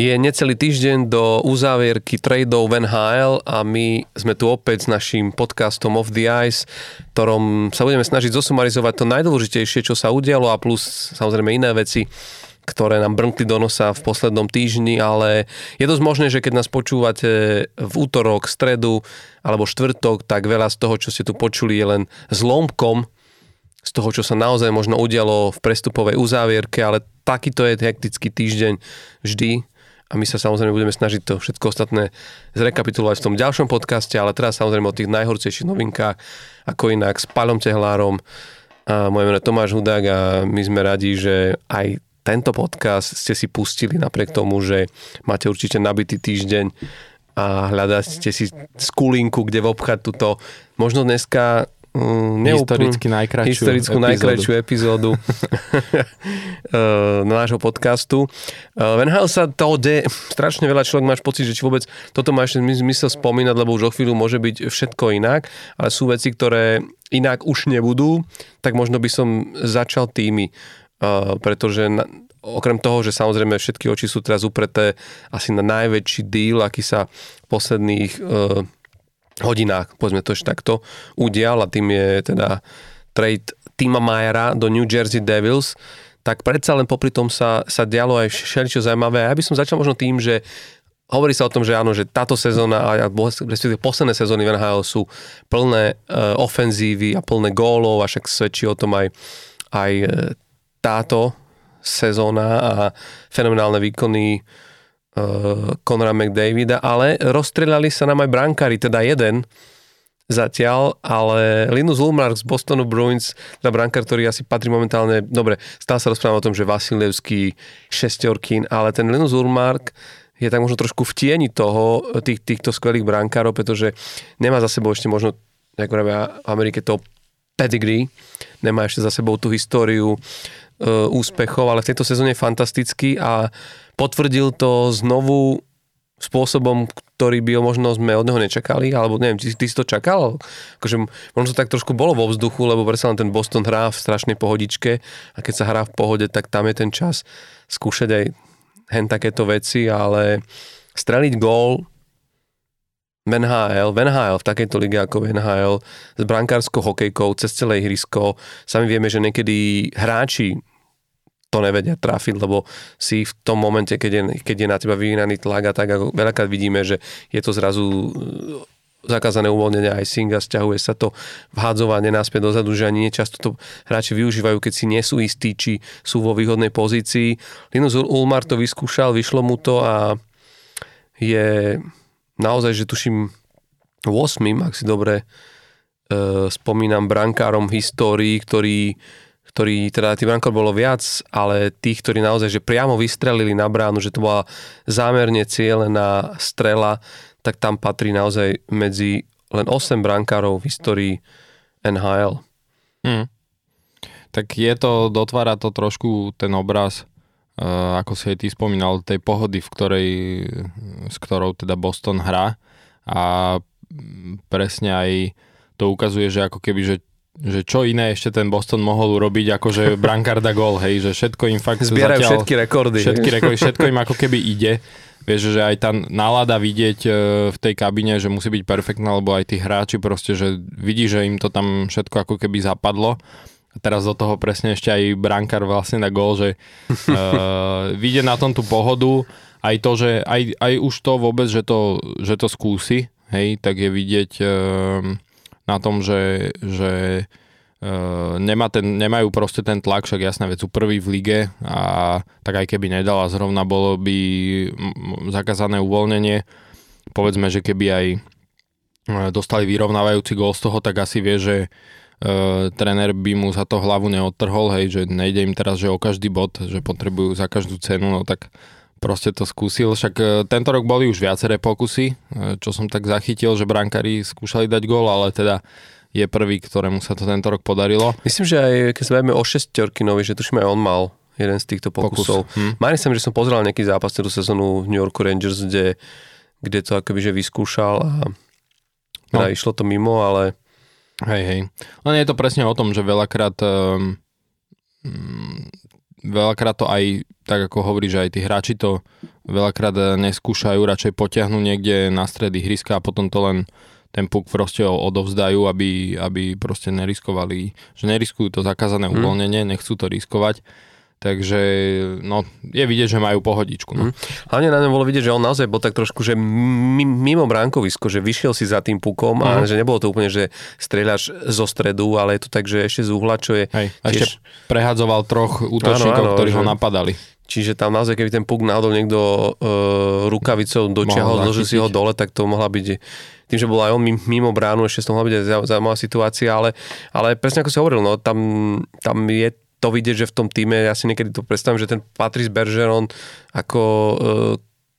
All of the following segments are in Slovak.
Je necelý týždeň do uzávierky tradeov v NHL a my sme tu opäť s našim podcastom Off the Ice, ktorom sa budeme snažiť zosumarizovať to najdôležitejšie, čo sa udialo a plus samozrejme iné veci, ktoré nám brnkli do nosa v poslednom týždni, ale je dosť možné, že keď nás počúvate v útorok, stredu alebo štvrtok, tak veľa z toho, čo ste tu počuli, je len zlomkom z toho, čo sa naozaj možno udialo v prestupovej uzávierke, ale takýto je hektický týždeň vždy a my sa samozrejme budeme snažiť to všetko ostatné zrekapitulovať v tom ďalšom podcaste, ale teraz samozrejme o tých najhorších novinkách, ako inak s Palom Tehlárom. A moje meno je Tomáš Hudák a my sme radi, že aj tento podcast ste si pustili napriek tomu, že máte určite nabitý týždeň a hľadáte si skulinku, kde vobchať túto možno dneska Mm, historicky najkračšiu historickú epizódu. najkračšiu epizódu eh, nášho podcastu. Eh, v NHL sa toho de strašne veľa človek máš pocit, že či vôbec toto má ešte zmysel spomínať, lebo už o chvíľu môže byť všetko inak, ale sú veci, ktoré inak už nebudú, tak možno by som začal tými, eh, pretože na, okrem toho, že samozrejme všetky oči sú teraz upreté asi na najväčší deal, aký sa posledných hodinách, povedzme to ešte takto, udial a tým je teda trade Tima Majera do New Jersey Devils, tak predsa len popri tom sa, sa dialo aj všeličo zaujímavé. A ja by som začal možno tým, že hovorí sa o tom, že áno, že táto sezóna a respektíve posledné sezóny v NHL sú plné uh, ofenzívy a plné gólov a však svedčí o tom aj, aj uh, táto sezóna a fenomenálne výkony Conora McDavida, ale rozstrelali sa nám aj brankári, teda jeden zatiaľ, ale Linus Ulmark z Bostonu Bruins, teda brankár, ktorý asi patrí momentálne, dobre, stále sa rozprávam o tom, že Vasilevský, Šestorkín, ale ten Linus Ulmark je tak možno trošku v tieni toho, tých, týchto skvelých brankárov, pretože nemá za sebou ešte možno, ako robia v Amerike, to pedigree, nemá ešte za sebou tú históriu uh, úspechov, ale v tejto sezóne je fantastický a potvrdil to znovu spôsobom, ktorý by možno sme od neho nečakali, alebo neviem, ty, ty si to čakal? Akože, možno to tak trošku bolo vo vzduchu, lebo predsa len ten Boston hrá v strašnej pohodičke a keď sa hrá v pohode, tak tam je ten čas skúšať aj hen takéto veci, ale streliť gól v NHL, v NHL, v takejto lige ako v NHL, s brankárskou hokejkou cez celé ihrisko. Sami vieme, že niekedy hráči to nevedia trafiť, lebo si v tom momente, keď je, keď je na teba vyvínaný tlak a tak, ako veľakrát vidíme, že je to zrazu e, zakázané uvoľnenie icing a stiahuje sa to vhádzovanie náspäť dozadu, že ani často to hráči využívajú, keď si nie sú istí, či sú vo výhodnej pozícii. Linus Ulmar to vyskúšal, vyšlo mu to a je naozaj, že tuším 8, ak si dobre e, spomínam, brankárom v histórii, ktorý ktorí, teda tých brankov bolo viac, ale tých, ktorí naozaj, že priamo vystrelili na bránu, že to bola zámerne cieľená strela, tak tam patrí naozaj medzi len 8 brankárov v histórii NHL. Hmm. Tak je to, dotvára to trošku ten obraz, uh, ako si aj ty spomínal, tej pohody, v ktorej, s ktorou teda Boston hrá a presne aj to ukazuje, že ako keby, že že čo iné ešte ten Boston mohol urobiť, ako že brankár da gol, hej, že všetko im fakt Zbierajú zatiaľ, všetky rekordy. Všetky rekordy, všetko im ako keby ide. Vieš, že aj tá nálada vidieť e, v tej kabine, že musí byť perfektná, lebo aj tí hráči proste, že vidí, že im to tam všetko ako keby zapadlo. A teraz do toho presne ešte aj brankár vlastne na gol, že uh, vidie na tom tú pohodu, aj to, že aj, aj už to vôbec, že to, že to skúsi, hej, tak je vidieť uh, na tom, že, že Uh, nemá ten, nemajú proste ten tlak, však jasná vec, sú prvý v lige a tak aj keby nedala, zrovna bolo by zakázané uvoľnenie. Povedzme, že keby aj e, dostali vyrovnávajúci gól z toho, tak asi vie, že uh, tréner by mu za to hlavu neodtrhol, hej, že nejde im teraz, že o každý bod, že potrebujú za každú cenu, no tak proste to skúsil. Však e, tento rok boli už viaceré pokusy, e, čo som tak zachytil, že brankári skúšali dať gól, ale teda je prvý, ktorému sa to tento rok podarilo. Myslím, že aj keď sa bavíme o šestorkinovi, že tuším aj on mal jeden z týchto pokusov. Pokus. Hm. Som, že som pozeral nejaký zápas tú sezónu v New Yorku Rangers, kde, kde to akoby že vyskúšal a teda no. išlo to mimo, ale... Hej, hej. Len je to presne o tom, že veľakrát um, veľakrát to aj, tak ako hovorí, že aj tí hráči to veľakrát neskúšajú, radšej potiahnu niekde na stredy hryska a potom to len ten puk proste odovzdajú, aby, aby proste neriskovali, že neriskujú to zakázané Mhm. uvoľnenie, nechcú to riskovať. Takže no, je vidieť, že majú pohodičku. No. Mhm. Hlavne na ňom bolo vidieť, že on naozaj bol tak trošku, že mi- mimo bránkovisko, že vyšiel si za tým pukom a Mhm. že nebolo to úplne, že strieľaš zo stredu, ale je to tak, že ešte z uhla, čo je Hej, tiež... ešte prehadzoval troch útočníkov, Áno, áno, ktorí ho že- napadali. Čiže tam naozaj, keby ten puk náhodou niekto uh, rukavicou dočiahol, zložil si ho dole, tak to mohla byť tým, že bol aj on mim- mimo bránu, ešte to mohla byť aj zau- zaujímavá situácia, ale, ale presne ako si hovoril, no, tam, tam je to vidieť, že v tom týme, ja si niekedy to predstavím, že ten Patrice Bergeron ako uh,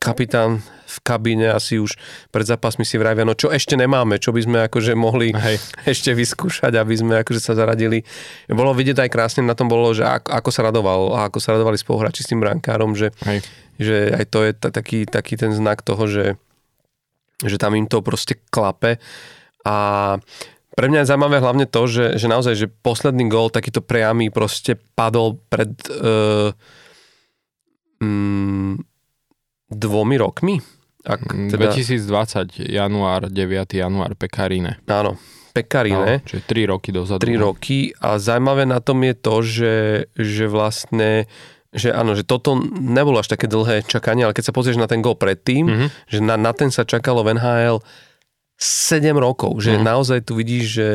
kapitán v kabíne asi už pred zápasmi si vravia, no čo ešte nemáme, čo by sme akože mohli Hej. ešte vyskúšať, aby sme akože sa zaradili. Bolo vidieť aj krásne na tom bolo, že ako, ako sa radoval a ako sa radovali spoluhráči s tým brankárom, že, Hej. že aj to je ta, taký, taký ten znak toho, že, že tam im to proste klape a pre mňa je zaujímavé hlavne to, že, že naozaj, že posledný gól takýto priamy proste padol pred uh, mm, dvomi rokmi. Ak teda, 2020, január, 9. január, Pekarine. áno, Pekarine. No, čiže 3 roky dozadu. 3 no. roky a zaujímavé na tom je to, že, že vlastne že áno, že toto nebolo až také dlhé čakanie, ale keď sa pozrieš na ten gol predtým, Mhm. mm-hmm. že na, na ten sa čakalo v NHL 7 rokov, že Mhm. naozaj tu vidíš, že,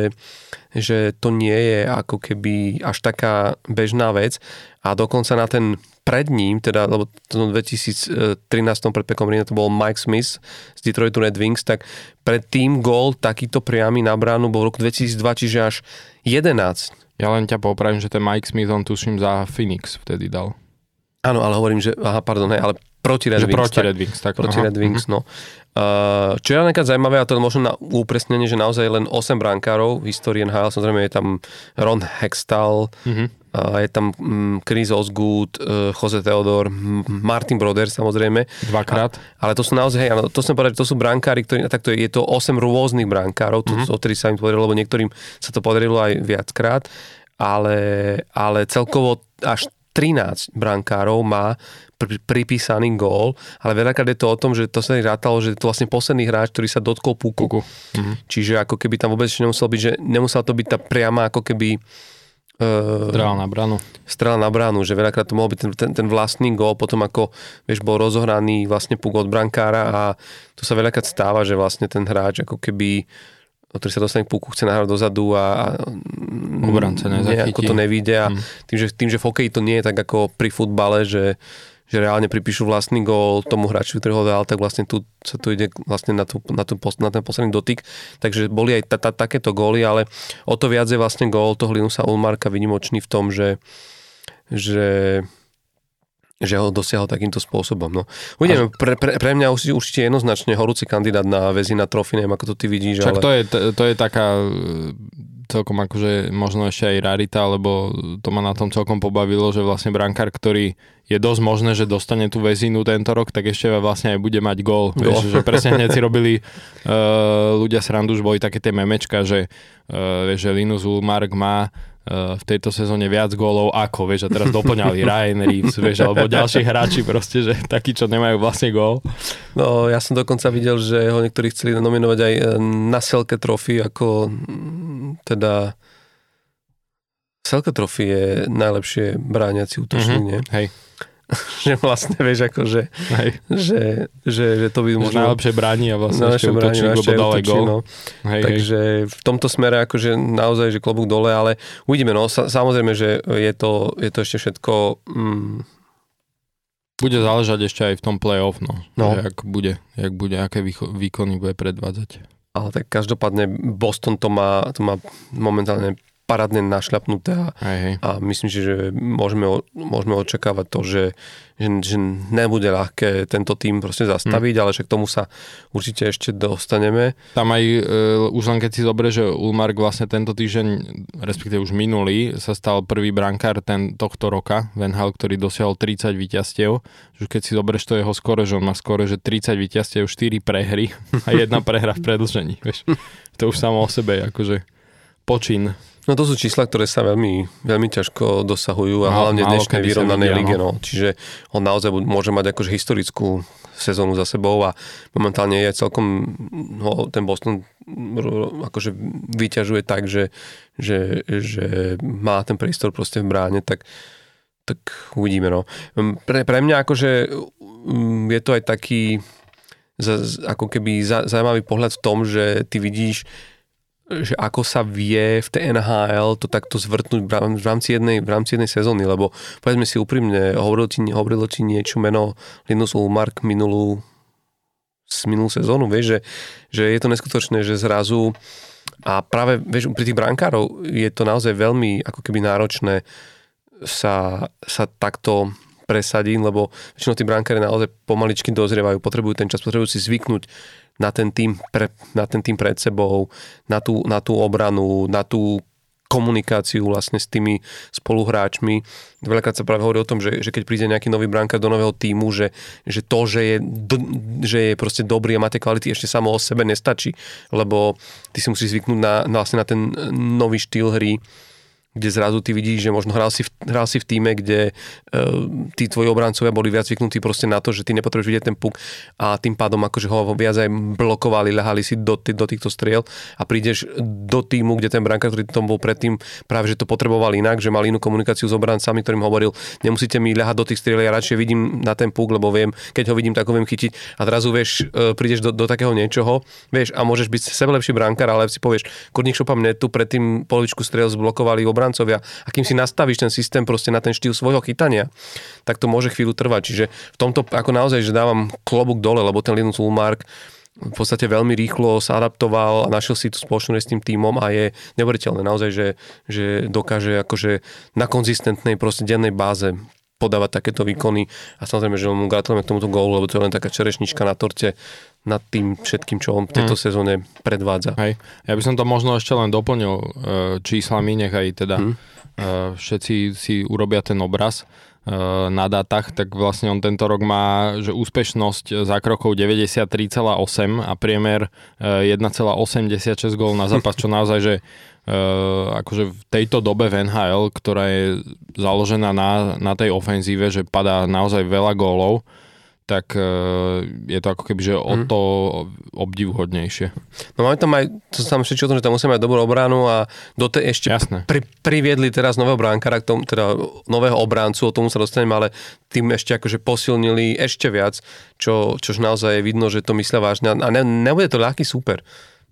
že to nie je ako keby až taká bežná vec a dokonca na ten pred ním, teda, lebo v tom 2013 pred Pekom to bol Mike Smith z Detroitu Red Wings, tak predtým gól takýto priamy na bránu bol v roku 2002, čiže až 11. Ja len ťa popravím, že ten Mike Smith, on tuším za Phoenix vtedy dal. Áno, ale hovorím, že, aha, pardon, hej, ale proti Red že Wings. proti tak, Red Wings. Tak, proti aha, Red Wings, no. Uh, čo je napríklad zaujímavé, a to možno na upresnenie, že naozaj len 8 brankárov v histórii NHL, samozrejme je tam Ron Hextall, Mhm. uh, je tam um, Chris Osgood, uh, Jose Theodor, Martin Broder samozrejme, Dvakrát. ale to sú naozaj, hej, to som povedať, že to sú brankári, ktorí, takto je, je to 8 rôznych brankárov, to, Mhm. mm-hmm. o ktorých sa im podarilo, lebo niektorým sa to podarilo aj viackrát, ale, ale celkovo až 13 brankárov má pri, pripísaný gól, ale veľakrát je to o tom, že to sa rátalo, že je to vlastne posledný hráč, ktorý sa dotkol puku. Kuku. Mhm. Čiže ako keby tam vôbec nemusel byť, že nemusela to byť tá priama ako keby uh, Drál na branu. strela na bránu, že veľakrát to mohol byť ten, ten, ten vlastný gól, potom ako vieš, bol rozohraný vlastne puk od brankára a to sa veľakrát stáva, že vlastne ten hráč ako keby ktorý sa dostane k puku, chce nahrať dozadu a, a Obranca nezachytí. ako to nevíde a Mm. tým, že, tým, že v hokeji to nie je tak ako pri futbale, že, že reálne pripíšu vlastný gól tomu hráčovi, ktorý ho dal, tak vlastne tu sa tu ide vlastne na, tú, na, tú, na ten posledný dotyk. Takže boli aj ta, ta, takéto góly, ale o to viac je vlastne gól toho Linusa Ulmarka vynimočný v tom, že, že že ho dosiahol takýmto spôsobom. No. Uvidíme, pre, pre, pre mňa už, určite jednoznačne horúci kandidát na väzina trofy, neviem, ako to ty vidíš, Však ale... to je, to je taká e, celkom akože možno ešte aj rarita, lebo to ma na tom celkom pobavilo, že vlastne brankár, ktorý je dosť možné, že dostane tú väzinu tento rok, tak ešte vlastne aj bude mať gól. Vieš, že presne hneď si robili uh, ľudia srandu, už boli také tie memečka, že, uh, vieš, že Linus Ulmark má v tejto sezóne viac gólov ako, vieš, a teraz doplňali Ryan Reeves, vieš, alebo ďalší hráči proste, že takí, čo nemajú vlastne gól. No, ja som dokonca videl, že ho niektorí chceli nominovať aj e, na Selke trofy, ako mm, teda Selke trofy je najlepšie bráňaci útočník, Mhm. nie? Hej, Že vlastne, vieš, ako, že, hej. že, že, že to by Možno... Najlepšie bráni a vlastne najlepšie ešte bráni, útočník, lebo dal útočí, gól. no. Hej, hej. Takže v tomto smere akože naozaj, že klobúk dole, ale uvidíme, no sa, samozrejme, že je to, je to ešte všetko mm, Bude záležať ešte aj v tom play-off, no. No. Že ak bude, jak bude, aké výkony bude predvádzať. ale tak každopádne Boston to má, to má momentálne parádne našľapnuté a a myslím si, že môžeme, môžeme očakávať to, že, že, že nebude ľahké tento tým proste zastaviť, Hm. ale však k tomu sa určite ešte dostaneme. Tam aj, e, už len keď si zobre, že Ulmark vlastne tento týždeň, respektíve už minulý, sa stal prvý brankár ten, tohto roka, Venhal, ktorý dosiahol 30 víťazstiev. Už keď si zoberieš to jeho skore, že on má skore, že 30 víťazstiev, 4 prehry a jedna prehra v predlžení. Vieš. To už samo o sebe je akože počin. No to sú čísla, ktoré sa veľmi, veľmi ťažko dosahujú a Málo- hlavne v dnešnej vyrovnanej lige. no. No. Čiže on naozaj môže mať akože historickú sezónu za sebou a momentálne je celkom no, ten Boston akože vyťažuje tak, že, že, že má ten priestor proste v bráne, tak, tak uvidíme. No. Pre, pre mňa akože mm, je to aj taký za, ako keby za, zaujímavý pohľad v tom, že ty vidíš že ako sa vie v tej NHL to takto zvrtnúť v rám- v rámci jednej, v rámci jednej sezóny, lebo povedzme si úprimne, hovorilo ti, hovorilo ti niečo meno Linus Ulmark minulú z minulú sezónu, vieš, že, že je to neskutočné, že zrazu a práve, vieš, pri tých brankárov je to naozaj veľmi ako keby náročné sa, sa takto presadiť, lebo väčšinou tí brankári naozaj pomaličky dozrievajú, potrebujú ten čas, potrebujú si zvyknúť na ten tým, pre, na ten tým pred sebou, na tú, na tú obranu, na tú komunikáciu vlastne s tými spoluhráčmi. Veľakrát sa práve hovorí o tom, že, že keď príde nejaký nový brankár do nového týmu, že, že to, že je, že je proste dobrý a má tie kvality, ešte samo o sebe nestačí, lebo ty si musíš zvyknúť na, na, vlastne na ten nový štýl hry, kde zrazu ty vidíš, že možno hral si v, hral si v týme, kde uh, tí tvoji obrancovia boli viac zvyknutí proste na to, že ty nepotrebuješ vidieť ten puk a tým pádom akože ho viac aj blokovali, ľahali si do, do týchto striel a prídeš do týmu, kde ten brankár, ktorý tom bol predtým, práve že to potreboval inak, že mal inú komunikáciu s obrancami, ktorým hovoril, nemusíte mi ľahať do tých striel, ja radšej vidím na ten puk, lebo viem, keď ho vidím, tak ho viem chytiť. A zrazu vieš, uh, prídeš do, do takého niečoho, vieš, a môžeš byť sebe lepší brankár, ale si povieš, kurník šopa mne tu predtým polovičku striel zblokovali obrancovia a kým si nastavíš ten systém proste na ten štýl svojho chytania, tak to môže chvíľu trvať. Čiže v tomto ako naozaj, že dávam klobúk dole, lebo ten Linus Ulmark v podstate veľmi rýchlo sa adaptoval a našiel si tú spoločnosť s tým tímom a je neuveriteľné naozaj, že, že dokáže akože na konzistentnej proste dennej báze podávať takéto výkony a samozrejme, že mu gratulujeme k tomuto gólu, lebo to je len taká čerešnička na torte nad tým všetkým, čo on v tejto sezóne predvádza. Hej. Ja by som to možno ešte len doplnil e, číslami, nech aj teda Hm. e, všetci si urobia ten obraz e, na dátach, tak vlastne on tento rok má, že úspešnosť za krokov 93,8 a priemer e, 1,86 gól na zápas, čo naozaj, že akože v tejto dobe v NHL, ktorá je založená na, na tej ofenzíve, že padá naozaj veľa gólov, tak e, je to ako keby, že o Mhm. to obdivuhodnejšie. No máme tam aj, to sa tam všetci o tom, že tam musíme mať dobrú obranu a do tej ešte Jasné. pri, priviedli teraz nového bránkara, k tomu, teda nového obráncu, o tomu sa dostaneme, ale tým ešte akože posilnili ešte viac, čo, čož naozaj je vidno, že to myslia vážne a ne, nebude to ľahký súper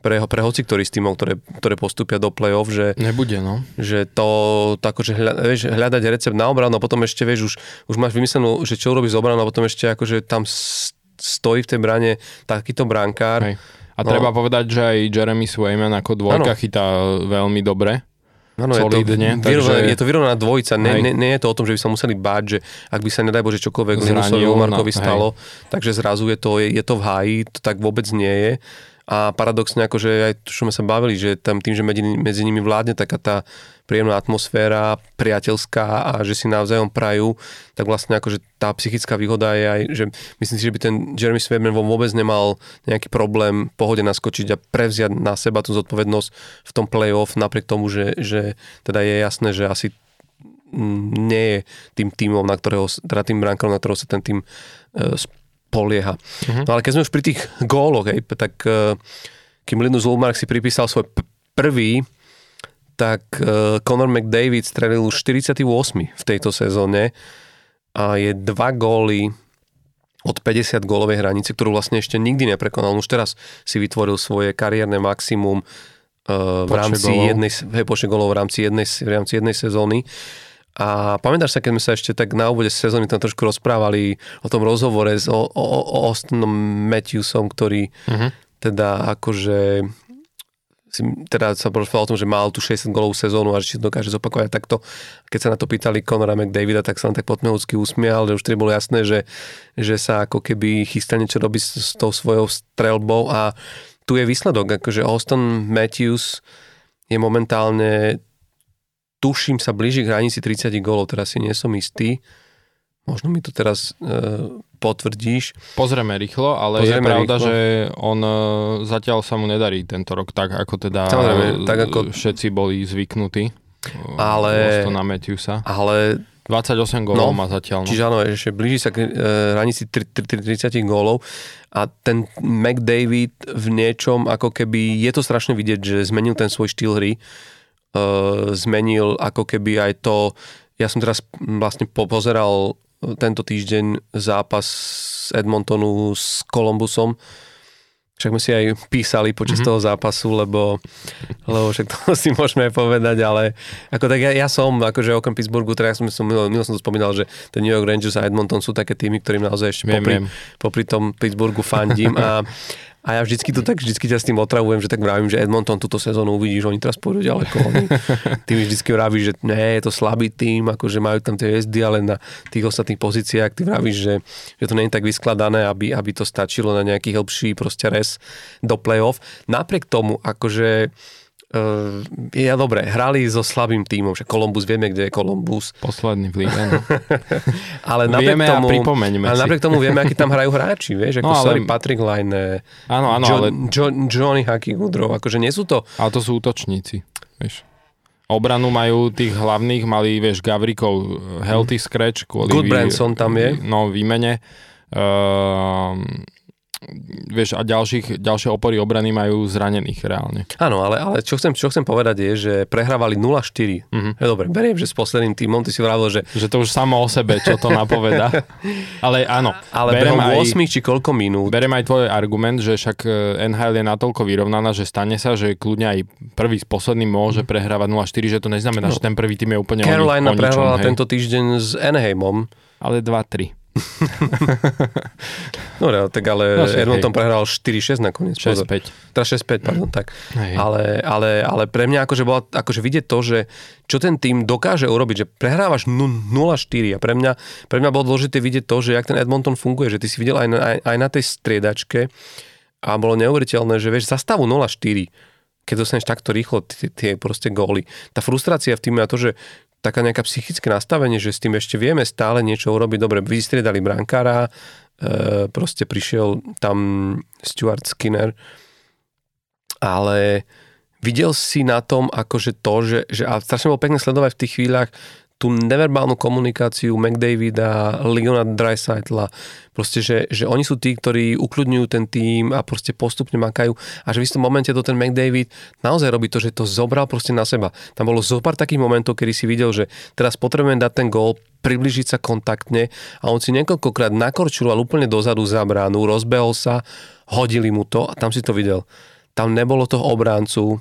pre, pre hoci ktorý z týmov, ktoré, ktoré postupia do play-off, že, Nebude, no. že to, to akože hľa, vieš, hľadať recept na obranu a potom ešte vieš, už, už máš vymyslenú, že čo urobíš z obranu a potom ešte akože tam s- stojí v tej brane takýto brankár. Hej. A No. treba povedať, že aj Jeremy Swayman ako dvojka Áno. chytá veľmi dobre. Áno, je to, vyrovnaná, takže- je to vyrovnaná dvojica. Nie, Hej. nie, je to o tom, že by sa museli báť, že ak by sa nedaj Bože čokoľvek Linusovi Umarkovi no, hej. stalo, takže zrazu je to, je, je to v háji, to tak vôbec nie je. A paradoxne, akože aj čo sme sa bavili, že tam tým, že medzi, medzi nimi vládne taká tá príjemná atmosféra, priateľská a že si navzájom prajú, tak vlastne akože tá psychická výhoda je aj, že myslím si, že by ten Jeremy Swayman vôbec nemal nejaký problém pohode naskočiť a prevziať na seba tú zodpovednosť v tom play-off, napriek tomu, že, že teda je jasné, že asi nie je tým tímom, na ktorého, teda tým bránkom, na ktorého sa ten tým e, spolieha. Mhm. No ale keď sme už pri tých góloch, hej, tak e, kým Linus Ulmark si pripísal svoj p- prvý, tak e, Conor McDavid strelil už 48 v tejto sezóne a je dva góly od 50 gólovej hranice, ktorú vlastne ešte nikdy neprekonal. Už teraz si vytvoril svoje kariérne maximum e, v rámci gólov. jednej, hej, gólov v rámci jednej, v rámci jednej sezóny. A pamätáš sa, keď sme sa ešte tak na úvode sezóny tam trošku rozprávali o tom rozhovore s o, o, o Austinom Matthewsom, ktorý Mhm. teda akože si, teda sa porozprával o tom, že mal tú 60 golovú sezónu a že či to dokáže zopakovať takto. Keď sa na to pýtali Conora McDavida, tak sa len tak potmehúcky usmial, že už tedy bolo jasné, že, že sa ako keby chystá niečo robiť s, s tou svojou strelbou a tu je výsledok, akože Austin Matthews je momentálne tuším sa blíži k hranici 30 gólov, teraz si nie som istý. Možno mi to teraz e, potvrdíš. Pozrieme rýchlo, ale Pozrieme je pravda, rýchlo. že on e, zatiaľ sa mu nedarí tento rok tak, ako teda Samozrejme, tak ako- všetci boli zvyknutí. Ale- na Matthewsa. Ale 28 gólov No, má zatiaľ. No. Čiže áno, ešte blíži sa k e, hranici tri- tri- tri- 30 gólov a ten McDavid v niečom, ako keby, je to strašne vidieť, že zmenil ten svoj štýl hry, e, zmenil ako keby aj to, ja som teraz vlastne po- pozeral tento týždeň zápas z Edmontonu s Columbusom, však sme si aj písali počas mm-hmm. toho zápasu, lebo, lebo však to si môžeme aj povedať, ale ako tak ja, ja som, akože okrem Pittsburghu, ja som, som, milo, milo som to spomínal, že ten New York Rangers a Edmonton sú také týmy, ktorým naozaj ešte Viem, popri, viem. popri tom Pittsburghu fandím a, a ja vždycky to tak, vždycky ťa s tým otravujem, že tak vravím, že Edmonton túto sezónu uvidíš, oni teraz pôjdu ďaleko. Oni, ty mi vždycky vravíš, že nie, je to slabý tým, akože majú tam tie hviezdy, ale na tých ostatných pozíciách ty vravíš, že, že to nie je tak vyskladané, aby, aby to stačilo na nejaký hĺbší proste res do play-off. Napriek tomu, akože Uh, je dobre, hrali so slabým tímom, že Columbus, vieme, kde je Columbus, Posledný v lige, no. ale napriek Vieme a tomu, pripomeňme ale napriek tomu vieme, aký tam hrajú hráči, vieš, ako No, ale- sorry, Patrick Line, Áno, áno, jo, ale, jo, Johnny Hacky Goodrow, akože nie sú to, ale to sú útočníci, vieš. Obranu majú tých hlavných, mali, vieš, Gavrikov, healthy scratch. Kvôli Goodbranson tam je. No, výmene. Uh, vieš, a ďalších, ďalšie opory obrany majú zranených reálne. áno, ale, ale čo, chcem, čo chcem povedať je, že prehrávali 0-4. Mhm. Je dobre, beriem, že s posledným tímom, ty si vravil, že Že to už samo o sebe, čo to napoveda. Ale áno, ale berem aj, 8 či koľko minút, berem aj tvoj argument, že však e, NHL je natoľko vyrovnaná, že stane sa, že kľudne aj prvý s posledným môže prehrávať 0-4, že to neznamená, že ten prvý tým je úplne o, Mhm. Carolina o ničom, prehrávala hej. tento týždeň s Anaheimom, Ale 2-3. Dobre, tak ale No, Edmonton hej. prehral 4-6 nakoniec. pozor. 6-5. Teda 6-5, pardon, tak. Hej. Ale, ale, ale pre mňa akože, bola, akože vidieť to, že čo ten tým dokáže urobiť, že prehrávaš nu- 0-4 a pre mňa, pre mňa bolo dôležité vidieť to, že jak ten Edmonton funguje, že ty si videl aj na, aj, aj na tej striedačke a bolo neuveriteľné, že vieš, za stavu 0-4, keď dostaneš takto rýchlo tie, tie proste góly. Tá frustrácia v týme a to, že taká nejaká psychické nastavenie, že s tým ešte vieme stále niečo urobiť. Dobre, vystriedali brankára, e, proste prišiel tam Stuart Skinner, ale videl si na tom akože to, že, že a strašne bolo pekne sledovať v tých chvíľach tú neverbálnu komunikáciu McDavida, Leona Dreisaitla, proste, že, že oni sú tí, ktorí ukľudňujú ten tým a proste postupne makajú a že v istom momente to ten McDavid naozaj robí to, že to zobral proste na seba. Tam bolo zo pár takých momentov, kedy si videl, že teraz potrebujem dať ten gól, približiť sa kontaktne a on si niekoľkokrát nakorčuloval úplne dozadu za bránu, rozbehol sa, hodili mu to a tam si to videl. Tam nebolo toho obráncu,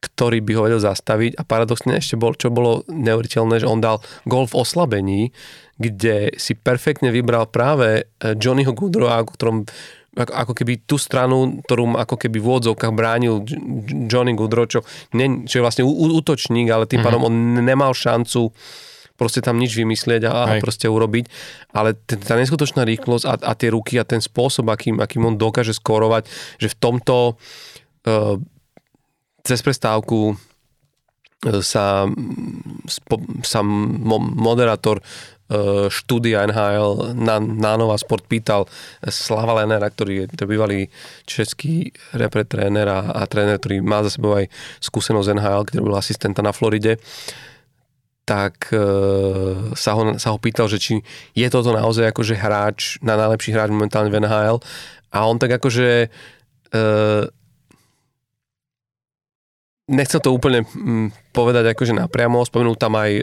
ktorý by ho vedel zastaviť. A paradoxne ešte bol, čo bolo neuveriteľné, že on dal gol v oslabení, kde si perfektne vybral práve eh, Johnnyho Goodrowa, o ktorom ako, ako keby tú stranu, ktorú ako keby v úvodzovkách bránil Johnny Goodrow, čo, ne, čo je vlastne ú- útočník, ale tým pádom on nemal šancu proste tam nič vymyslieť a, a proste urobiť, ale ten, tá neskutočná rýchlosť a, a tie ruky a ten spôsob, akým, akým on dokáže skórovať, že v tomto uh, cez prestávku e, sa, sa mo, moderátor e, štúdia NHL na, na Nová Sport pýtal Slava Lenera, ktorý je to bývalý český repre tréner a, a tréner, ktorý má za sebou aj skúsenosť NHL, ktorý bol asistenta na Floride tak e, sa, ho, sa ho pýtal, že či je toto naozaj akože hráč, na najlepší hráč momentálne v NHL a on tak akože e, nechcel to úplne mm, povedať akože napriamo, spomenul tam aj e,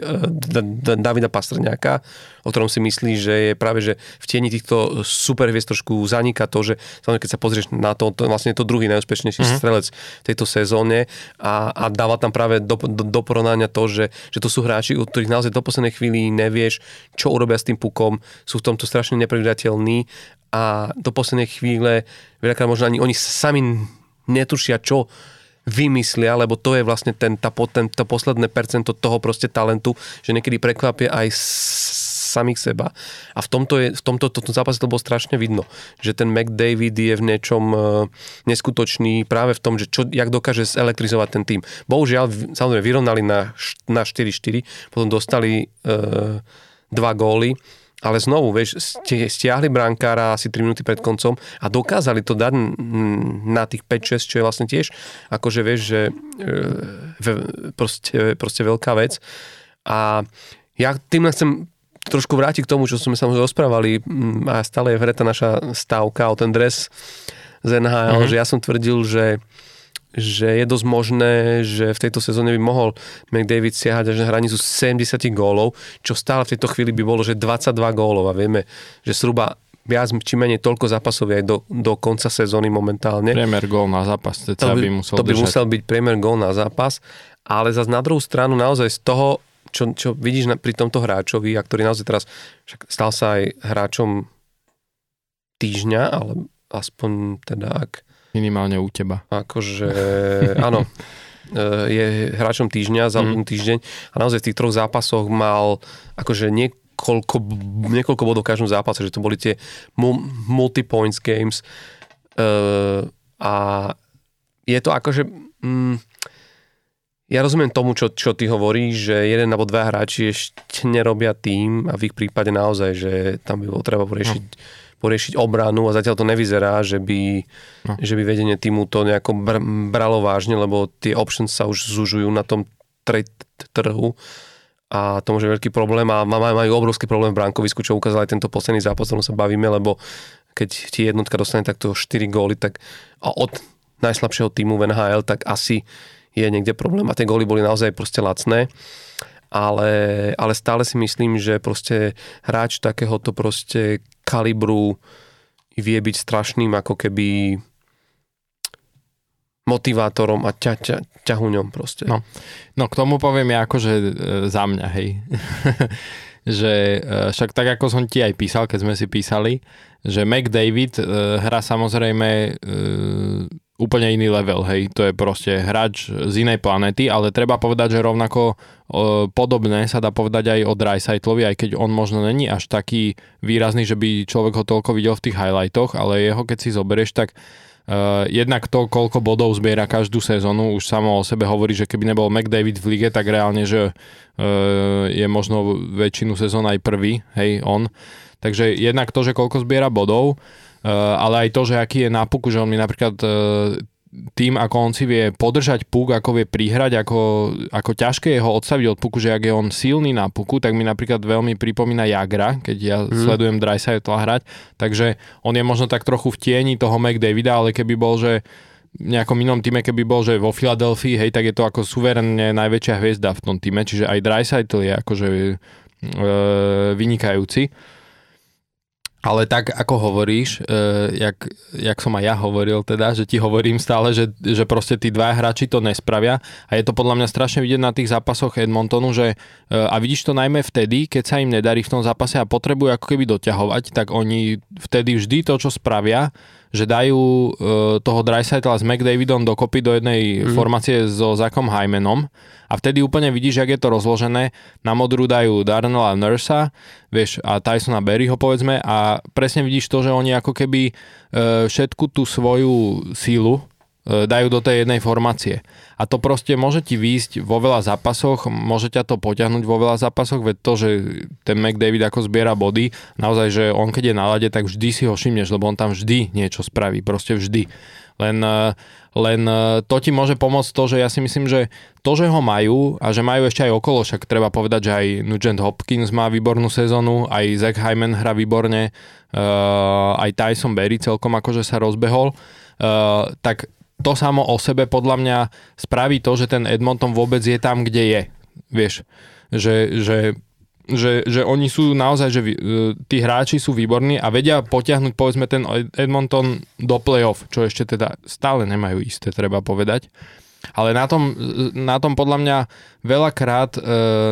Davida Pastrňáka, o ktorom si myslí, že je práve, že v tieni týchto super hviezd trošku zaniká to, že keď sa pozrieš na to, to je vlastne to druhý najúspešnejší mm-hmm. strelec v tejto sezóne a, a dáva tam práve do, do, do porovnania to, že, že to sú hráči, u ktorých naozaj do poslednej chvíli nevieš, čo urobia s tým pukom, sú v tomto strašne nepredvidateľní a do poslednej chvíle veľakrát možno ani oni sami netušia, čo vymyslia, lebo to je vlastne ten, tá, ten, to posledné percento toho proste talentu, že niekedy prekvapia aj samých seba. A v tomto, je, v tomto, tomto zápase to bolo strašne vidno, že ten McDavid je v niečom e, neskutočný práve v tom, že čo, jak dokáže elektrizovať ten tým. Bohužiaľ, samozrejme, vyrovnali na, na 4-4, potom dostali e, dva góly, ale znovu, vieš, stiahli brankára asi 3 minúty pred koncom a dokázali to dať na tých 5-6, čo je vlastne tiež, akože vieš, že e, proste, proste veľká vec. A ja tým chcem trošku vrátiť k tomu, čo sme sa rozprávali a stále je v hre tá naša stávka o ten dres z NHL, mm-hmm. že ja som tvrdil, že že je dosť možné, že v tejto sezóne by mohol McDavid siahať až na hranicu 70 gólov, čo stále v tejto chvíli by bolo, že 22 gólov a vieme, že zhruba viac či menej toľko zápasov aj do, do konca sezóny momentálne. Priemer gól na zápas, to by, by musel To by držať. musel byť priemer gól na zápas, ale zase na druhú stranu naozaj z toho, čo, čo vidíš na, pri tomto hráčovi, a ktorý naozaj teraz však stal sa aj hráčom týždňa, ale aspoň teda ak Minimálne u teba. Akože, áno, e, je hráčom týždňa za mm. týždeň a naozaj v tých troch zápasoch mal akože niekoľko, niekoľko bodov v každom zápase, že to boli tie multi-points games uh, a je to akože mm, ja rozumiem tomu, čo, čo ty hovoríš, že jeden alebo dva hráči ešte nerobia tým a v ich prípade naozaj, že tam by bolo treba poriešiť no poriešiť obranu a zatiaľ to nevyzerá, že by, no. že by vedenie týmu to nejako br- bralo vážne, lebo tie options sa už zužujú na tom trade trhu a to môže veľký problém a majú obrovský problém v bránkovisku, čo ukázal aj tento posledný zápas, o sa bavíme, lebo keď ti jednotka dostane takto 4 góly, tak a od najslabšieho týmu v NHL, tak asi je niekde problém a tie góly boli naozaj proste lacné ale, ale stále si myslím, že proste hráč takéhoto proste kalibru vie byť strašným ako keby motivátorom a ťa, ťa, ťahuňom proste. No. no k tomu poviem ja akože e, za mňa, hej. že e, však tak ako som ti aj písal, keď sme si písali, že McDavid e, hra samozrejme úplne iný level, hej, to je proste hráč z inej planety, ale treba povedať, že rovnako o, podobné sa dá povedať aj o Dreisaitlovi, aj keď on možno není až taký výrazný, že by človek ho toľko videl v tých highlightoch, ale jeho keď si zoberieš, tak Uh, jednak to, koľko bodov zbiera každú sezónu, už samo o sebe hovorí, že keby nebol McDavid v lige, tak reálne, že uh, je možno väčšinu sezón aj prvý, hej, on. Takže jednak to, že koľko zbiera bodov, ale aj to, že aký je na puku, že on mi napríklad eh, tým, ako on si vie podržať puk, ako vie prihrať, ako, ako ťažké je ho odstaviť od puku, že ak je on silný na puku, tak mi napríklad veľmi pripomína Jagra, keď ja mm. sledujem Dreisaitla hrať, takže on je možno tak trochu v tieni toho McDavida, ale keby bol, že nejakom inom týme, keby bol, že vo Filadelfii, hej, tak je to ako suverenne najväčšia hviezda v tom týme, čiže aj Dreisaitl je akože e, vynikajúci. Ale tak, ako hovoríš, e, jak, jak som aj ja hovoril teda, že ti hovorím stále, že, že proste tí dva hráči to nespravia. A je to podľa mňa strašne vidieť na tých zápasoch Edmontonu, že e, a vidíš to najmä vtedy, keď sa im nedarí v tom zápase a potrebujú ako keby doťahovať, tak oni vtedy vždy to, čo spravia, že dajú e, toho Dreisaitla s McDavidom dokopy do jednej mm. formácie so Zakom Hymanom a vtedy úplne vidíš, jak je to rozložené. Na modru dajú Darnella Nursa, vieš, a Tysona Berryho povedzme a presne vidíš to, že oni ako keby e, všetku tú svoju sílu dajú do tej jednej formácie. A to proste môže ti výjsť vo veľa zápasoch, môže ťa to poťahnuť vo veľa zápasoch, veď to, že ten McDavid ako zbiera body, naozaj, že on keď je na lade, tak vždy si ho všimneš, lebo on tam vždy niečo spraví, proste vždy. Len, eh, len eh, to ti môže pomôcť to, že ja si myslím, že to, že ho majú a že majú ešte aj okolo, však treba povedať, že aj Nugent Hopkins má výbornú sezónu, aj Zach Hyman hra výborne, aj Tyson Berry celkom akože sa rozbehol, tak to samo o sebe podľa mňa spraví to, že ten Edmonton vôbec je tam, kde je. Vieš, že, že že, že oni sú naozaj, že e, tí hráči sú výborní a vedia potiahnuť povedzme ten Edmonton do play-off, čo ešte teda stále nemajú isté, treba povedať. Ale na tom, na tom podľa mňa veľakrát e,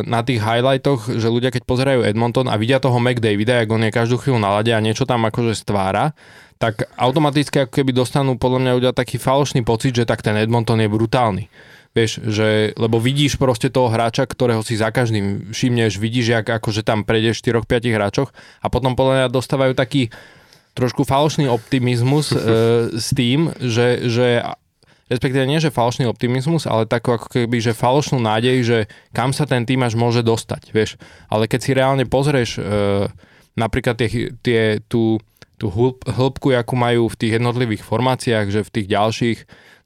na tých highlightoch, že ľudia keď pozerajú Edmonton a vidia toho McDavida, ako on je každú chvíľu na lade a niečo tam akože stvára, tak automaticky ako keby dostanú podľa mňa ľudia taký falošný pocit, že tak ten Edmonton je brutálny. Vieš, že, lebo vidíš proste toho hráča, ktorého si za každým všimneš, vidíš, jak akože tam prejdeš 4-5 hráčoch a potom podľa mňa dostávajú taký trošku falošný optimizmus e, s tým, že, že respektíve nie, že falošný optimizmus, ale takú ako keby, že falošnú nádej, že kam sa ten tým až môže dostať, vieš. Ale keď si reálne pozrieš e, napríklad tie, tie, tú, tú hĺb, hĺbku, akú majú v tých jednotlivých formáciách, že v tých ďalších,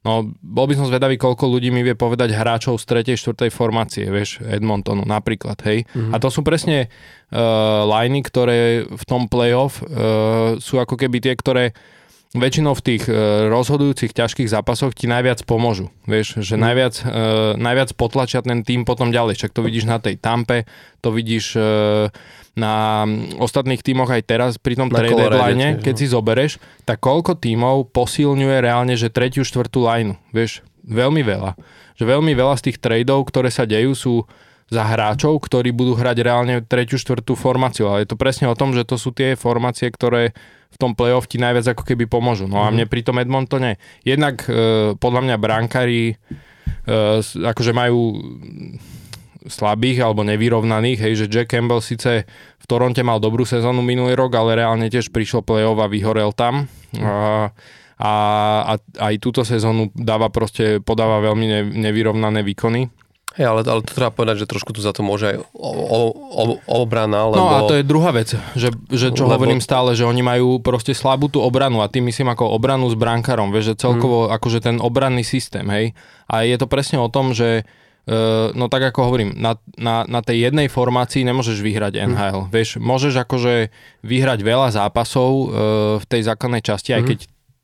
no bol by som zvedavý, koľko ľudí mi vie povedať hráčov z 3. 4. formácie, vieš, Edmontonu napríklad, hej. Mm-hmm. A to sú presne uh, liney, ktoré v tom playoff uh, sú ako keby tie, ktoré väčšinou v tých uh, rozhodujúcich ťažkých zápasoch ti najviac pomôžu. Vieš, že mm. najviac, uh, najviac potlačia ten tým potom ďalej. Však to vidíš na tej tampe, to vidíš uh, na ostatných tímoch aj teraz pri tom trade deadline, keď no. si zobereš, tak koľko tímov posilňuje reálne, že tretiu, štvrtú lineu. Vieš, veľmi veľa. Že veľmi veľa z tých tradeov, ktoré sa dejú, sú za hráčov, ktorí budú hrať reálne tretiu, štvrtú formáciu. Ale je to presne o tom, že to sú tie formácie, ktoré v tom playoff ti najviac ako keby pomôžu. No a mhm. mne pri tom Edmontone, jednak e, podľa mňa brankári e, akože majú slabých alebo nevyrovnaných, hej, že Jack Campbell síce v Toronte mal dobrú sezónu minulý rok, ale reálne tiež prišiel play-off a vyhorel tam. A, a, a aj túto sezónu dáva proste, podáva veľmi ne, nevyrovnané výkony. Hey, ale, ale to treba povedať, že trošku tu za to môže aj o, o, o, obrana, lebo... No a to je druhá vec, že, že čo lebo... hovorím stále, že oni majú proste slabú tú obranu a tým myslím ako obranu s brankárom, vieš, že celkovo hmm. akože ten obranný systém, hej. A je to presne o tom, že Uh, no tak ako hovorím, na, na, na tej jednej formácii nemôžeš vyhrať NHL. Mm. Vieš, môžeš akože vyhrať veľa zápasov uh, v tej základnej časti, mm. aj keď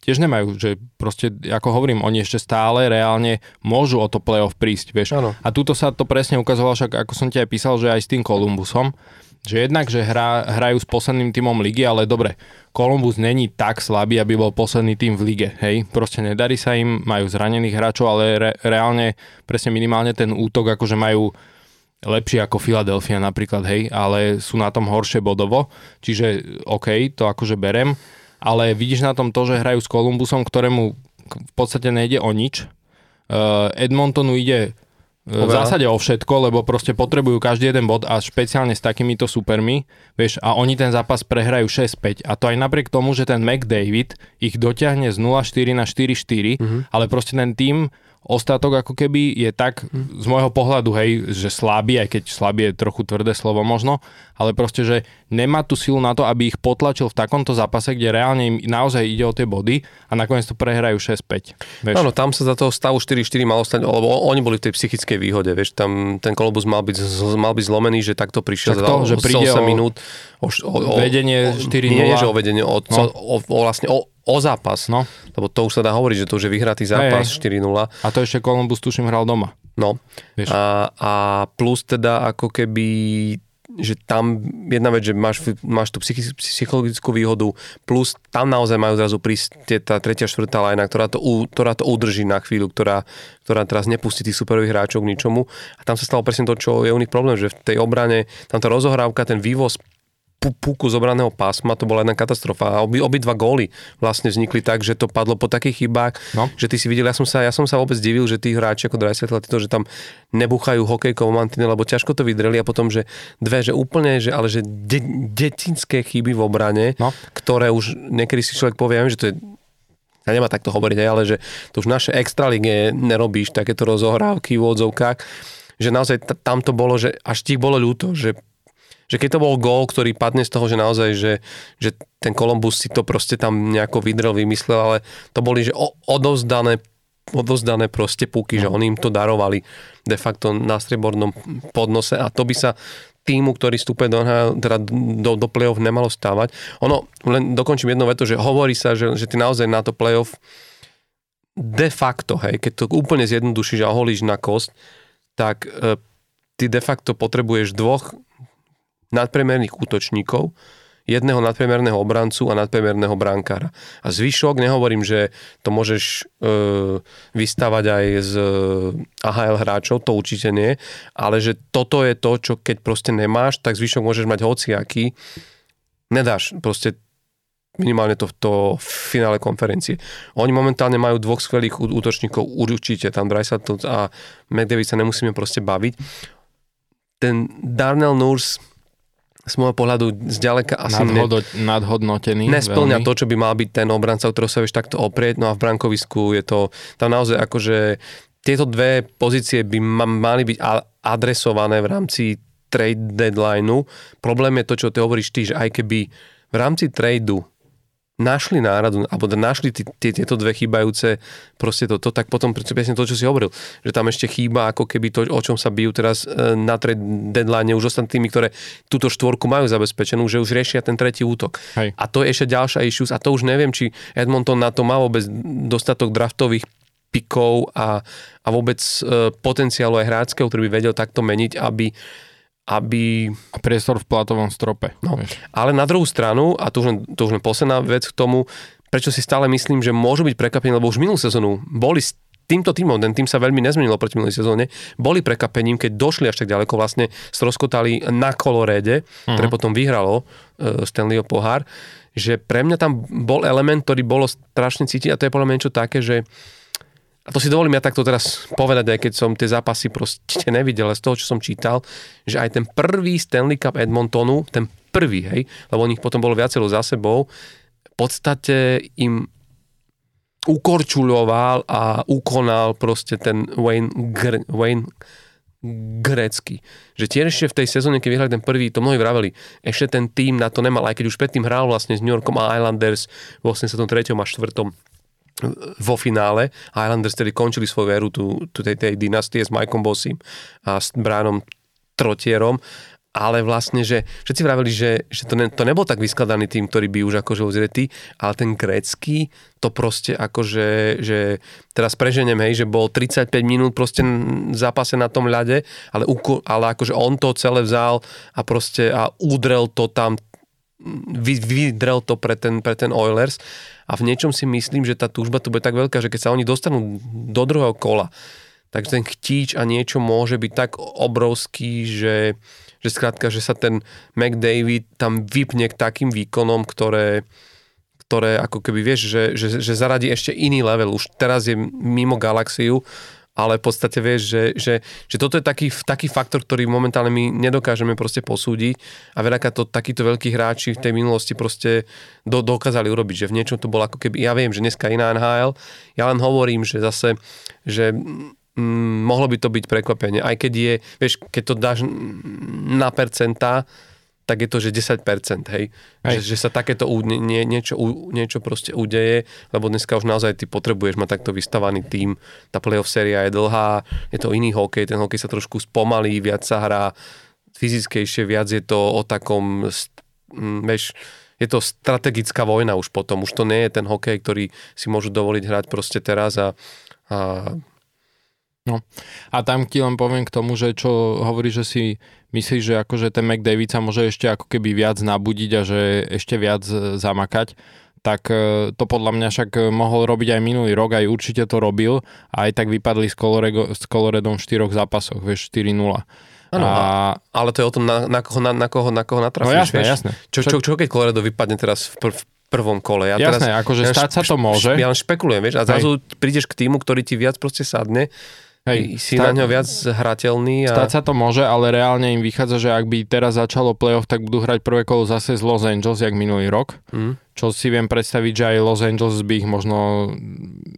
tiež nemajú, že proste, ako hovorím, oni ešte stále reálne môžu o to playoff prísť, vieš. Ano. A túto sa to presne ukazovalo, však ako som ti aj písal, že aj s tým Kolumbusom, že jednak, že hra, hrajú s posledným týmom ligy, ale dobre, Columbus není tak slabý, aby bol posledný tým v lige, hej, proste nedarí sa im, majú zranených hráčov, ale re, reálne, presne minimálne ten útok, akože majú lepšie ako Philadelphia napríklad, hej, ale sú na tom horšie bodovo, čiže OK, to akože berem, ale vidíš na tom to, že hrajú s Kolumbusom, ktorému v podstate nejde o nič. Uh, Edmontonu ide v zásade o všetko, lebo proste potrebujú každý jeden bod a špeciálne s takýmito supermi, vieš, a oni ten zápas prehrajú 6-5 a to aj napriek tomu, že ten McDavid ich dotiahne z 0-4 na 4-4, mm-hmm. ale proste ten tým Ostatok ako keby je tak z môjho pohľadu, hej, že slabý, aj keď slabý je trochu tvrdé slovo možno, ale proste, že nemá tú silu na to, aby ich potlačil v takomto zápase, kde reálne im naozaj ide o tie body a nakoniec to prehrajú 6-5. Áno, tam sa za toho stavu 4-4 malo stať, lebo oni boli v tej psychickej výhode, vieš, tam ten kolobus mal byť, mal byť zlomený, že takto prišiel tak to, za, že príde 8 o, minút. O, o, o, vedenie 4-0. Nie, že o vedenie, o, no. o, o, vlastne o, o zápas. No. Lebo to už sa dá hovoriť, že to už je vyhratý zápas hey, 4-0. A to ešte Columbus tuším hral doma. No. A, a plus teda ako keby že tam jedna vec, že máš, máš tú psychologickú výhodu, plus tam naozaj majú zrazu prísť tá tretia, štvrtá lajna, ktorá to, ktorá to udrží na chvíľu, ktorá, ktorá teraz nepustí tých superových hráčov k ničomu. A tam sa stalo presne to, čo je u nich problém, že v tej obrane, tam tá rozohrávka, ten vývoz puku zobraného pásma, to bola jedna katastrofa. A obi, obidva góly vlastne vznikli tak, že to padlo po takých chybách, no. že ty si videl, ja som sa, ja som sa vôbec divil, že tí hráči ako Dreisaitl, to, že tam nebuchajú hokejkou mantine, lebo ťažko to vydreli a potom, že dve, že úplne, že, ale že de, detinské chyby v obrane, no. ktoré už niekedy si človek povie, že to je ja nemá takto hovoriť, ale že to už naše extralige nerobíš, takéto rozohrávky v odzovkách, že naozaj t- tam to bolo, že až ti bolo ľúto, že že keď to bol gól, ktorý padne z toho, že naozaj, že, že ten Kolumbus si to proste tam nejako vydrel, vymyslel, ale to boli, že odovzdané odovzdané proste puky, no. že oni im to darovali de facto na striebornom podnose a to by sa týmu, ktorý vstúpe do, teda do, do play-off nemalo stávať. Ono, len dokončím jedno veto, že hovorí sa, že, že ty naozaj na to play-off de facto, hej, keď to úplne zjednodušíš a holíš na kost, tak e, ty de facto potrebuješ dvoch nadpremerných útočníkov, jedného nadpremerného obrancu a nadpremerného brankára. A zvyšok, nehovorím, že to môžeš e, vystavať aj z e, AHL hráčov, to určite nie, ale že toto je to, čo keď proste nemáš, tak zvyšok môžeš mať hociaký. Nedáš proste minimálne to v to finále konferencie. Oni momentálne majú dvoch skvelých útočníkov, určite tam Dreisaitl a McDavid sa nemusíme proste baviť. Ten Darnell Nurse z môjho pohľadu zďaleka asi Nadhodo, ne, nadhodnotený. Nesplňa veľmi. to, čo by mal byť ten obranca, ktorého sa vieš takto oprieť. No a v brankovisku je to tam naozaj akože tieto dve pozície by ma, mali byť adresované v rámci trade deadlineu. Problém je to, čo ty hovoríš ty, že aj keby v rámci tradu našli náradu, alebo našli tie, tieto dve chýbajúce proste toto, tak potom presne to, čo si hovoril, že tam ešte chýba ako keby to, o čom sa bijú teraz e, na trade deadline už ostatnými, ktoré túto štvorku majú zabezpečenú, že už riešia ten tretí útok. Hej. A to je ešte ďalšia issues a to už neviem, či Edmonton na to má vôbec dostatok draftových pikov a, a vôbec e, potenciálu aj hráčského, ktorý by vedel takto meniť, aby aby... Priestor v platovom strope. No, ale na druhú stranu, a to už, len, to už len posledná vec k tomu, prečo si stále myslím, že môžu byť prekvapení, lebo už minulú sezónu boli s týmto týmom, ten tým sa veľmi nezmenil proti minulej sezóne, boli prekapením, keď došli až tak ďaleko, vlastne stroskotali na koloréde, uh-huh. ktoré potom vyhralo uh, Stanleyho pohár, že pre mňa tam bol element, ktorý bolo strašne cítiť a to je podľa mňa niečo také, že a to si dovolím ja takto teraz povedať, aj keď som tie zápasy proste nevidel, ale z toho, čo som čítal, že aj ten prvý Stanley Cup Edmontonu, ten prvý, hej, lebo nich potom bolo viacero za sebou, v podstate im ukorčuloval a ukonal proste ten Wayne, Gr- Wayne grécky. Že tiež ešte v tej sezóne, keď vyhrali ten prvý, to mnohí vraveli, ešte ten tým na to nemal, aj keď už predtým hral vlastne s New Yorkom a Islanders v 83. a 4 vo finále. Highlanders tedy končili svoju veru tu, tu tej, tej dynastie s Mikeom Bossim a s Bránom Trotierom ale vlastne, že všetci vraveli, že, že to, ne, to nebol tak vyskladaný tým, ktorý by už akože uzretý, ale ten grécky, to proste akože, že teraz preženiem, hej, že bol 35 minút proste zápase na tom ľade, ale, ale akože on to celé vzal a proste a udrel to tam vy, vydrel to pre ten, pre ten Oilers a v niečom si myslím, že tá túžba tu bude tak veľká, že keď sa oni dostanú do druhého kola, tak ten chtíč a niečo môže byť tak obrovský, že, že skrátka, že sa ten McDavid tam vypne k takým výkonom, ktoré, ktoré ako keby vieš, že, že, že zaradí ešte iný level. Už teraz je mimo galaxiu ale v podstate vieš, že, že, že toto je taký, taký faktor, ktorý momentálne my nedokážeme proste posúdiť. A veľaká to takíto veľkí hráči v tej minulosti proste do, dokázali urobiť, že v niečom to bolo ako keby, ja viem, že dneska iná NHL, ja len hovorím, že zase, že mm, mohlo by to byť prekvapenie, aj keď je, vieš, keď to dáš na percentá, tak je to, že 10%, hej. hej. Že, že sa takéto u, nie, niečo, u, niečo proste udeje, lebo dneska už naozaj ty potrebuješ mať takto vystavaný tým. Tá playoff séria je dlhá, je to iný hokej, ten hokej sa trošku spomalí, viac sa hrá fyzickejšie, viac je to o takom, vieš, je to strategická vojna už potom. Už to nie je ten hokej, ktorý si môžu dovoliť hrať proste teraz a, a No a tam ti len poviem k tomu, že čo hovorí, že si myslíš, že akože ten McDavid sa môže ešte ako keby viac nabudiť a že ešte viac e, zamakať, tak e, to podľa mňa však mohol robiť aj minulý rok, aj určite to robil a aj tak vypadli s, Colorego, s Coloredom v štyroch zápasoch, vieš, 4-0. Ano, a... ale to je o tom, na, na koho, na, na koho, na koho natrafíš, no jasné, vieš? jasné. Čo, čo, čo, keď Colorado vypadne teraz v, pr- v prvom kole? Ja jasné, teraz, akože ja stať sa to môže. Ja len špekulujem, vieš, a zrazu prídeš k týmu, ktorý ti viac proste sadne Hej, si stá... na ňo viac hrateľný. A... Stať sa to môže, ale reálne im vychádza, že ak by teraz začalo playoff, tak budú hrať prvé kolo zase z Los Angeles, jak minulý rok. Mm. Čo si viem predstaviť, že aj Los Angeles by ich možno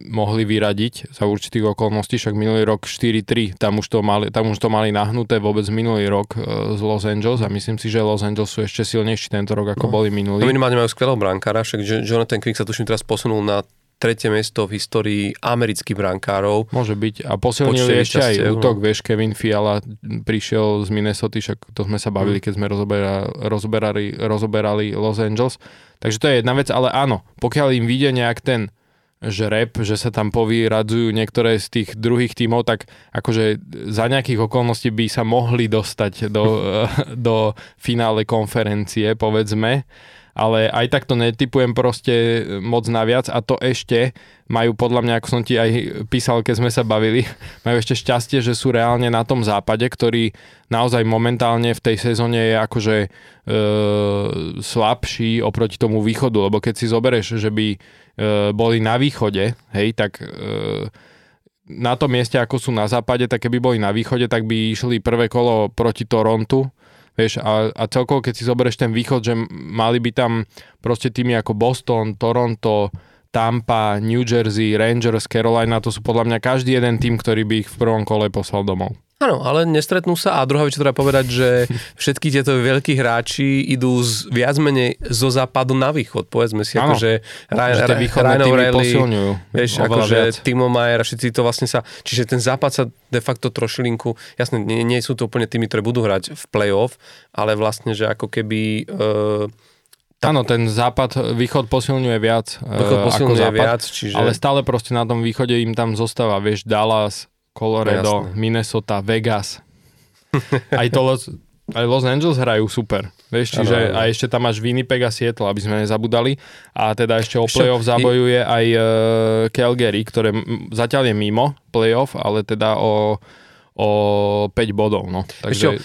mohli vyradiť za určitých okolností, však minulý rok 4-3, tam už to mali, tam už to mali nahnuté vôbec minulý rok e, z Los Angeles a myslím si, že Los Angeles sú ešte silnejší tento rok, ako no. boli minulý. No minimálne majú skvelého brankára, však Jonathan Quick sa tuším teraz posunul na tretie miesto v histórii amerických brankárov. Môže byť. A posilnili ešte aj útok, vieš, Kevin Fiala prišiel z Minnesota, však to sme sa bavili, mm. keď sme rozoberali, rozoberali, rozoberali Los Angeles. Takže to je jedna vec, ale áno, pokiaľ im vyjde nejak ten žreb, že sa tam povyradzujú niektoré z tých druhých tímov, tak akože za nejakých okolností by sa mohli dostať do, do finále konferencie, povedzme ale aj tak to netypujem proste moc naviac. A to ešte majú podľa mňa, ako som ti aj písal, keď sme sa bavili, majú ešte šťastie, že sú reálne na tom západe, ktorý naozaj momentálne v tej sezóne je akože e, slabší oproti tomu východu, lebo keď si zoberieš, že by e, boli na východe, hej, tak e, na tom mieste, ako sú na západe, tak keby boli na východe, tak by išli prvé kolo proti Torontu, Vieš, a, a celkovo, keď si zoberieš ten východ, že mali by tam proste týmy ako Boston, Toronto, Tampa, New Jersey, Rangers, Carolina, to sú podľa mňa každý jeden tým, ktorý by ich v prvom kole poslal domov. Áno, ale nestretnú sa a druhá vec, čo treba povedať, že všetky tieto veľkí hráči idú z, viac menej zo západu na východ, povedzme si, Áno, akože Ryan O'Reilly, vieš, akože. Timo Mayer všetci to vlastne sa, čiže ten západ sa de facto trošilinku, jasne, nie, nie sú to úplne týmy, ktoré budú hrať v play-off, ale vlastne, že ako keby uh, Áno, ten západ, východ posilňuje viac Východ eh, posilňuje ako západ, viac, čiže- ale stále proste na tom východe im tam zostáva, vieš, Dallas, Colorado, Jasné. Minnesota, Vegas. Aj to Los, aj Los Angeles hrajú super. Vieš, čiže Áno, áno. a ešte tam máš Winnipeg a Seattle, aby sme nezabudali. A teda ešte o playoff zabojuje aj uh, Calgary, ktoré m- zatiaľ je mimo playoff, ale teda o o 5 bodov, no. Takže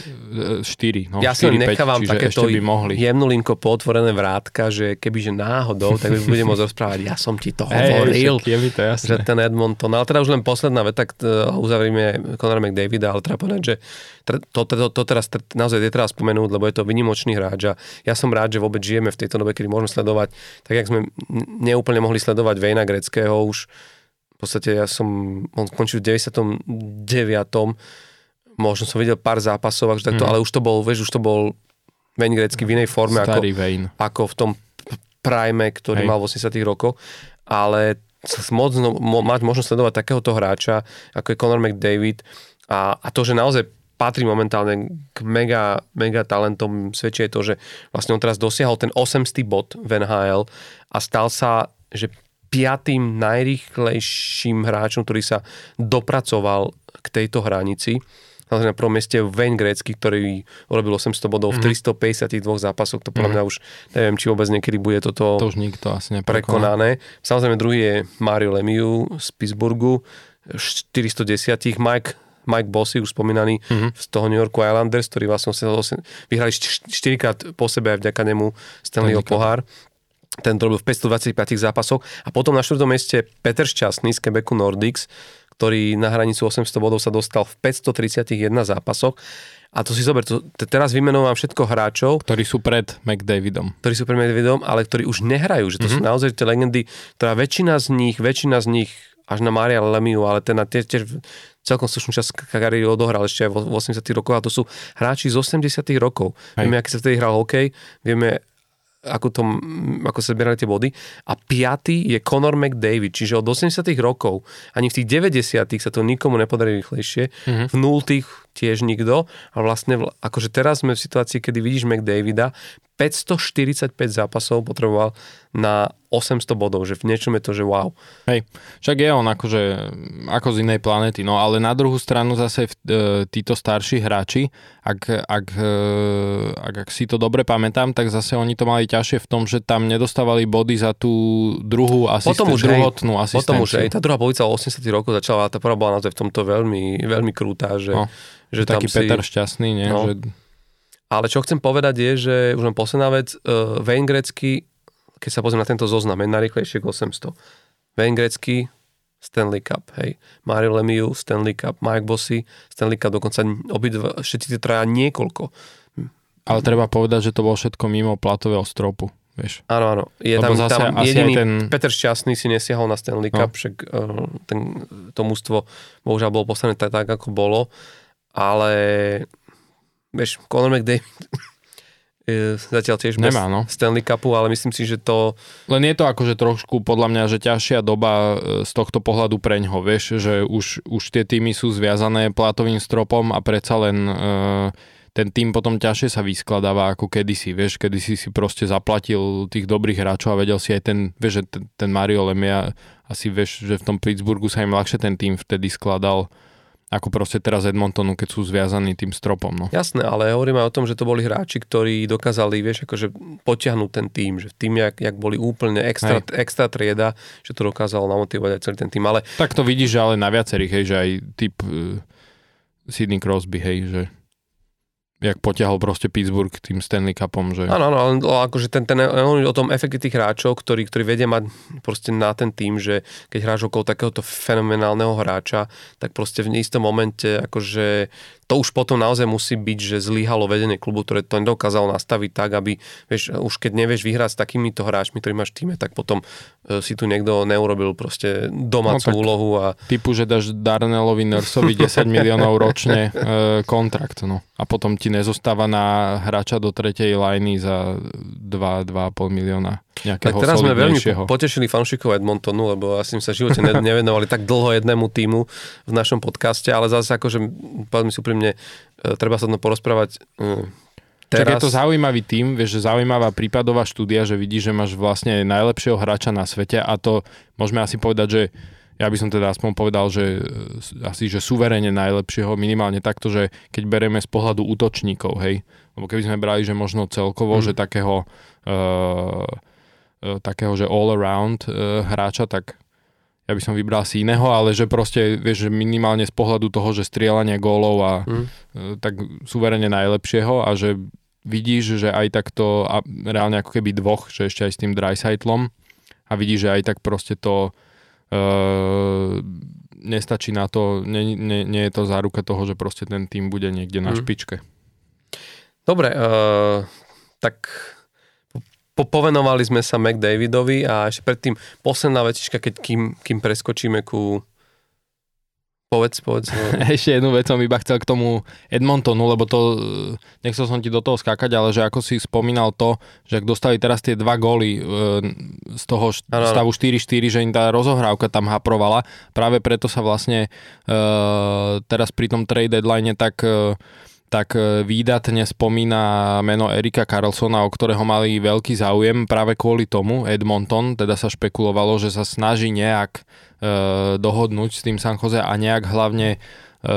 4, no. ja si 4, nechávam 5, čiže takéto by mohli. jemnulinko potvorené vrátka, že kebyže náhodou, tak už budem môcť rozprávať, ja som ti to hovoril. však je to jasné. že ten Edmonton, ale teda už len posledná veta, k- uzavrieme Conor McDavida, ale treba povedať, že to, to, to teraz naozaj je treba spomenúť, lebo je to vynimočný hráč a ja som rád, že vôbec žijeme v tejto dobe, kedy môžeme sledovať, tak jak sme neúplne mohli sledovať Vejna Greckého už podstate ja som, on končil v 99. Možno som videl pár zápasov, takže takto, Mhm. ale už to bol, vieš, už to bol Vejn Grecký v inej forme ako, Starý Vane. ako v tom prime, ktorý Hej. mal v 80 rokoch, ale moc, mo, mať možnosť sledovať takéhoto hráča, ako je Conor McDavid a, a to, že naozaj patrí momentálne k mega, mega talentom, svedčí aj to, že vlastne on teraz dosiahol ten 800 bod v NHL a stal sa, že piatým najrýchlejším hráčom, ktorý sa dopracoval k tejto hranici. Samozrejme na prvom mieste Wayne Gretzky, ktorý urobil 800 bodov v 352 zápasoch. To podľa mňa už neviem, či vôbec niekedy bude toto To už nikto asi neprekoná. prekonané. Samozrejme druhý je Mario Lemieux z Pittsburghu, 410. Mike Mike Bossy, už spomínaný Mhm. z toho New Yorku Islanders, ktorí vlastne vyhrali 4 krát po sebe aj vďaka nemu Stanleyho pohár. Ten to robil v 525 zápasoch. A potom na štvrtom mieste Peter Šťastný z Quebecu Nordics, ktorý na hranicu 800 bodov sa dostal v 531 zápasoch. A to si zober, to, te- teraz vymenovám všetko hráčov, Ktorí sú pred McDavidom. ktorí sú pre Medvedom, ale ktorí už nehrajú, že to mm-hmm. sú naozaj tie legendy, ktorá väčšina z nich, väčšina z nich, až na Maria Lemiu, ale ten na tiež, tiež celkom slušnú časť kariéry odohral ešte aj v 80 rokoch a to sú hráči z 80 rokov. Hej. Vieme, aký sa vtedy hral hokej, vieme, ako, to, ako sa zbierali tie body. A piatý je Conor McDavid, čiže od 80 rokov, ani v tých 90 sa to nikomu nepodarí rýchlejšie, mm-hmm. v nultých tiež nikto. A vlastne, vl- akože teraz sme v situácii, kedy vidíš McDavida, 545 zápasov potreboval na 800 bodov, že v niečom je to, že wow. Hej, však je on akože ako z inej planety, no ale na druhú stranu zase e, títo starší hráči, ak, ak, e, ak, ak si to dobre pamätám, tak zase oni to mali ťažšie v tom, že tam nedostávali body za tú druhú asisten- Potom už, hej, druhotnú asistenciu. Potom už aj tá druhá polovica 80 rokov začala, tá prvá bola naozaj v tomto veľmi, veľmi krúta, že, No, že tam Taký si... Peter šťastný, nie? No. Že, Ale čo chcem povedať je, že už len posledná vec, uh, Wayne Gretzky, keď sa pozriem na tento zoznam, je najrychlejšie k 800. Wayne Gretzky, Stanley Cup, hej. Mario Lemieux, Stanley Cup, Mike Bossy, Stanley Cup, dokonca obidva, všetci tie traja niekoľko. ale treba povedať, že to bolo všetko mimo platového stropu, vieš. Áno, áno. Je Lebo tam, zase tam jediný ten- Peter Šťastný si nesiahol na Stanley No. Cup, však uh, ten, to mústvo bohužiaľ bolo postavené tak, tak, ako bolo, ale vieš, Conor McDavid zatiaľ tiež Nemá, no. Stanley Cupu, ale myslím si, že to Len je to akože trošku podľa mňa, že ťažšia doba e, z tohto pohľadu preňho, vieš, že už, už tie týmy sú zviazané platovým stropom a predsa len e, ten tým potom ťažšie sa vyskladáva ako kedysi, vieš, kedysi si proste zaplatil tých dobrých hráčov a vedel si aj ten, vieš, že ten, ten Mario Lemia, asi vieš, že v tom Pittsburghu sa im ľahšie ten tým vtedy skladal ako proste teraz Edmontonu, keď sú zviazaní tým stropom, no. jasné, ale hovoríme o tom, že to boli hráči, ktorí dokázali, vieš, akože potiahnuť ten tým, že v tým, jak, jak boli úplne extra, extra trieda, že to dokázalo namotivovať aj celý ten tým, ale Tak to vidíš, ale na viacerých, hej, že aj typ uh, Sidney Crosby, hej, že jak potiahol proste Pittsburgh tým Stanley Cupom. Že... Áno, áno, ale akože ten, ten, on o tom efekte tých hráčov, ktorí, ktorí vedia mať proste na ten tým, že keď hráš okolo takéhoto fenomenálneho hráča, tak proste v istom momente akože to už potom naozaj musí byť, že zlyhalo vedenie klubu, ktoré to nedokázalo nastaviť tak, aby, vieš, už keď nevieš vyhrať s takýmito hráčmi, ktorí máš v týme, tak potom e, si tu niekto neurobil proste domácu no, úlohu. A... Typu, že dáš Darnelovi Nursovi 10 miliónov ročne e, kontrakt, no. A potom ti nezostáva na hráča do tretej lajny za 2-2,5 milióna tak teraz sme veľmi potešili fanšikov Edmontonu, lebo asi sme sa v živote nevenovali tak dlho jednému týmu v našom podcaste, ale zase akože, povedzme si úprimne, e, treba sa to porozprávať teraz. Tak je to zaujímavý tým, vieš, že zaujímavá prípadová štúdia, že vidíš, že máš vlastne najlepšieho hráča na svete a to môžeme asi povedať, že ja by som teda aspoň povedal, že e, asi, že suverene najlepšieho, minimálne takto, že keď bereme z pohľadu útočníkov, hej, lebo keby sme brali, že možno celkovo, mm. že takého uh, takého, že all around e, hráča, tak ja by som vybral si iného, ale že proste, vieš, že minimálne z pohľadu toho, že strieľanie gólov a mm. tak suverene najlepšieho a že vidíš, že aj takto a reálne ako keby dvoch, že ešte aj s tým Dreisaitlom a vidíš, že aj tak proste to uh, nestačí na to, nie, nie, nie je to záruka toho, že proste ten tým bude niekde na mm. špičke. Dobre, uh, tak po, povenovali sme sa McDavidovi a ešte predtým posledná vetička, keď kým, kým preskočíme ku Povedz, povedz. No. Ešte jednu vec som iba chcel k tomu Edmontonu, lebo to, nechcel som ti do toho skákať, ale že ako si spomínal to, že ak dostali teraz tie dva góly e, z toho ano, stavu 4-4, že im tá rozohrávka tam haprovala, práve preto sa vlastne e, teraz pri tom trade deadline tak e, tak e, výdatne spomína meno Erika Carlsona, o ktorého mali veľký záujem práve kvôli tomu Edmonton, teda sa špekulovalo, že sa snaží nejak e, dohodnúť s tým San Jose a nejak hlavne e,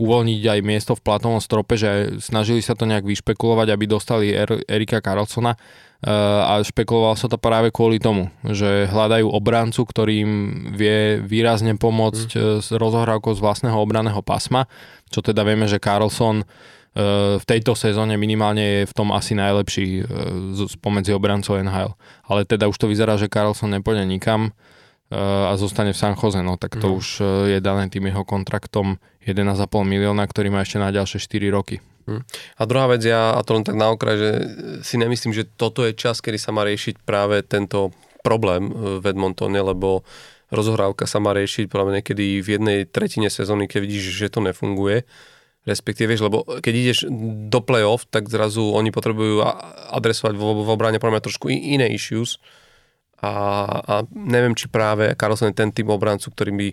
uvoľniť aj miesto v platovom strope, že snažili sa to nejak vyšpekulovať, aby dostali er, Erika Carlsona a špekuloval sa to práve kvôli tomu, že hľadajú obrancu, ktorý im vie výrazne pomôcť mm. s rozohrávkou z vlastného obraného pásma, čo teda vieme, že Carlson v tejto sezóne minimálne je v tom asi najlepší spomedzi obrancov NHL. Ale teda už to vyzerá, že Carlson nepôjde nikam a zostane v San Jose, no tak to mm. už je dané tým jeho kontraktom 1,5 milióna, ktorý má ešte na ďalšie 4 roky. Hm. A druhá vec, ja, a to len tak na okraj, že si nemyslím, že toto je čas, kedy sa má riešiť práve tento problém e, v Edmontone, lebo rozohrávka sa má riešiť práve niekedy v jednej tretine sezóny, keď vidíš, že to nefunguje. Respektíve, vieš, lebo keď ideš do play-off, tak zrazu oni potrebujú adresovať v, v obrane podľa trošku iné issues a, a neviem, či práve Carlson je ten typ obrancu, ktorý by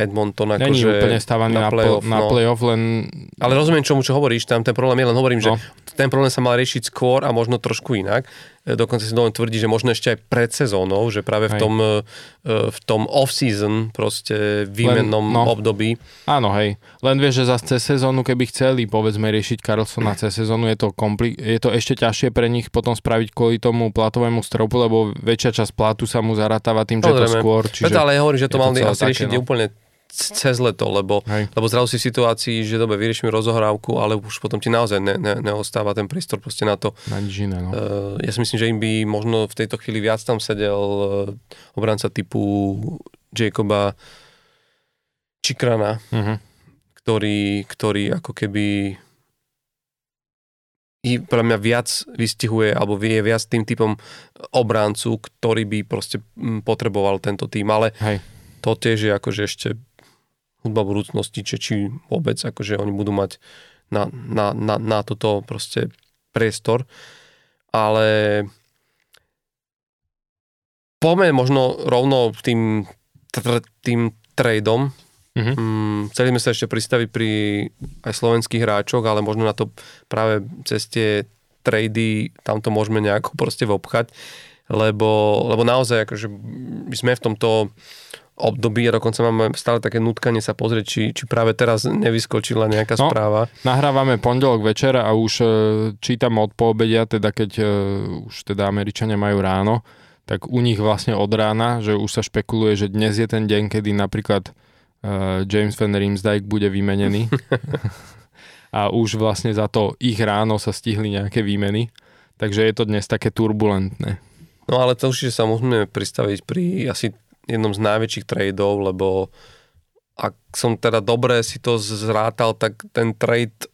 Edmonton akože... Není úplne stávaný na playoff, na, no. play-off len... Ale rozumiem, čomu čo hovoríš, tam ten problém je, len hovorím, no. že ten problém sa mal riešiť skôr a možno trošku inak. E, dokonca si dovolím tvrdí, že možno ešte aj pred sezónou, že práve v tom, e, v tom off-season, proste výmennom len, no. období. Áno, hej. Len vieš, že zase cez sezónu, keby chceli, povedzme, riešiť Carlsona cez sezónu, je to, kompli- je to ešte ťažšie pre nich potom spraviť kvôli tomu platovému stropu, lebo väčšia časť platu sa mu zarátáva tým, že to skôr. Čiže Preto, ale ja hovorím, že to mali asi riešiť no. úplne cez leto, lebo, lebo zrazu si v situácii, že dobre, vyriešime rozohrávku, ale už potom ti naozaj ne, ne, neostáva ten priestor proste na to. Na nič iné, no. Uh, ja si myslím, že im by možno v tejto chvíli viac tam sedel uh, obranca typu Jacoba Čikrana, uh-huh. ktorý, ktorý ako keby i pre mňa viac vystihuje, alebo vie viac tým typom obráncu, ktorý by proste potreboval tento tým, ale Hej. to tiež je akože ešte hudba budúcnosti, či, či vôbec akože oni budú mať na, na, na, na toto proste priestor. Ale poďme možno rovno tým, tým tradeom. Mm-hmm. Mm, chceli sme sa ešte pristaviť pri aj slovenských hráčoch, ale možno na to práve cez tie trady tam to môžeme nejako proste vobchať, lebo, lebo naozaj akože sme v tomto období a dokonca máme stále také nutkanie sa pozrieť, či, či práve teraz nevyskočila nejaká no, správa. Nahrávame pondelok večer a už e, čítam od poobedia, teda keď e, už teda Američania majú ráno, tak u nich vlastne od rána, že už sa špekuluje, že dnes je ten deň, kedy napríklad e, James Van Riemsdyk bude vymenený. a už vlastne za to ich ráno sa stihli nejaké výmeny. Takže je to dnes také turbulentné. No ale to určite sa musíme pristaviť pri asi jednom z najväčších tradeov, lebo ak som teda dobre si to zrátal, tak ten trade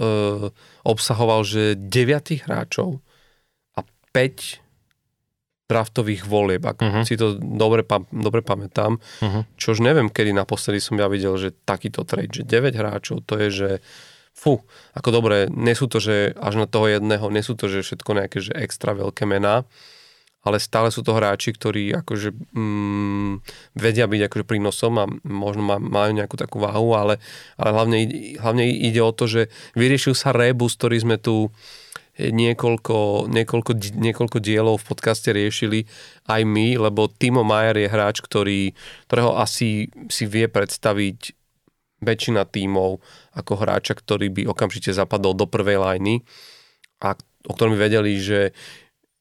uh, obsahoval, že 9 hráčov a 5 draftových volieb, ak uh-huh. si to dobre, dobre pamätám, uh-huh. čož neviem, kedy naposledy som ja videl, že takýto trade, že 9 hráčov, to je, že fú, ako dobre, nie sú to, že až na toho jedného, nie sú to, že všetko nejaké, že extra veľké mená, ale stále sú to hráči, ktorí akože mm, vedia byť akože prínosom a možno má, majú nejakú takú váhu, ale, ale hlavne, hlavne ide o to, že vyriešil sa rebus, ktorý sme tu niekoľko, niekoľko, niekoľko dielov v podcaste riešili aj my, lebo Timo Majer je hráč, ktorý, ktorého asi si vie predstaviť väčšina tímov ako hráča, ktorý by okamžite zapadol do prvej lajny a o ktorom vedeli, že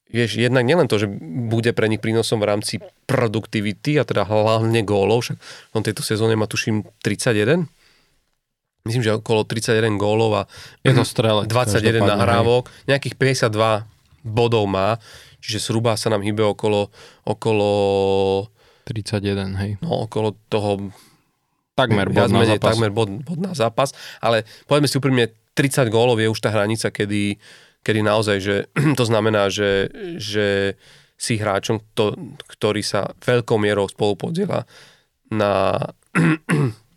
vieš, jednak nielen to, že bude pre nich prínosom v rámci produktivity a teda hlavne gólov, však on tejto sezóne má tuším 31, myslím, že okolo 31 gólov a je to strele, 21 nahrávok, nejakých 52 bodov má, čiže zhruba sa nám hýbe okolo, okolo 31, hej. No, okolo toho takmer bod na zápas. Takmer bod, bod na zápas, ale povedzme si úprimne, 30 gólov je už tá hranica, kedy kedy naozaj, že to znamená, že, že si hráčom, to, ktorý sa veľkou mierou spolupodiela na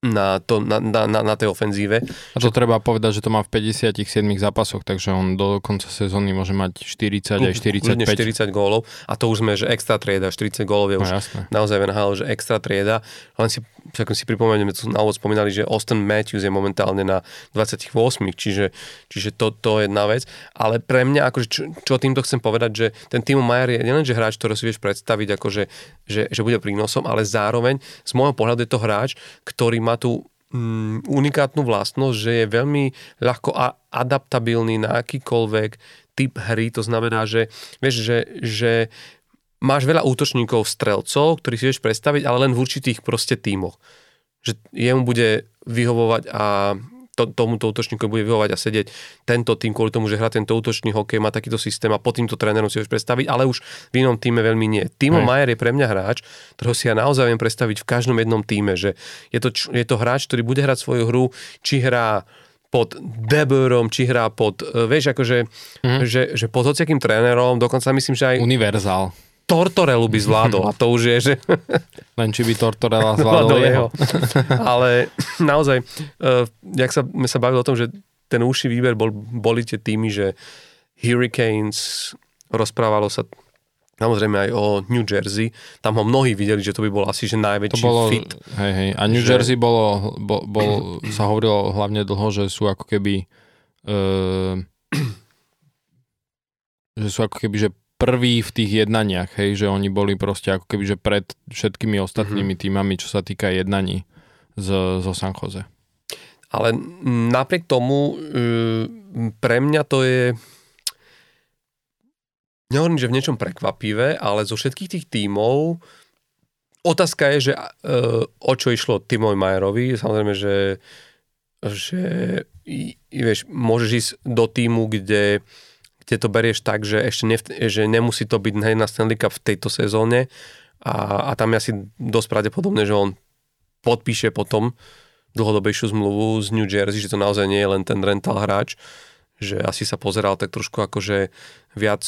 na, to, na, na, na tej ofenzíve. A to že... treba povedať, že to má v 57 zápasoch, takže on do konca sezóny môže mať 40 aj 45. 40 gólov a to už sme, že extra trieda, 40 gólov je no, už jasné. naozaj venhal, že extra trieda. Len si, ako si pripomenieme, tu na úvod spomínali, že Austin Matthews je momentálne na 28, čiže, čiže to, to je jedna vec. Ale pre mňa, akože čo, čo týmto chcem povedať, že ten Timo Majer je nielenže hráč, ktorý si vieš predstaviť, akože, že, že bude prínosom, ale zároveň z môjho pohľadu je to hráč, ktorý má má tú mm, unikátnu vlastnosť, že je veľmi ľahko a adaptabilný na akýkoľvek typ hry. To znamená, že, vieš, že, že máš veľa útočníkov, strelcov, ktorých si vieš predstaviť, ale len v určitých proste tímoch. Že jemu bude vyhovovať a to, tomuto útočníku bude vyhovať a sedieť tento tým kvôli tomu, že hrá tento útočný hokej, má takýto systém a pod týmto trénerom si vieš predstaviť, ale už v inom týme veľmi nie. Timo. Majer je pre mňa hráč, ktorého si ja naozaj viem predstaviť v každom jednom týme, že je to, je to hráč, ktorý bude hrať svoju hru, či hrá pod Deburom, či hrá pod, e, vieš, akože, mm. že, že pod hociakým trénerom, dokonca myslím, že aj... Univerzál. Tortorelu by zvládol a to už je, že... Len či by Tortorella zvládol jeho. Ale naozaj, uh, jak sa, sa bavili o tom, že ten úžší výber bol, boli tie týmy, že Hurricanes, rozprávalo sa samozrejme aj o New Jersey. Tam ho mnohí videli, že to by bol asi že najväčší to bolo, fit. Hej, hej. A New že... Jersey bolo, bol, bol, sa hovorilo hlavne dlho, že sú ako keby uh, že sú ako keby, že prví v tých jednaniach, hej, že oni boli proste ako keby, že pred všetkými ostatnými mm-hmm. týmami, čo sa týka jednaní z, zo San Jose. Ale napriek tomu pre mňa to je nehovorím, že v niečom prekvapivé, ale zo všetkých tých tímov otázka je, že o čo išlo Timovi Majerovi. Samozrejme, že, že vieš, môžeš ísť do týmu, kde kde to berieš tak, že ešte ne, že nemusí to byť na Stanley Cup v tejto sezóne a, a tam je asi dosť pravdepodobné, že on podpíše potom dlhodobejšiu zmluvu z New Jersey, že to naozaj nie je len ten rental hráč, že asi sa pozeral tak trošku akože viac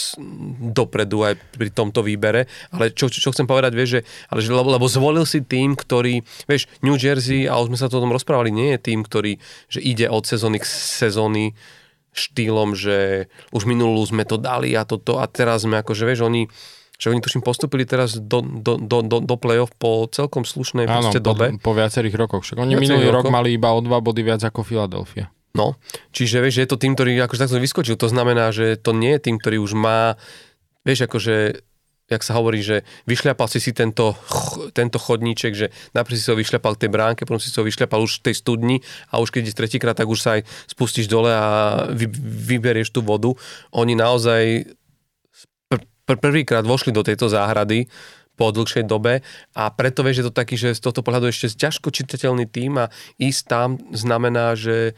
dopredu aj pri tomto výbere, ale čo, čo, čo chcem povedať, vieš, že, ale že, lebo, lebo zvolil si tým, ktorý, vieš, New Jersey, a už sme sa to o tom rozprávali, nie je tým, ktorý, že ide od sezóny k sezóny, štýlom, že už minulú sme to dali a toto a teraz sme akože, vieš, oni že oni tuším postupili teraz do, do, do, do, do play-off po celkom slušnej Áno, dobe. Po, po viacerých rokoch. Však oni minulý rok mali iba o dva body viac ako Philadelphia. No, čiže vieš, že je to tým, ktorý akože takto vyskočil. To znamená, že to nie je tým, ktorý už má, vieš, akože jak sa hovorí, že vyšľapal si si tento, tento chodníček, že najprv si ho vyšľapal k tej bránke, potom si ho vyšľapal už v tej studni a už keď ideš tretíkrát, tak už sa aj spustíš dole a vy, vyberieš tú vodu. Oni naozaj pr- pr- prvýkrát vošli do tejto záhrady po dlhšej dobe a preto vieš, že to taký, že z tohto pohľadu ešte ťažko čitateľný tým a ísť tam znamená, že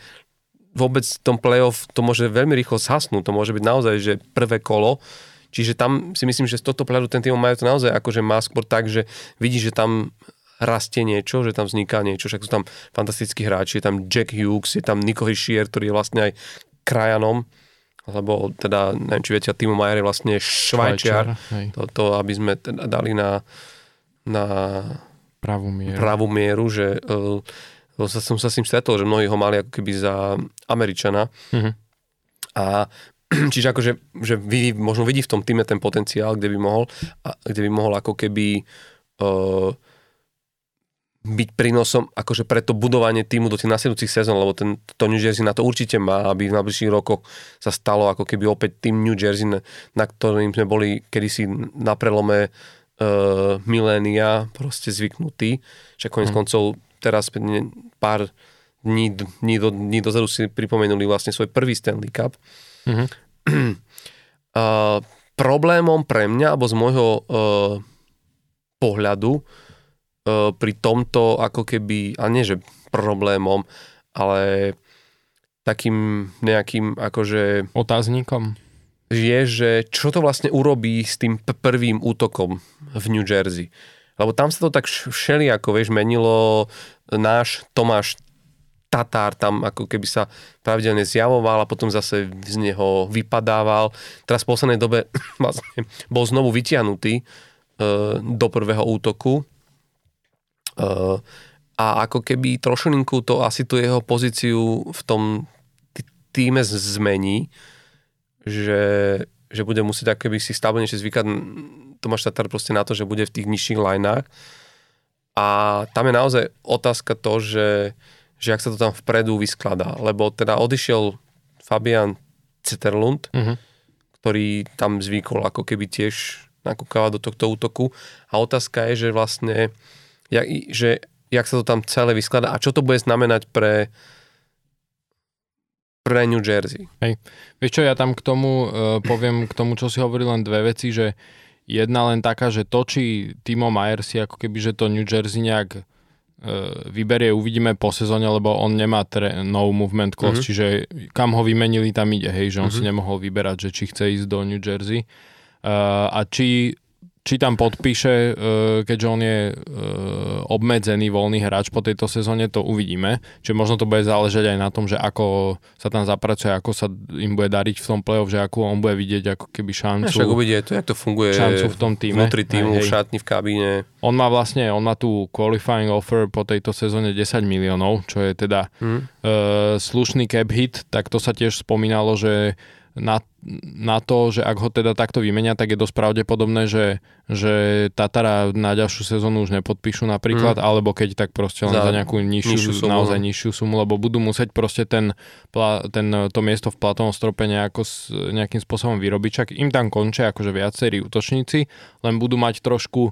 vôbec v tom playoff to môže veľmi rýchlo zhasnúť, to môže byť naozaj, že prvé kolo, čiže tam si myslím, že z tohto pohľadu ten tým majú to naozaj akože má skôr tak, že vidí, že tam rastie niečo, že tam vzniká niečo, však sú tam fantastickí hráči, je tam Jack Hughes, je tam Nico Hischier, ktorý je vlastne aj krajanom, lebo teda, neviem, či viete, Timo Majer je vlastne švajčiar, to, to, aby sme teda dali na, na pravú mieru, pravú mieru že uh, som sa s tým stretol, že mnohí ho mali ako keby za Američana. Uh-huh. A čiže akože, že vidí, možno vidí v tom týme ten potenciál, kde by mohol, a, kde by mohol ako keby uh, byť prínosom akože pre to budovanie týmu do tých nasledujúcich sezón, lebo ten, to New Jersey na to určite má, aby v najbližších rokoch sa stalo ako keby opäť tým New Jersey, na, na ktorým sme boli kedysi na prelome uh, milénia proste zvyknutí. Však konec hmm. koncov teraz pár dní, dní, do, dní dozadu si pripomenuli vlastne svoj prvý Stanley Cup. Hmm. Uh, problémom pre mňa, alebo z môjho uh, pohľadu, E, pri tomto ako keby, a nie že problémom, ale takým nejakým akože... Otáznikom? Je, že čo to vlastne urobí s tým prvým útokom v New Jersey. Lebo tam sa to tak všeli, ako vieš, menilo náš Tomáš Tatár tam ako keby sa pravidelne zjavoval a potom zase z neho vypadával. Teraz v poslednej dobe vlastne bol znovu vytiahnutý e, do prvého útoku Uh, a ako keby trošilinku to asi tu jeho pozíciu v tom týme zmení, že, že bude musieť keby si stabilnejšie zvykať Tomáš Tatar proste na to, že bude v tých nižších lineách. A tam je naozaj otázka to, že, že ak sa to tam vpredu vyskladá. Lebo teda odišiel Fabian Ceterlund, uh-huh. ktorý tam zvykol ako keby tiež nakúkavať do tohto útoku. A otázka je, že vlastne jak, že jak sa to tam celé vyskladá a čo to bude znamenať pre pre New Jersey. Hej. Vieš čo, ja tam k tomu uh, poviem, k tomu, čo si hovoril, len dve veci, že jedna len taká, že to, či Timo Mayer si ako keby, že to New Jersey nejak vyberie, uvidíme po sezóne, lebo on nemá tre- no movement clause, mm-hmm. čiže kam ho vymenili, tam ide, hej, že on mm-hmm. si nemohol vyberať, že či chce ísť do New Jersey. Uh, a či či tam podpíše, e, keďže on je e, obmedzený voľný hráč po tejto sezóne, to uvidíme. Čiže možno to bude záležať aj na tom, že ako sa tam zapracuje, ako sa im bude dariť v tom play-off, že ako on bude vidieť ako keby šancu. Však uvidie to, jak to funguje šancu v tom týme. Vnútri týmu, v šatni, v kabíne. On má vlastne, on má tú qualifying offer po tejto sezóne 10 miliónov, čo je teda hmm. uh, slušný cap hit, tak to sa tiež spomínalo, že na, na to, že ak ho teda takto vymenia, tak je dosť pravdepodobné, že, že Tatara na ďalšiu sezónu už nepodpíšu napríklad, mm. alebo keď tak proste len za, za nejakú nižšiu, nižšiu sumu. naozaj no. nižšiu sumu, lebo budú musieť proste ten, ten, to miesto v platovom strope nejako, nejakým spôsobom vyrobiť. Čak im tam končia akože viacerí útočníci, len budú mať trošku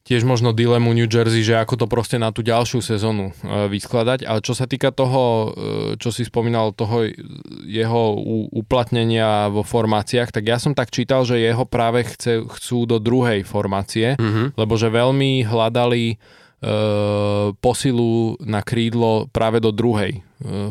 tiež možno dilemu New Jersey, že ako to proste na tú ďalšiu sezónu e, vyskladať. Ale čo sa týka toho, e, čo si spomínal, toho jeho uplatnenia vo formáciách, tak ja som tak čítal, že jeho práve chce, chcú do druhej formácie, mm-hmm. lebo že veľmi hľadali posilu na krídlo práve do druhej e,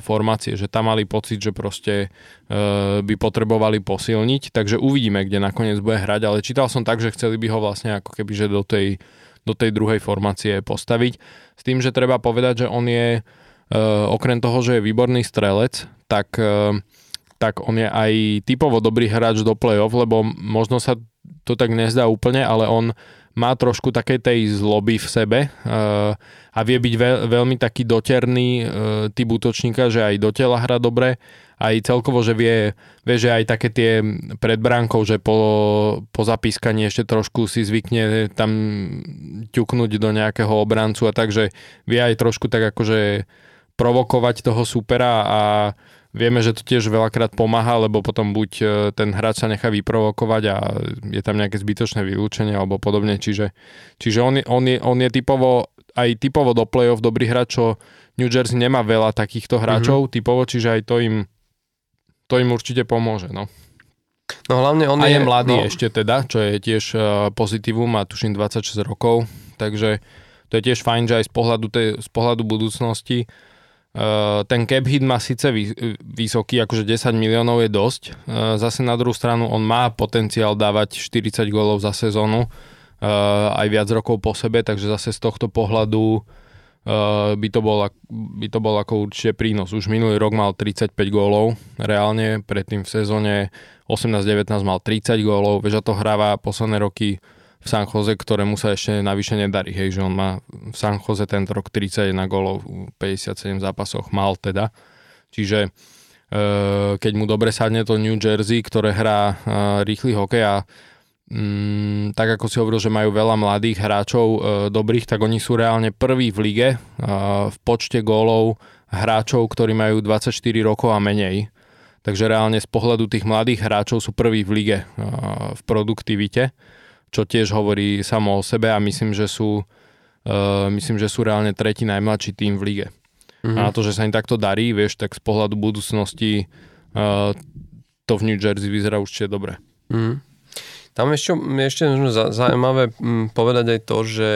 formácie, že tam mali pocit, že proste e, by potrebovali posilniť, takže uvidíme, kde nakoniec bude hrať, ale čítal som tak, že chceli by ho vlastne ako keby, že do tej do tej druhej formácie postaviť. S tým, že treba povedať, že on je, okrem toho, že je výborný strelec, tak, tak on je aj typovo dobrý hráč do play-off, lebo možno sa to tak nezdá úplne, ale on má trošku také tej zloby v sebe uh, a vie byť veľ, veľmi taký doterný uh, typ útočníka, že aj do tela hra dobre aj celkovo, že vie, vie, že aj také tie pred bránkou, že po, po zapískaní ešte trošku si zvykne tam ťuknúť do nejakého obrancu a takže vie aj trošku tak akože provokovať toho supera a vieme, že to tiež veľakrát pomáha, lebo potom buď e, ten hráč sa nechá vyprovokovať a je tam nejaké zbytočné vylúčenie alebo podobne, čiže, čiže on, on, je, on je typovo aj typovo do play-off dobrý hráč, čo New Jersey nemá veľa takýchto hráčov mm-hmm. typovo, čiže aj to im to im určite pomôže, no. No hlavne on a je, je mladý no, ešte teda, čo je tiež uh, pozitívum, má tuším 26 rokov, takže to je tiež fajn, že aj z pohľadu, tej, z pohľadu budúcnosti ten cap hit má síce vy, vysoký, akože 10 miliónov je dosť, uh, zase na druhú stranu on má potenciál dávať 40 gólov za sezónu, aj viac rokov po sebe, takže zase z tohto pohľadu by, to bol, by to bol ako určite prínos. Už minulý rok mal 35 gólov reálne, predtým v sezóne 18-19 mal 30 gólov, veď to hráva posledné roky v San Jose, ktorému sa ešte navyše nedarí, hej, že on má v San Jose tento rok 31 gólov v 57 zápasoch, mal teda. Čiže uh, keď mu dobre sadne to New Jersey, ktoré hrá uh, rýchly hokej a mm, tak ako si hovoril, že majú veľa mladých hráčov e, dobrých, tak oni sú reálne prví v lige e, v počte gólov hráčov, ktorí majú 24 rokov a menej. Takže reálne z pohľadu tých mladých hráčov sú prví v lige e, v produktivite, čo tiež hovorí samo o sebe a myslím, že sú, e, myslím, že sú reálne tretí najmladší tým v lige. Mm-hmm. A na to, že sa im takto darí, vieš, tak z pohľadu budúcnosti e, to v New Jersey vyzerá určite dobre. Mm-hmm. Tam ešte, ešte zaujímavé mm, povedať aj to, že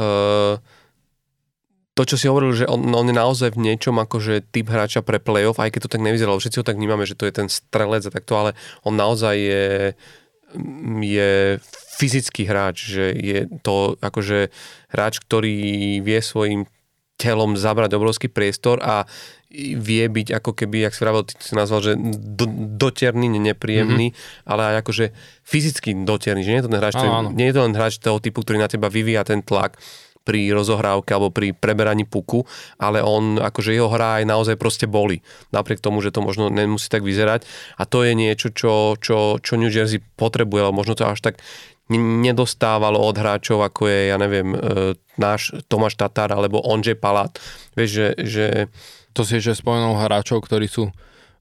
uh, to, čo si hovoril, že on, on je naozaj v niečom akože typ hráča pre playoff, aj keď to tak nevyzeralo, všetci ho tak vnímame, že to je ten strelec a takto, ale on naozaj je, je fyzický hráč, že je to akože hráč, ktorý vie svojim telom zabrať obrovský priestor a vie byť ako keby, jak si vravel, ty si nazval, že do, doterný, nepríjemný, mm-hmm. ale aj akože fyzicky doterný, že nie je to ten hráč, ktorý, nie je to len hráč toho typu, ktorý na teba vyvíja ten tlak pri rozohrávke alebo pri preberaní puku, ale on, akože jeho hra aj naozaj proste boli. Napriek tomu, že to možno nemusí tak vyzerať. A to je niečo, čo, čo, čo New Jersey potrebuje, ale možno to až tak nedostávalo od hráčov, ako je, ja neviem, e, náš Tomáš Tatar alebo Ondřej Palát. Vieš, že, že to si ešte spomenul hráčov, ktorí sú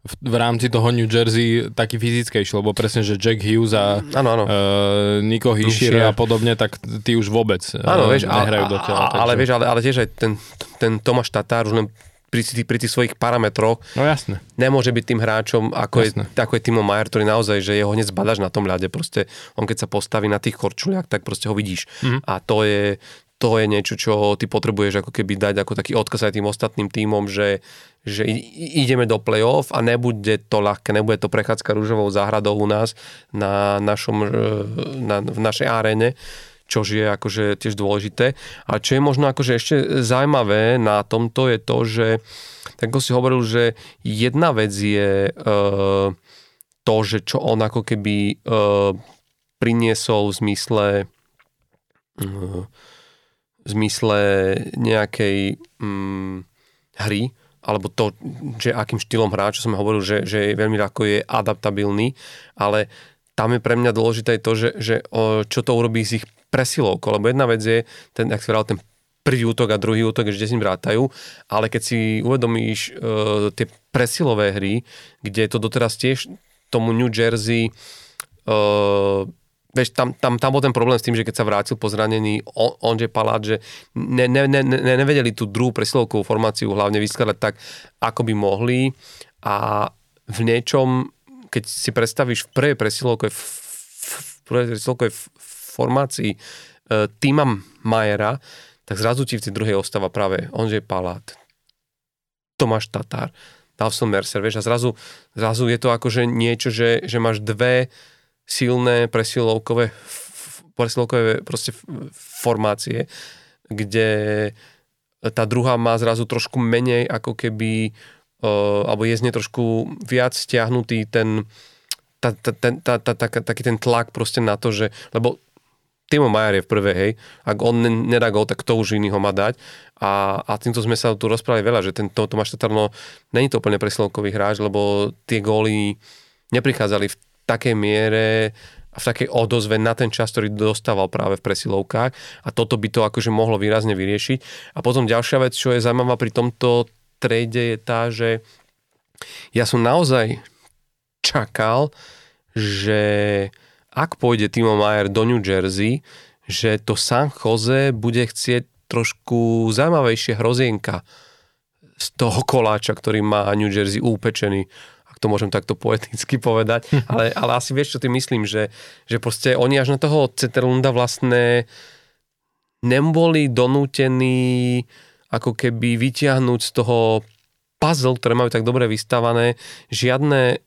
v, v rámci toho New Jersey taký fyzickejší, lebo presne, že Jack Hughes a ano, ano. Uh, Nico Hischier a podobne, tak tí už vôbec ano, vieš, nehrajú a, do tela. Ale, vieš, ale, ale tiež aj ten, ten Tomáš Tatár už len pri, pri tých svojich parametroch no, jasne. nemôže byť tým hráčom, ako je, ako je Timo Majer, ktorý naozaj, že jeho hneď zbadaš na tom ľade. Proste on keď sa postaví na tých korčuliach, tak proste ho vidíš. Mm-hmm. A to je, to je niečo, čo ty potrebuješ ako keby dať ako taký odkaz aj tým ostatným týmom, že, že ideme do play-off a nebude to ľahké, nebude to prechádzka rúžovou záhradou u nás na, našom, e, na, v našej aréne, čo je akože tiež dôležité. A čo je možno akože ešte zaujímavé na tomto je to, že tak ako si hovoril, že jedna vec je uh, to, že čo on ako keby uh, priniesol v zmysle v zmysle nejakej mm, hry, alebo to, že akým štýlom hrá, čo som hovoril, že, že veľmi ľahko je adaptabilný, ale tam je pre mňa dôležité to, že, že o, čo to urobí s ich presilovkou, lebo jedna vec je, ten, ak si ten prvý útok a druhý útok, že s ním vrátajú, ale keď si uvedomíš uh, tie presilové hry, kde to doteraz tiež tomu New Jersey uh, vieš, tam, tam, tam bol ten problém s tým, že keď sa vrátil po zranení on, Ondřej Palát, že ne, ne, ne, ne, nevedeli tú druhú presilovkovú formáciu hlavne vyskladať tak, ako by mohli. A v niečom, keď si predstavíš v prvej presilovkovej, v prvej presilovkovej formácii e, týma Majera, tak zrazu ti v tej druhej ostáva práve Ondřej Palát, Tomáš Tatár, Dawson Mercer, vieš, a zrazu, zrazu je to akože niečo, že, že máš dve silné presilovkové, presilovkové proste formácie, kde tá druhá má zrazu trošku menej ako keby, uh, alebo je z nej trošku viac stiahnutý ten, tá, tá, tá, tá, tá, taký ten tlak proste na to, že, lebo Timo Majer je v prvej, hej, ak on nedá gol, tak kto už iný ho má dať. A, a týmto sme sa tu rozprávali veľa, že ten Tomáš Tatarno není to úplne presilovkový hráč, lebo tie góly neprichádzali v takej miere a v takej odozve na ten čas, ktorý dostával práve v presilovkách a toto by to akože mohlo výrazne vyriešiť. A potom ďalšia vec, čo je zaujímavá pri tomto trade je tá, že ja som naozaj čakal, že ak pôjde Timo Mayer do New Jersey, že to San Jose bude chcieť trošku zaujímavejšie hrozienka z toho koláča, ktorý má New Jersey upečený ak to môžem takto poeticky povedať, ale, ale asi vieš, čo ty myslím, že, že proste oni až na toho Ceterlunda vlastne neboli donútení ako keby vyťahnuť z toho puzzle, ktoré majú tak dobre vystavané, žiadne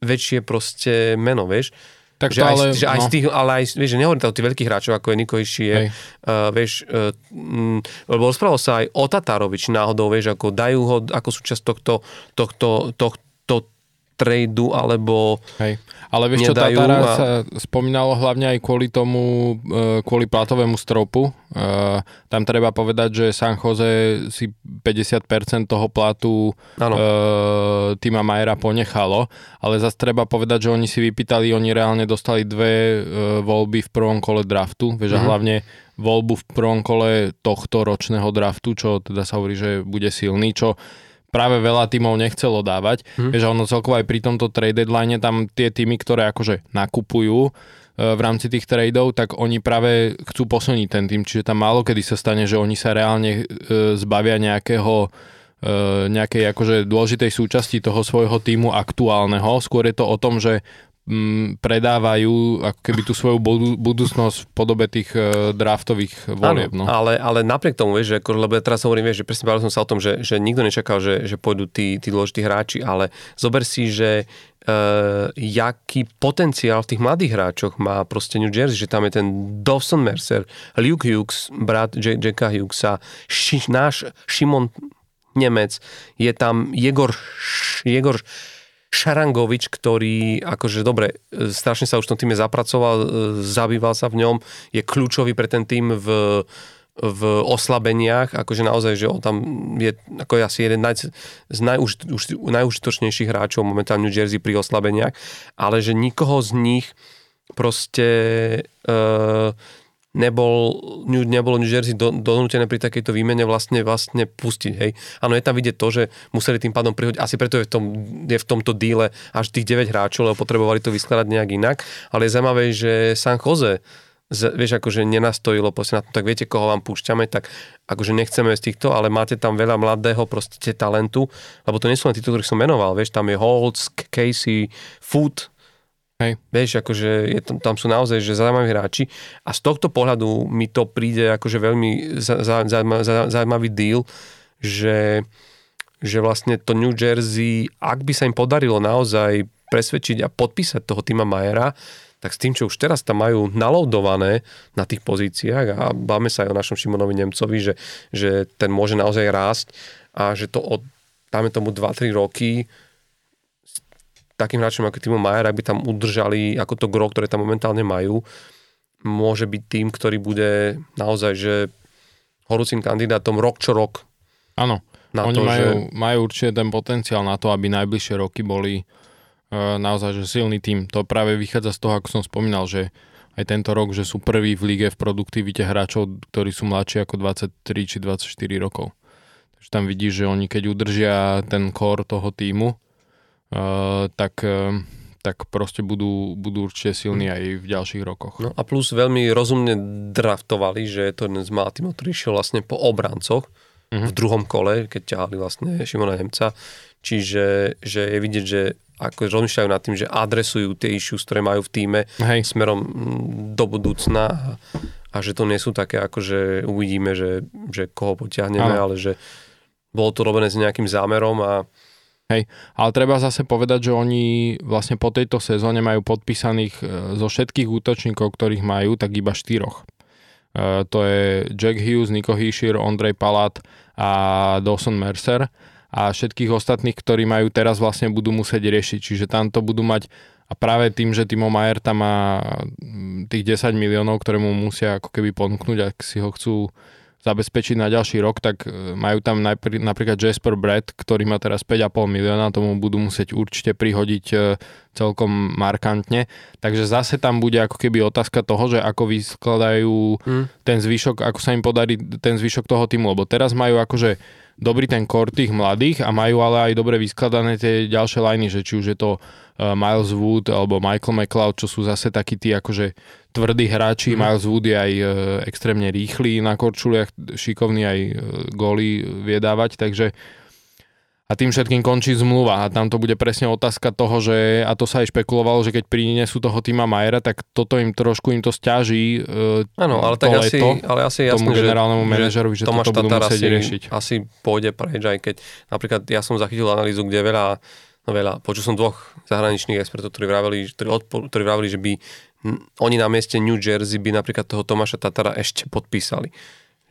väčšie proste meno, vieš. Tak že, ale, aj, že aj no. z tých, ale aj, vieš, že nehovorím to o tých veľkých hráčov, ako je Niko Išie, uh, vieš, uh, m, lebo rozprával sa aj o Tatárovič náhodou, vieš, ako dajú ho ako súčasť tohto, tohto, tohto, tradu alebo Hej. Ale vieš čo, Tatara a... sa spomínalo hlavne aj kvôli tomu, e, kvôli platovému stropu. E, tam treba povedať, že San Jose si 50% toho platu ano. E, týma Majera ponechalo, ale zase treba povedať, že oni si vypýtali, oni reálne dostali dve voľby v prvom kole draftu, vieš, mm-hmm. a mhm. hlavne voľbu v prvom kole tohto ročného draftu, čo teda sa hovorí, že bude silný, čo práve veľa tímov nechcelo dávať. Hmm. Vieš, ono celkovo aj pri tomto trade deadline tam tie týmy, ktoré akože nakupujú e, v rámci tých tradeov, tak oni práve chcú posilniť ten tým, čiže tam málo kedy sa stane, že oni sa reálne e, zbavia nejakého e, nejakej akože dôležitej súčasti toho svojho týmu aktuálneho. Skôr je to o tom, že m, predávajú ako keby tú svoju budu, budúcnosť v podobe tých uh, draftových volieb. no. ale, ale napriek tomu, vieš, že, ako, lebo ja teraz hovorím, vieš, že presne bavil som sa o tom, že, že nikto nečakal, že, že pôjdu tí, tí dôležití hráči, ale zober si, že uh, jaký potenciál v tých mladých hráčoch má proste New Jersey, že tam je ten Dawson Mercer, Luke Hughes, brat J- Jacka Hughesa, ši, náš Šimon Nemec, je tam Jegor, Jegor Šarangovič, ktorý akože dobre, e, strašne sa už v tom týme zapracoval, e, zabýval sa v ňom, je kľúčový pre ten tým v, v oslabeniach, akože naozaj, že on tam je ako asi jeden naj, z najuž, už, najužitočnejších hráčov momentálne New Jersey pri oslabeniach, ale že nikoho z nich proste uh, nebol, nebolo New Jersey do, donútené pri takejto výmene vlastne, vlastne pustiť. Hej. Áno, je tam vidieť to, že museli tým pádom prihodiť, asi preto je v, tom, je v tomto díle až tých 9 hráčov, lebo potrebovali to vyskladať nejak inak, ale je zaujímavé, že San Jose z, vieš, akože nenastojilo proste na tom, tak viete, koho vám púšťame, tak akože nechceme z týchto, ale máte tam veľa mladého proste talentu, lebo to nie sú len títo, ktorých som menoval, vieš, tam je Holtz, Casey, Food, Hej. Vieš, akože je tam, tam sú naozaj že zaujímaví hráči a z tohto pohľadu mi to príde akože veľmi zaujímavý deal, že, že vlastne to New Jersey, ak by sa im podarilo naozaj presvedčiť a podpísať toho týma Majera, tak s tým, čo už teraz tam majú naloadované na tých pozíciách a báme sa aj o našom Šimonovi Nemcovi, že, že ten môže naozaj rásť a že to od, dáme tomu 2-3 roky takým hráčom ako Timo Majer, ak by tam udržali ako to gro, ktoré tam momentálne majú, môže byť tým, ktorý bude naozaj, že horúcim kandidátom rok čo rok. Áno, oni to, majú, že... majú určite ten potenciál na to, aby najbližšie roky boli uh, naozaj že silný tým. To práve vychádza z toho, ako som spomínal, že aj tento rok, že sú prví v lige v produktivite hráčov, ktorí sú mladší ako 23 či 24 rokov. Takže tam vidíš, že oni keď udržia ten core toho týmu, tak eh, tak proste budú, budú určite silní aj v ďalších rokoch. No a plus veľmi rozumne draftovali, že to jeden z malých tímov, ktorý išiel vlastne po obrancoch mm-hmm. v druhom kole, keď ťahali vlastne Šimona Nemca. Čiže že je vidieť, že ako rozmýšľajú nad tým, že adresujú tie issues, ktoré majú v týme Hej. smerom mm, do budúcna a, a že to nie sú také, ako že uvidíme, že, že koho potiahneme, ale že bolo to robené s nejakým zámerom a Hej, ale treba zase povedať, že oni vlastne po tejto sezóne majú podpísaných e, zo všetkých útočníkov, ktorých majú, tak iba štyroch. E, to je Jack Hughes, Nico Hischier, Ondrej Palat a Dawson Mercer a všetkých ostatných, ktorí majú teraz vlastne budú musieť riešiť. Čiže tam to budú mať a práve tým, že Timo Mayer tam má tých 10 miliónov, ktoré mu musia ako keby ponúknuť, ak si ho chcú zabezpečiť na ďalší rok, tak e, majú tam najpr- napríklad Jasper Brad, ktorý má teraz 5,5 milióna, tomu budú musieť určite prihodiť e, celkom markantne. Takže zase tam bude ako keby otázka toho, že ako vyskladajú hmm. ten zvyšok, ako sa im podarí ten zvyšok toho týmu, lebo teraz majú akože dobrý ten kor tých mladých a majú ale aj dobre vyskladané tie ďalšie liny, že či už je to uh, Miles Wood alebo Michael McLeod, čo sú zase takí tí akože tvrdí hráči. Mm. Miles Wood je aj uh, extrémne rýchly na korčuliach, šikovný aj uh, góly viedávať, takže a tým všetkým končí zmluva a tam to bude presne otázka toho, že a to sa aj špekulovalo, že keď prinesú toho týma Majera, tak toto im trošku im to stiaží Áno, ale tak asi, ale asi jasné, tomu generálnemu manažerovi, že, že Tomáš toto budú musieť asi, riešiť. asi pôjde preč, aj keď napríklad ja som zachytil analýzu, kde veľa, no veľa, počul som dvoch zahraničných expertov, ktorí vraveli, ktorí, odpo, ktorí vraveli, že by oni na mieste New Jersey by napríklad toho Tomáša Tatara ešte podpísali.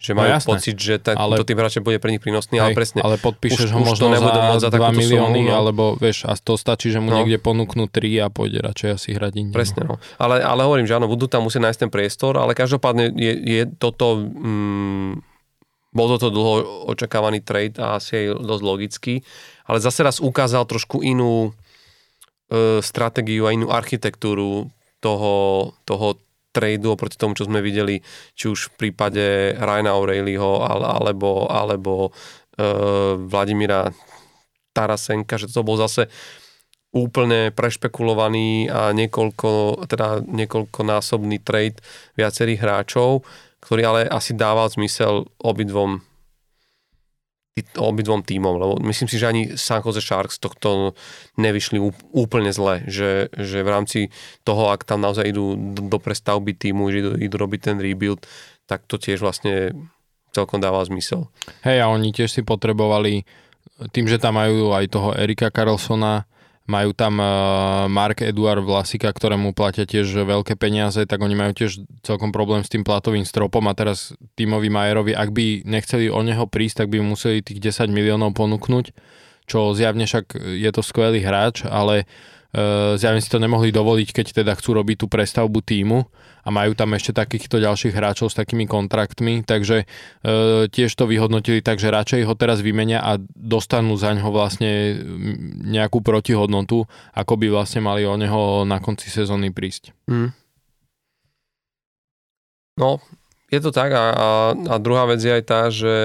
Že majú No jasné. pocit, že ten, Ale- ale, tým hráčom bude pre nich prínosný, ale Hej, presne. ale podpíšeš už- ho už to možno môcť za za 2 takúto milióny, sumu, no. alebo vieš, a to stačí, že mu No. niekde ponúknú 3 a pôjde radšej asi hrať inde. Presne, no. Ale, ale hovorím, že áno, budú tam musieť nájsť ten priestor, ale každopádne je, je toto, mm, bol toto dlho očakávaný trade a asi aj dosť logický, ale zase raz ukázal trošku inú e, stratégiu a inú architektúru toho, toho tradu oproti tomu, čo sme videli, či už v prípade Ryana O'Reillyho ale, alebo, alebo e, Vladimíra Tarasenka, že to bol zase úplne prešpekulovaný a niekoľko, teda niekoľkonásobný trade viacerých hráčov, ktorý ale asi dával zmysel obidvom obidvom tímom, lebo myslím si, že ani San Jose Sharks tohto nevyšli úplne zle, že, že v rámci toho, ak tam naozaj idú do prestavby týmu, že idú, idú robiť ten rebuild, tak to tiež vlastne celkom dáva zmysel. Hej, a oni tiež si potrebovali, tým, že tam majú aj toho Erika Carlsona, majú tam eh, Mark Eduard Vlasika, ktorému platia tiež veľké peniaze, tak oni majú tiež celkom problém s tým platovým stropom a teraz Timovi Majerovi, ak by nechceli o neho prísť, tak by museli tých 10 miliónov ponúknuť, čo zjavne však je to skvelý hráč, ale eh, zjavne si to nemohli dovoliť, keď teda chcú robiť tú prestavbu týmu a majú tam ešte takýchto ďalších hráčov s takými kontraktmi, takže e, tiež to vyhodnotili tak, že radšej ho teraz vymenia a dostanú za ňo vlastne nejakú protihodnotu, ako by vlastne mali o neho na konci sezóny prísť. Mm. No, je to tak a, a, a druhá vec je aj tá, že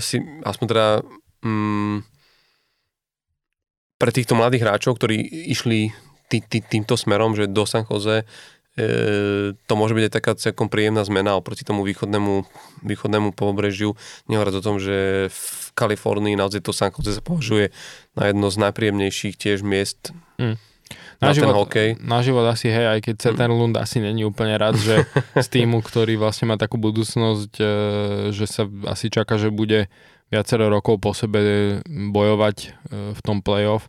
si, aspoň teda mm, pre týchto mladých hráčov, ktorí išli tý, tý, týmto smerom, že do San Jose, to môže byť aj taká celkom príjemná zmena oproti tomu východnému, východnému pobrežiu. Nehovoriac o tom, že v Kalifornii naozaj to San Jose sa považuje na jedno z najpríjemnejších tiež miest Mm. na, Na ten život, hokej. na život asi, hej, aj keď Zetterlund asi není úplne rád, že z týmu, ktorý vlastne má takú budúcnosť, e, že sa asi čaká, že bude viacero rokov po sebe bojovať e, v tom playoff,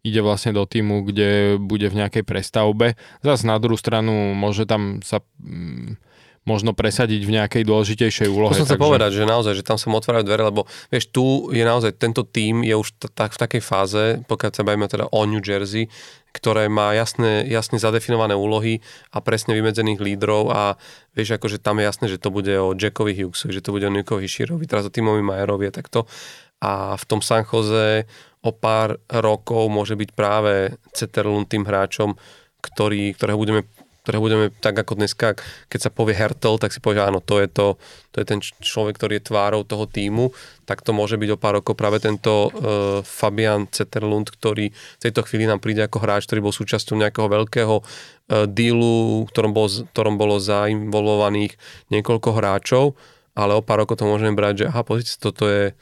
ide vlastne do týmu, kde bude v nejakej prestavbe. Zas na druhú stranu môže tam sa mm, možno presadiť v nejakej dôležitejšej úlohe. To som chcel povedať, že naozaj, že tam sa mu otvárajú dvere, lebo vieš, tu je naozaj, tento tím je už t- tak v takej fáze, pokiaľ sa bavíme teda o New Jersey, ktoré má jasné, jasne zadefinované úlohy a presne vymedzených lídrov a vieš, akože tam je jasné, že to bude o Jackovi Hughesovi, že to bude o Nikovi Širovi, teraz o Timovi Majerovi a takto. A v tom San Jose o pár rokov môže byť práve Ceterlund tým hráčom, ktorý, ktorého budeme ktoré budeme tak ako dneska, keď sa povie Hertel, tak si povie, že áno, to je, to, to je ten človek, ktorý je tvárou toho týmu, tak to môže byť o pár rokov práve tento uh, Fabian Zetterlund, ktorý v tejto chvíli nám príde ako hráč, ktorý bol súčasťou nejakého veľkého uh, dealu, v ktorom, bol, v ktorom bolo zainvolvovaných niekoľko hráčov, ale o pár rokov to môžeme brať, že aha, pozrite, toto je,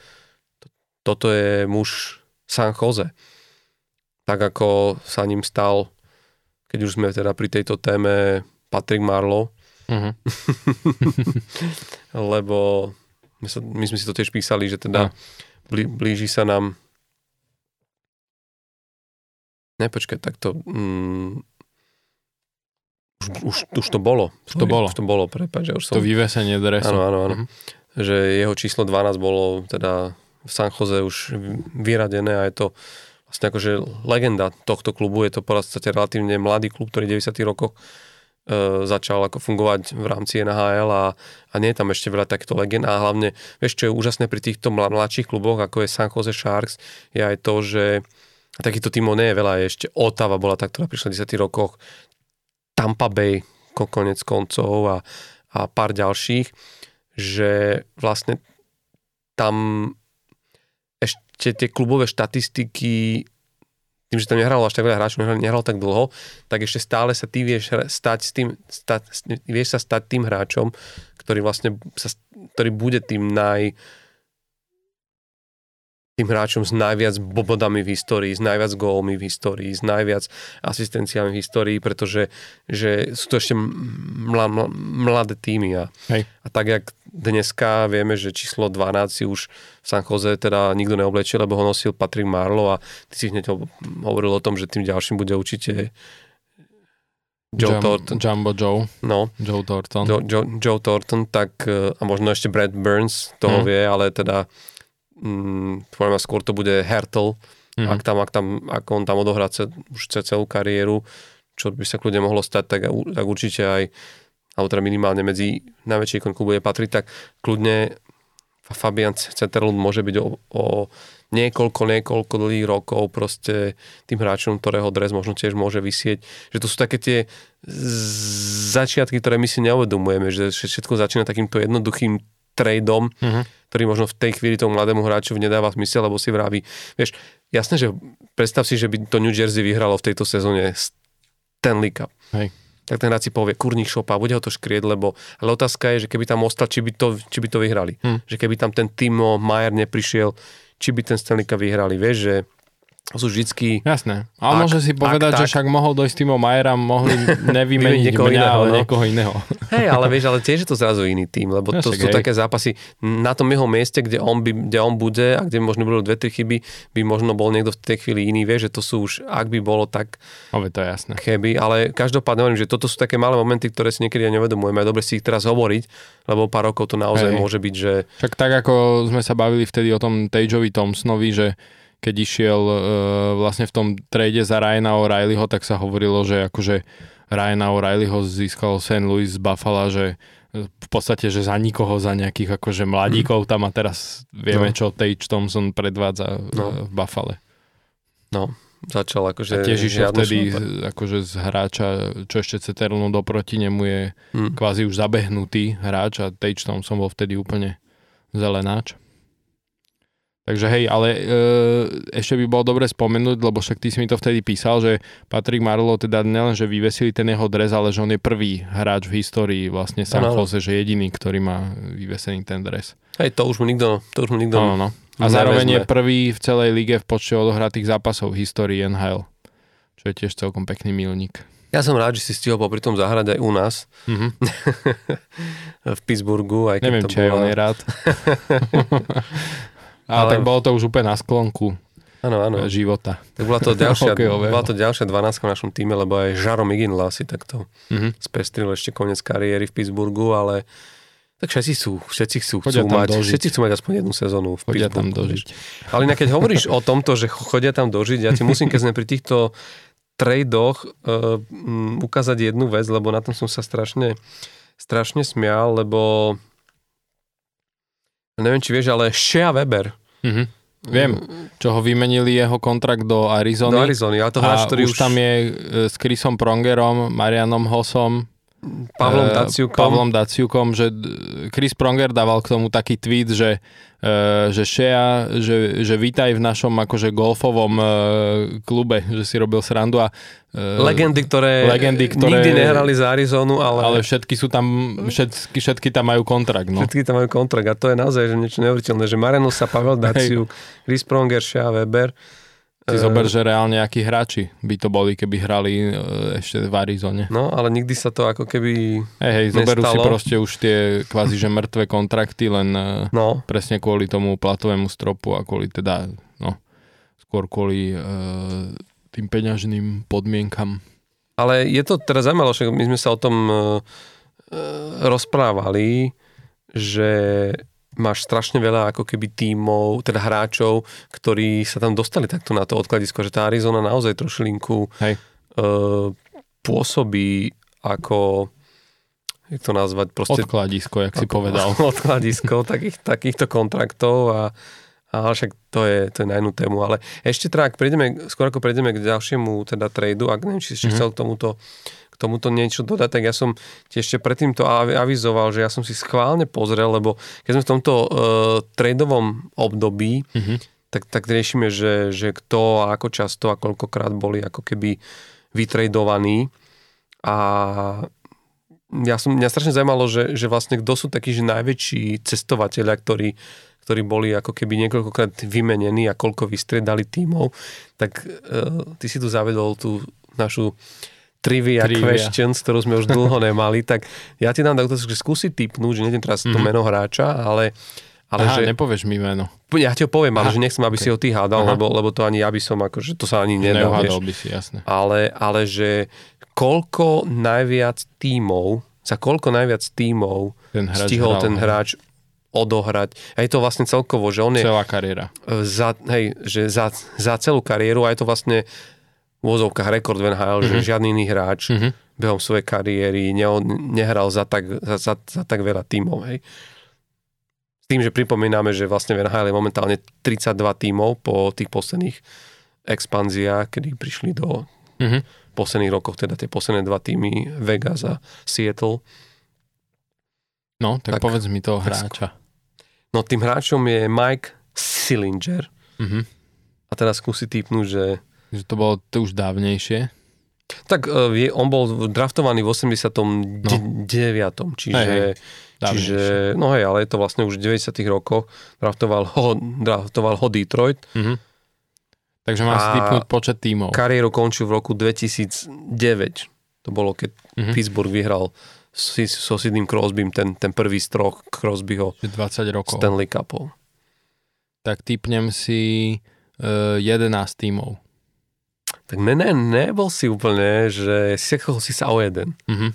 to, toto je muž San Jose. Tak ako sa ním stal keď už sme teda pri tejto téme Patrick Marlow, Uh-huh. lebo my, sa, my sme si to tiež písali, že teda blí, blíži sa nám Nepočkaj, tak to... Mm, už, už, už to bolo. Už to bolo. Už to bolo, prepáč, už som... To vyvesenie dresu. Áno, áno, áno. Mhm. Že jeho číslo 12 bolo teda v San Jose už vyradené a je to vlastne akože legenda tohto klubu. Je to v podstate relatívne mladý klub, ktorý v 90 rokoch e, začal ako fungovať v rámci NHL a, a nie je tam ešte veľa takýchto legend a hlavne, vieš, čo je úžasné pri týchto mla- mladších kluboch, ako je San Jose Sharks, je aj to, že a takýchto tímov nie je veľa, je ešte Ottawa bola tá, ktorá prišla v 10 rokoch, Tampa Bay, ko- konec koncov a, a pár ďalších, že vlastne tam ešte tie klubové štatistiky tým, že tam nehralo až tak veľa hráčov, nehral, nehral tak dlho, tak ešte stále sa ty vieš stať s tým, stať, vieš sa stať tým hráčom, ktorý vlastne sa, ktorý bude tým naj tým hráčom s najviac bodami v histórii, s najviac gólmi v histórii, s najviac asistenciami v histórii, pretože že sú to ešte mla, mla, mladé týmy. A, Hej. a tak, jak dneska vieme, že číslo 12 si už v San Jose teda nikto neoblečil, lebo ho nosil Patrick Marlow a ty si hneď hovoril o tom, že tým ďalším bude určite Joe Jum, Thornton. Jumbo Joe. No, Joe Thornton. Joe, Joe, Joe Thornton, tak e, a možno ešte Brad Burns toho Mm. vie, ale teda mm, poviem, skôr to bude Hertel, Mhm. ak, tam, ak, tam, ak on tam odohrá ce, už ce- celú kariéru, čo by sa kľudne mohlo stať, tak, tak určite aj alebo teda minimálne medzi najväčšie ikonku bude patriť, tak kľudne Fabian Ceterlund môže byť o, o niekoľko, niekoľko dlhých rokov proste tým hráčom, ktorého dres možno tiež môže vysieť. Že to sú také tie začiatky, ktoré my si neuvedomujeme, že všetko začína takýmto jednoduchým tradeom, Mhm. ktorý možno v tej chvíli tomu mladému hráčovi nedáva zmysel, lebo si vraví, vieš, jasné, že predstav si, že by to New Jersey vyhralo v tejto sezóne Stanley Cup. Hej. Tak ten hráč si povie, kurník šopa, bude ho to škrieť, lebo... Ale otázka je, že keby tam ostal, či by to, či by to vyhrali. Hm. Že keby tam ten Timo Mayer neprišiel, či by ten Stanley Cup vyhrali. Vieš, že sú vždycky... Jasné. Ale Ak- môže si povedať, ak že tak- však mohol dojsť Timo Majera, mohli nevymeniť niekoho mňa, iného, ale no. niekoho iného. Hej, ale vieš, ale tiež je to zrazu iný tým, lebo Ja to však sú hej. také zápasy na tom jeho mieste, kde on, by, kde on bude a kde možno budú dve, tri chyby, by možno bol niekto v tej chvíli iný, vieš, že to sú už, ak by bolo tak Ove, to je jasné. keby, ale každopádne hovorím, že toto sú také malé momenty, ktoré si niekedy aj nevedomujeme a dobre si ich teraz hovoriť, lebo pár rokov to naozaj Hej. môže byť, že Však tak, ako sme sa bavili vtedy o tom Tageovi Thompsonovi, že keď išiel e, vlastne v tom trade za Ryana O'Reillyho, tak sa hovorilo, že akože Ryana O'Reillyho získal St. Louis z Buffalo, že e, v podstate, že za nikoho, za nejakých akože mladíkov tam a teraz vieme, No. čo Tage Thompson predvádza No. no. v Buffale. no, začal akože... A tiež išiel vtedy šlape. akože z hráča, čo ešte Ceterlnu doproti nemu je Hm. kvázi už zabehnutý hráč a Tage Thompson bol vtedy úplne zelenáč. Takže hej, ale e, ešte by bolo dobre spomenúť, lebo však ty si mi to vtedy písal, že Patrick Marlowe teda nielen, že vyvesili ten jeho dres, ale že on je prvý hráč v histórii vlastne San. Jose, že jediný, ktorý má vyvesený ten dres. Hej, to už mu nikto, to už mu nikto... No, no. A zároveň je prvý v celej lige v počte odohratých zápasov v histórii NHL, čo je tiež celkom pekný milník. Ja som rád, že si stihol popri tom zahrať aj u nás Mhm. v Pittsburghu, aj Neviem, to či aj on bola... je rád. Ale, tak bolo to už úplne na sklonku Áno, áno. života. Tak bola to ďalšia, bola to ďalšia 12 v našom týme, lebo aj Žaro Miginla si takto Mhm. spestril ešte koniec kariéry v Pittsburghu, ale tak všetci sú, všetci chcú, chcú mať, dožiť. všetci chcú mať aspoň jednu sezónu v Chodia tam dožiť. Ale inak keď hovoríš o tomto, že chodia tam dožiť, ja ti musím, keď sme pri týchto tradoch uh, um, ukázať jednu vec, lebo na tom som sa strašne, strašne smial, lebo neviem, či vieš, ale Shea Weber Mhm. Viem, čo ho vymenili jeho kontrakt do Arizony. do Arizony, ale to hráč, a ktorý už tam je e, s Chrisom Prongerom, Marianom Hossom, Pavlom e, Daciukom. Pavlom Daciukom, že Chris Pronger dával k tomu taký tweet, že, e, že Shea, že, že vítaj v našom akože golfovom e, klube, že si robil srandu a Legendy, ktoré, legendy, ktoré- nikdy nehrali za Arizonu, ale, ale všetky sú tam, všetky, všetky tam majú kontrakt, no. všetky tam majú kontrakt a to je naozaj že niečo neuveriteľné, že Mariano sa Pavel Daciuk, Chris Pronger, Shea Weber. Si e, zober, že reálne akí hráči by to boli, keby hrali e, ešte v Arizone. No, ale nikdy sa to ako keby... Hej, hej, zoberú si proste už tie kvázi, že mŕtve kontrakty, len e, No, presne kvôli tomu platovému stropu a kvôli teda, no, skôr kvôli e, tým peňažným podmienkam. ale je to teraz zaujímavé, že my sme sa o tom e, e, rozprávali, že máš strašne veľa ako keby tímov, teda hráčov, ktorí sa tam dostali takto na to odkladisko, že tá Arizona naozaj trošilinku Hej. e, pôsobí ako jak to nazvať, proste Odkladisko, jak si ako- povedal. odkladisko takých, takýchto kontraktov a, a však to je, to je na inú tému. Ale ešte teda, ak prejdeme, skôr ako prejdeme k ďalšiemu teda tradu, ak neviem, či si Mhm. chcel k tomuto, k tomuto niečo dodať, tak ja som ti ešte predtým to avi- avizoval, že ja som si schválne pozrel, lebo keď sme v tomto uh, tradovom období, Mhm. tak, tak riešime, že, že kto a ako často a koľkokrát boli ako keby vytradovaní. A ja som, mňa strašne zaujímalo, že, že vlastne kto sú takí, že najväčší cestovateľia, ktorí, ktorí boli ako keby niekoľkokrát vymenení a koľko vystriedali tímov, tak uh, ty si tu zavedol tú našu trivia, trivia. questions, ktorú sme už dlho nemali, tak ja ti dám takto, že skúsi typnúť, že neviem teraz mm-hmm. to meno hráča, ale ale Aha, že, nepovieš mi meno. Ja ti ho poviem, ale že nechcem, aby okay. si ho ty hádal, lebo, lebo to ani ja by som, akože to sa ani nedá. Neuhádal by si, jasne. Ale, ale že koľko najviac tímov, za koľko najviac tímov ten stihol hral, ten hráč odohrať. A je to vlastne celkovo, že on je... Celá kariéra. Za, hej, že za, za celú kariéru a je to vlastne v úzovkách rekord Van Hale, mm-hmm. že mhm. žiadny iný hráč mm-hmm. behom svojej kariéry ne, nehral za tak, za, za, za tak veľa tímov. Hej tým, že pripomíname, že vlastne v NHL je momentálne 32 tímov po tých posledných expanziách, kedy prišli do mm-hmm. posledných rokoch, teda tie posledné dva týmy Vegas a Seattle. No, tak, tak povedz mi toho hráča. No, tým hráčom je Mike Sillinger. Mm-hmm. A teraz skúsi typnúť, že... Že to bolo to už dávnejšie. Tak uh, on bol draftovaný v 89. No. Čiže... Hej, hej Čiže, no hej, ale je to vlastne už v 90 rokoch. Draftoval ho, draftoval ho Detroit. Mm-hmm. Takže má si typnúť počet tímov. Kariéru končil v roku 2009. To bolo, keď mm-hmm. Pittsburgh vyhral so, so Sidným Crosbym ten, ten prvý stroch Crosbyho 20 rokov. Stanley Cupov. Tak typnem si uh, 11 tímov. Tak ne, ne, nebol si úplne, že sekol si sa o jeden. Mm-hmm.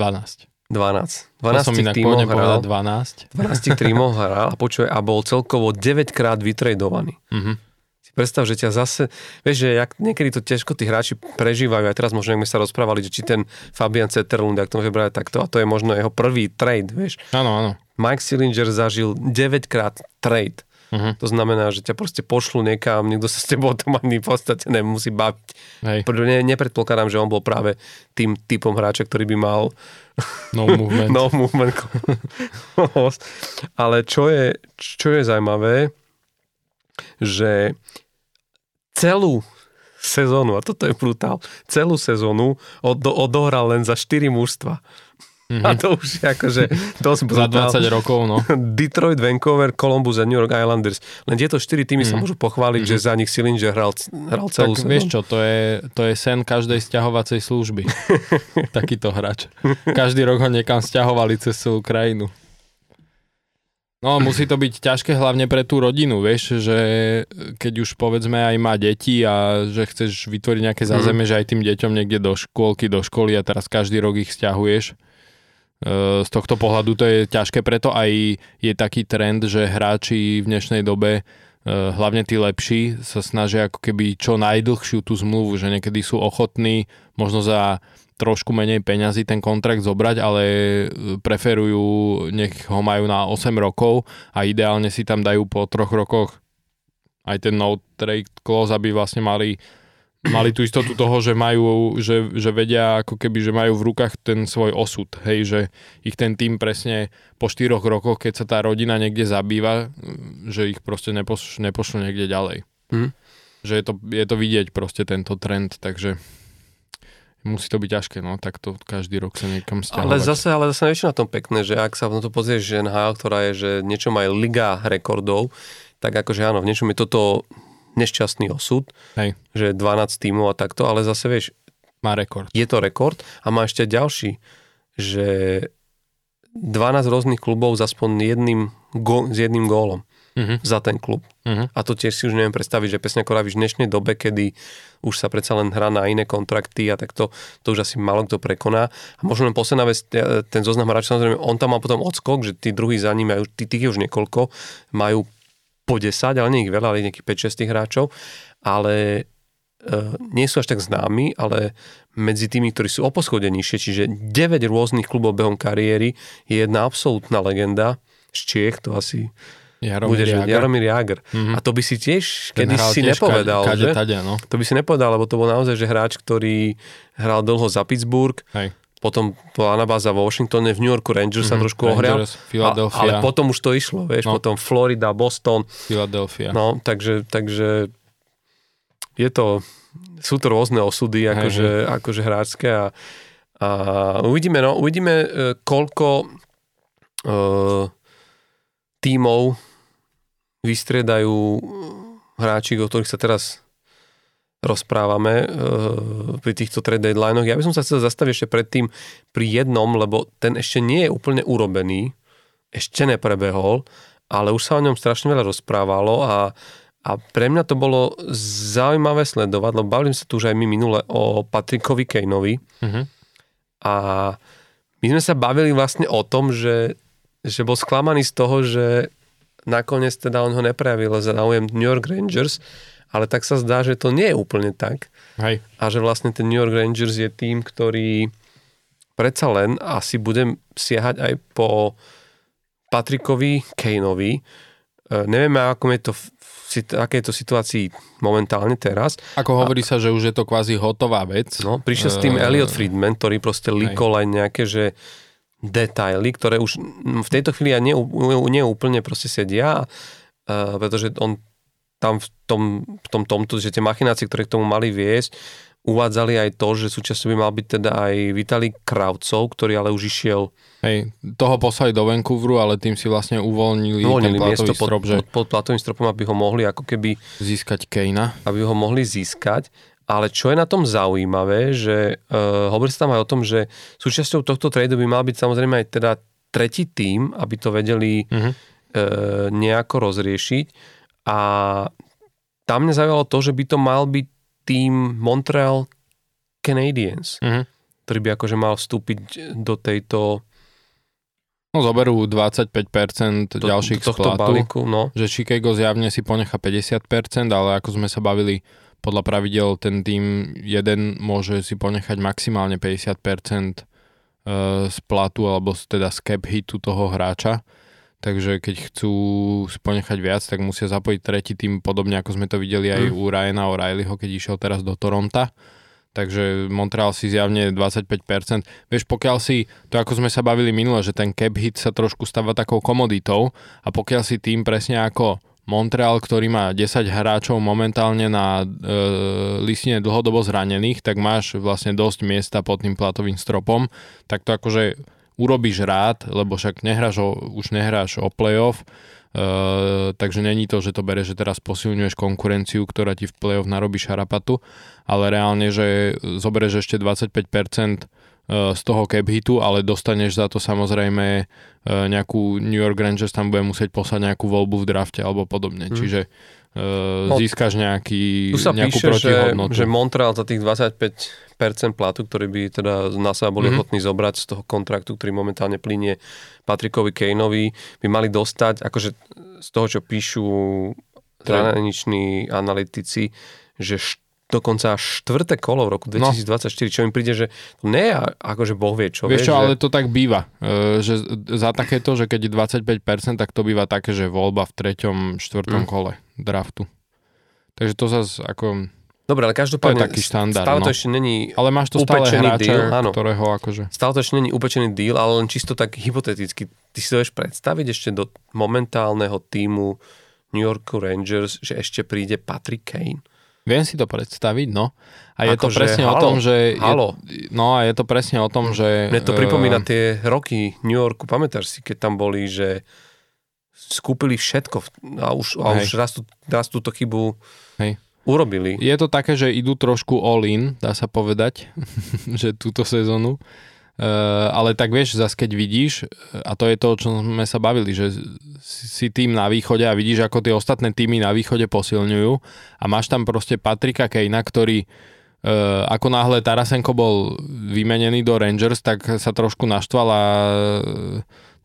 12. 12. 12 som inak tímov hral. 12. 12 tímov hral a počuje, a bol celkovo 9 krát vytredovaný. Mm-hmm. Si predstav, že ťa zase, vieš, že jak, niekedy to ťažko tí hráči prežívajú, aj teraz možno, ak sme sa rozprávali, že či ten Fabian Zetterlund, ak to môže brať takto, a to je možno jeho prvý trade, vieš. Áno, áno. Mike Sillinger zažil 9 krát trade Uh-huh. To znamená, že ťa proste pošlu niekam, niekto sa s tebou tam ani v podstate nemusí baviť. Hej. Ne, nepredpokladám, že on bol práve tým typom hráča, ktorý by mal no movement. no movement. Ale čo je, čo je zaujímavé, že celú sezónu, a toto je brutál, celú sezónu od, odohral len za 4 mužstva. Mm-hmm. A to už je akože dosť brutál. Za 20 rokov, no. Detroit, Vancouver, Columbus a New York Islanders. Len tieto 4 týmy mm. sa mhm. môžu pochváliť, mm. že za nich Sillinger hral, hral celú tak sezónu. vieš čo, to je, to je sen každej stiahovacej služby. Takýto hráč. Každý rok ho niekam stiahovali cez celú krajinu. No, musí to byť ťažké hlavne pre tú rodinu, vieš, že keď už povedzme aj má deti a že chceš vytvoriť nejaké mhm. zázemie, mm. že aj tým deťom niekde do škôlky, do školy a teraz každý rok ich stiahuješ, z tohto pohľadu to je ťažké, preto aj je taký trend, že hráči v dnešnej dobe hlavne tí lepší sa snažia ako keby čo najdlhšiu tú zmluvu, že niekedy sú ochotní možno za trošku menej peňazí ten kontrakt zobrať, ale preferujú, nech ho majú na 8 rokov a ideálne si tam dajú po troch rokoch aj ten no trade clause, aby vlastne mali mali tú istotu toho, že majú, že, že vedia ako keby, že majú v rukách ten svoj osud, hej, že ich ten tým presne po štyroch rokoch, keď sa tá rodina niekde zabýva, že ich proste nepošlu, nepošlu niekde ďalej. Mm. Že je to, je to vidieť proste tento trend, takže musí to byť ťažké, no, tak to každý rok sa niekam stiahovať. Ale zase, ale zase niečo na tom pekné, že ak sa na to pozrieš, že NHL, ktorá je, že niečo má liga rekordov, tak akože áno, v niečom je toto nešťastný osud, Hej. že 12 tímov a takto, ale zase vieš, má rekord. Je to rekord a má ešte ďalší, že 12 rôznych klubov s aspoň jedným, go, s jedným gólom uh-huh. za ten klub. Uh-huh. A to tiež si už neviem predstaviť, že presne ako v dnešnej dobe, kedy už sa predsa len hrá na iné kontrakty a tak to, to už asi málo kto prekoná. A možno len posledná vec, ten zoznam hráčov, samozrejme, on tam má potom odskok, že tí druhí za ním, majú, tí, tých už niekoľko, majú po 10, ale nie ich veľa, ale nejakých 5-6 hráčov, ale e, nie sú až tak známi, ale medzi tými, ktorí sú oposchodenejšie, čiže 9 rôznych klubov behom kariéry je jedna absolútna legenda z Čiech, to asi Jaromír bude, Jager. Jaromír Jager. Mm-hmm. A to by si tiež kedy si nepovedal, kade, že? Tade, no. To by si nepovedal, lebo to bol naozaj že hráč, ktorý hral dlho za Pittsburgh, Hej potom bola anabáza vo Washingtone, v New Yorku Rangers mm-hmm, sa mhm. trošku ohrial. Ale potom už to išlo, vieš, no. potom Florida, Boston. Philadelphia. No, takže, takže je to, sú to rôzne osudy, akože, akože hráčské a, A uvidíme, no, uvidíme, e, koľko uh, tímov vystriedajú hráči, o ktorých sa teraz rozprávame uh, pri týchto trade deadline Ja by som sa chcel zastaviť ešte predtým pri jednom, lebo ten ešte nie je úplne urobený, ešte neprebehol, ale už sa o ňom strašne veľa rozprávalo a a pre mňa to bolo zaujímavé sledovať, lebo bavili sa tu už aj my minule o Patrickovi Kaneovi. Uh-huh. A my sme sa bavili vlastne o tom, že, že bol sklamaný z toho, že nakoniec teda on ho neprejavil za záujem New York Rangers, ale tak sa zdá, že to nie je úplne tak. Hej. A že vlastne ten New York Rangers je tým, ktorý predsa len asi bude siahať aj po Patrickovi Kaneovi. E, nevieme, ako je to v akejto situácii momentálne teraz. Ako hovorí a, sa, že už je to kvázi hotová vec. No, prišiel s tým uh, Elliot Friedman, ktorý proste líkol aj nejaké, že detaily, ktoré už v tejto chvíli nie, nie úplne proste sedia, uh, pretože on tam v tom, v tom tomto, že tie machinácie, ktoré k tomu mali viesť, uvádzali aj to, že súčasťou by mal byť teda aj Vitali Kravcov, ktorý ale už išiel Hej, toho poslali do Vancouveru, ale tým si vlastne uvoľnili, uvoľnili ten pod, strop, že... Pod, pod platovým stropom, aby ho mohli ako keby... Získať Kejna. Aby ho mohli získať. Ale čo je na tom zaujímavé, že uh, hovorí sa tam aj o tom, že súčasťou tohto tradu by mal byť samozrejme aj teda tretí tým, aby to vedeli uh-huh. uh, nejako rozriešiť. A tam mňa zaujalo to, že by to mal byť tým Montreal Canadiens, uh-huh. ktorý by akože mal vstúpiť do tejto No zoberú 25% to, ďalších z platu, balíku, no. že Chicago zjavne si ponecha 50%, ale ako sme sa bavili, podľa pravidel ten tým jeden môže si ponechať maximálne 50% e, z platu alebo teda z cap hitu toho hráča. Takže keď chcú ponechať viac, tak musia zapojiť tretí tým, podobne ako sme to videli aj mm. u Ryana O'Reillyho, keď išiel teraz do Toronta takže Montreal si zjavne 25%. Vieš, pokiaľ si, to ako sme sa bavili minule, že ten cap hit sa trošku stáva takou komoditou a pokiaľ si tým presne ako Montreal, ktorý má 10 hráčov momentálne na e, listine dlhodobo zranených, tak máš vlastne dosť miesta pod tým platovým stropom, tak to akože urobíš rád, lebo však nehráš o, už nehráš o playoff, Uh, takže není to, že to bere, že teraz posilňuješ konkurenciu, ktorá ti v play-off narobí šarapatu, ale reálne, že zoberieš ešte 25% e, z toho cap hitu, ale dostaneš za to samozrejme e, nejakú New York Rangers tam bude musieť poslať nejakú voľbu v drafte alebo podobne. Hmm. Čiže no, získaš nejaký, tu sa nejakú píše, protihodnotu. Že, že Montreal za tých 25% platu, ktorý by teda na seba boli mm-hmm. ochotní zobrať z toho kontraktu, ktorý momentálne plinie Patrikovi Kaneovi, by mali dostať, akože z toho, čo píšu zahraniční analytici, že dokonca až štvrté kolo v roku 2024, no. čo mi príde, že to nie je akože boh vie čo. Vieš čo, že... ale to tak býva, e, že za takéto, že keď je 25%, tak to býva také, že voľba v treťom, štvrtom mm. kole draftu. Takže to zase ako... Dobre, ale každopádne to je taký štandard, stále to no. ešte není Ale máš to stále hráča, deal, áno. ktorého akože... Stále to ešte není upečený deal, ale len čisto tak hypoteticky. Ty si to vieš predstaviť ešte do momentálneho týmu New York Rangers, že ešte príde Patrick Kane? Viem si to predstaviť, no. A je Ako to presne halo, o tom, že... Halo. Je, no a je to presne o tom, že... Mne to pripomína tie roky New Yorku. Pamätáš si, keď tam boli, že skúpili všetko a už, a už raz, tú, raz túto chybu Hej. urobili. Je to také, že idú trošku all in, dá sa povedať, že túto sezónu. Uh, ale tak vieš, zase keď vidíš, a to je to, o čom sme sa bavili, že si tým na východe a vidíš, ako tie ostatné týmy na východe posilňujú a máš tam proste Patrika Kejna, ktorý uh, ako náhle Tarasenko bol vymenený do Rangers, tak sa trošku naštval a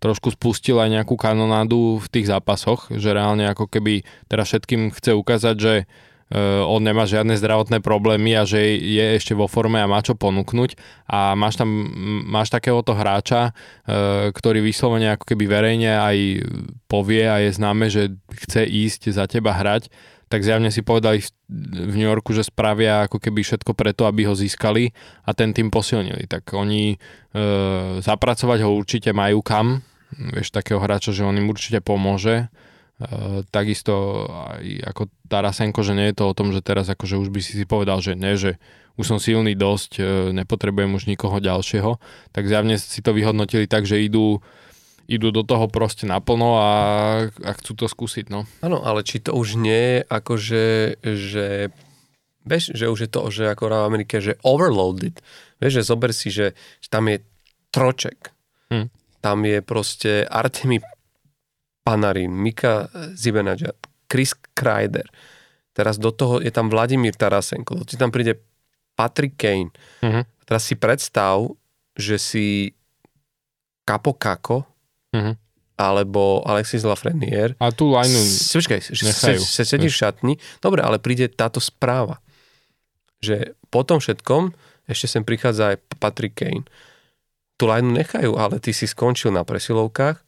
trošku spustil aj nejakú kanonádu v tých zápasoch, že reálne ako keby teraz všetkým chce ukázať, že on nemá žiadne zdravotné problémy a že je ešte vo forme a má čo ponúknuť. A máš tam, máš takéhoto hráča, uh, ktorý vyslovene ako keby verejne aj povie a je známe, že chce ísť za teba hrať, tak zjavne si povedali v New Yorku, že spravia ako keby všetko preto, aby ho získali a ten tým posilnili. Tak oni e, zapracovať ho určite majú kam, vieš, takého hráča, že on im určite pomôže takisto aj ako Tarasenko, že nie je to o tom, že teraz akože už by si si povedal, že nie, že už som silný dosť, e, nepotrebujem už nikoho ďalšieho, tak zjavne si to vyhodnotili tak, že idú idú do toho proste naplno a, a chcú to skúsiť, no. Áno, ale či to už nie je ako, že, že vieš, že už je to, že ako v Amerike, že overloaded. Vieš, že zober si, že, že tam je Troček, hm. tam je proste Artemi Panarin, Mika Zibenadža, Chris Kreider, teraz do toho je tam Vladimír Tarasenko, ti tam príde Patrick Kane. Uh-huh. Teraz si predstav, že si Kapo Kako, uh-huh. alebo Alexis Lafreniere. A tú lineu Počkaj, se, sedíš v šatni, dobre, ale príde táto správa, že po tom všetkom ešte sem prichádza aj Patrick Kane. Tú lineu nechajú, ale ty si skončil na presilovkách,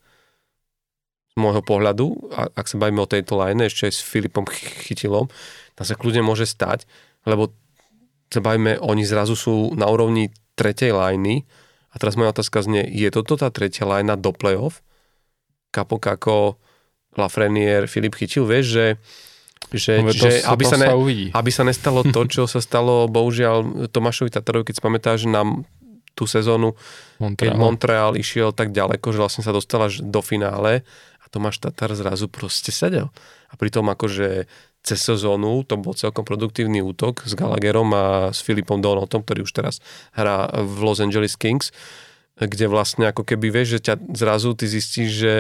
z môjho pohľadu, ak sa bavíme o tejto line, ešte aj s Filipom Chytilom, tam sa kľudne môže stať, lebo sa bavíme, oni zrazu sú na úrovni tretej liney, a teraz moja otázka znie, je toto tá tretia lajna do play-off? Kapo Kako, Lafreniere, Filip Chytil, vieš, že, že, no, že sa, aby, sa ne, aby sa nestalo to, čo sa stalo bohužiaľ Tomášovi Tatarovi, keď si pamätáš na tú sezónu, Montreal. keď Montreal išiel tak ďaleko, že vlastne sa dostal až do finále a Tomáš Tatar zrazu proste sedel. A pritom akože cez sezónu to bol celkom produktívny útok s Gallagherom a s Filipom Donotom, ktorý už teraz hrá v Los Angeles Kings, kde vlastne ako keby vieš, že ťa zrazu ty zistíš, že,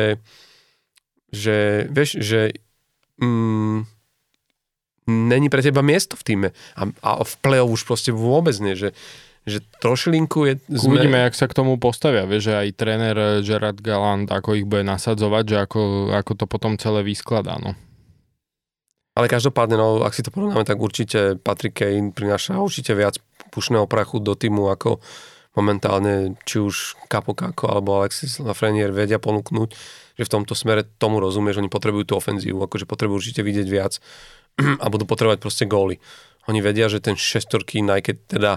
že vieš, že mm, není pre teba miesto v týme a, a v play-off už proste vôbec nie, že, že trošilinku je... Sme... Uvidíme, jak sa k tomu postavia, vieš, že aj tréner Gerard Galland, ako ich bude nasadzovať, že ako, ako to potom celé vyskladá, no. Ale každopádne, no, ak si to porovnáme, tak určite Patrick Kane prináša určite viac pušného prachu do týmu, ako momentálne či už Capo Kako alebo Alexis Lafreniere vedia ponúknuť, že v tomto smere tomu rozumie, že oni potrebujú tú ofenzívu, akože potrebujú určite vidieť viac a budú potrebovať proste góly. Oni vedia, že ten šestorky, aj keď teda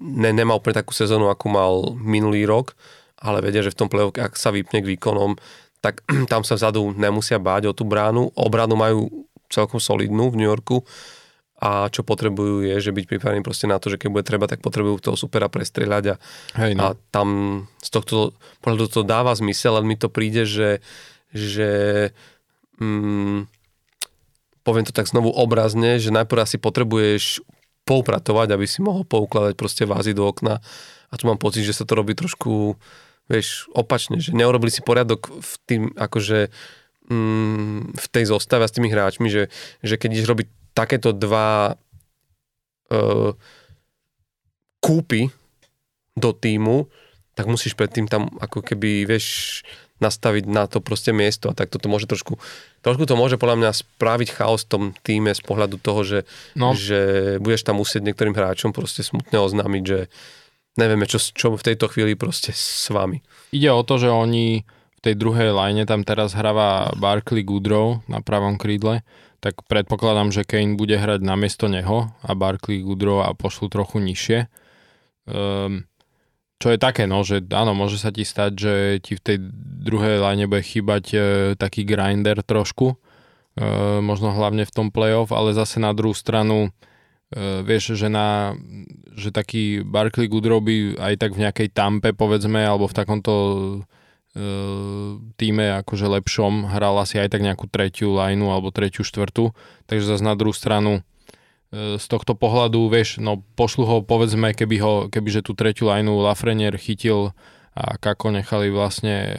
ne, nemá úplne takú sezónu, ako mal minulý rok, ale vedia, že v tom play ak sa vypne k výkonom, tak tam sa vzadu nemusia báť o tú bránu. Obranu majú celkom solidnú v New Yorku a čo potrebujú je, že byť pripravení proste na to, že keď bude treba, tak potrebujú toho supera prestrieľať a, Hej, no. a tam z tohto pohľadu to dáva zmysel, ale mi to príde, že, že mm, poviem to tak znovu obrazne, že najprv asi potrebuješ poupratovať, aby si mohol poukladať proste vázy do okna. A tu mám pocit, že sa to robí trošku vieš, opačne, že neurobili si poriadok v tým, akože mm, v tej zostave s tými hráčmi, že, že keď ideš robiť takéto dva uh, kúpy do týmu, tak musíš predtým tam ako keby, vieš, nastaviť na to proste miesto a tak toto môže trošku, trošku to môže podľa mňa spraviť chaos v tom týme z pohľadu toho, že, no. že budeš tam musieť niektorým hráčom proste smutne oznámiť, že nevieme, čo, čo v tejto chvíli proste s vami. Ide o to, že oni tej druhej line tam teraz hráva Barkley Goodrow na pravom krídle, tak predpokladám, že Kane bude hrať namiesto neho a Barkley Goodrow a pošlu trochu nižšie. Um, čo je také, no, že áno, môže sa ti stať, že ti v tej druhej line bude chýbať e, taký grinder trošku, e, možno hlavne v tom playoff, ale zase na druhú stranu e, vieš, že, na, že taký Barkley Goodrow by aj tak v nejakej tampe, povedzme, alebo v takomto týme akože lepšom hral asi aj tak nejakú tretiu lineu alebo tretiu štvrtú, takže zase na druhú stranu e, z tohto pohľadu, vieš, no pošlu ho, povedzme, keby ho, kebyže tú tretiu lineu Lafrenier chytil a Kako nechali vlastne e,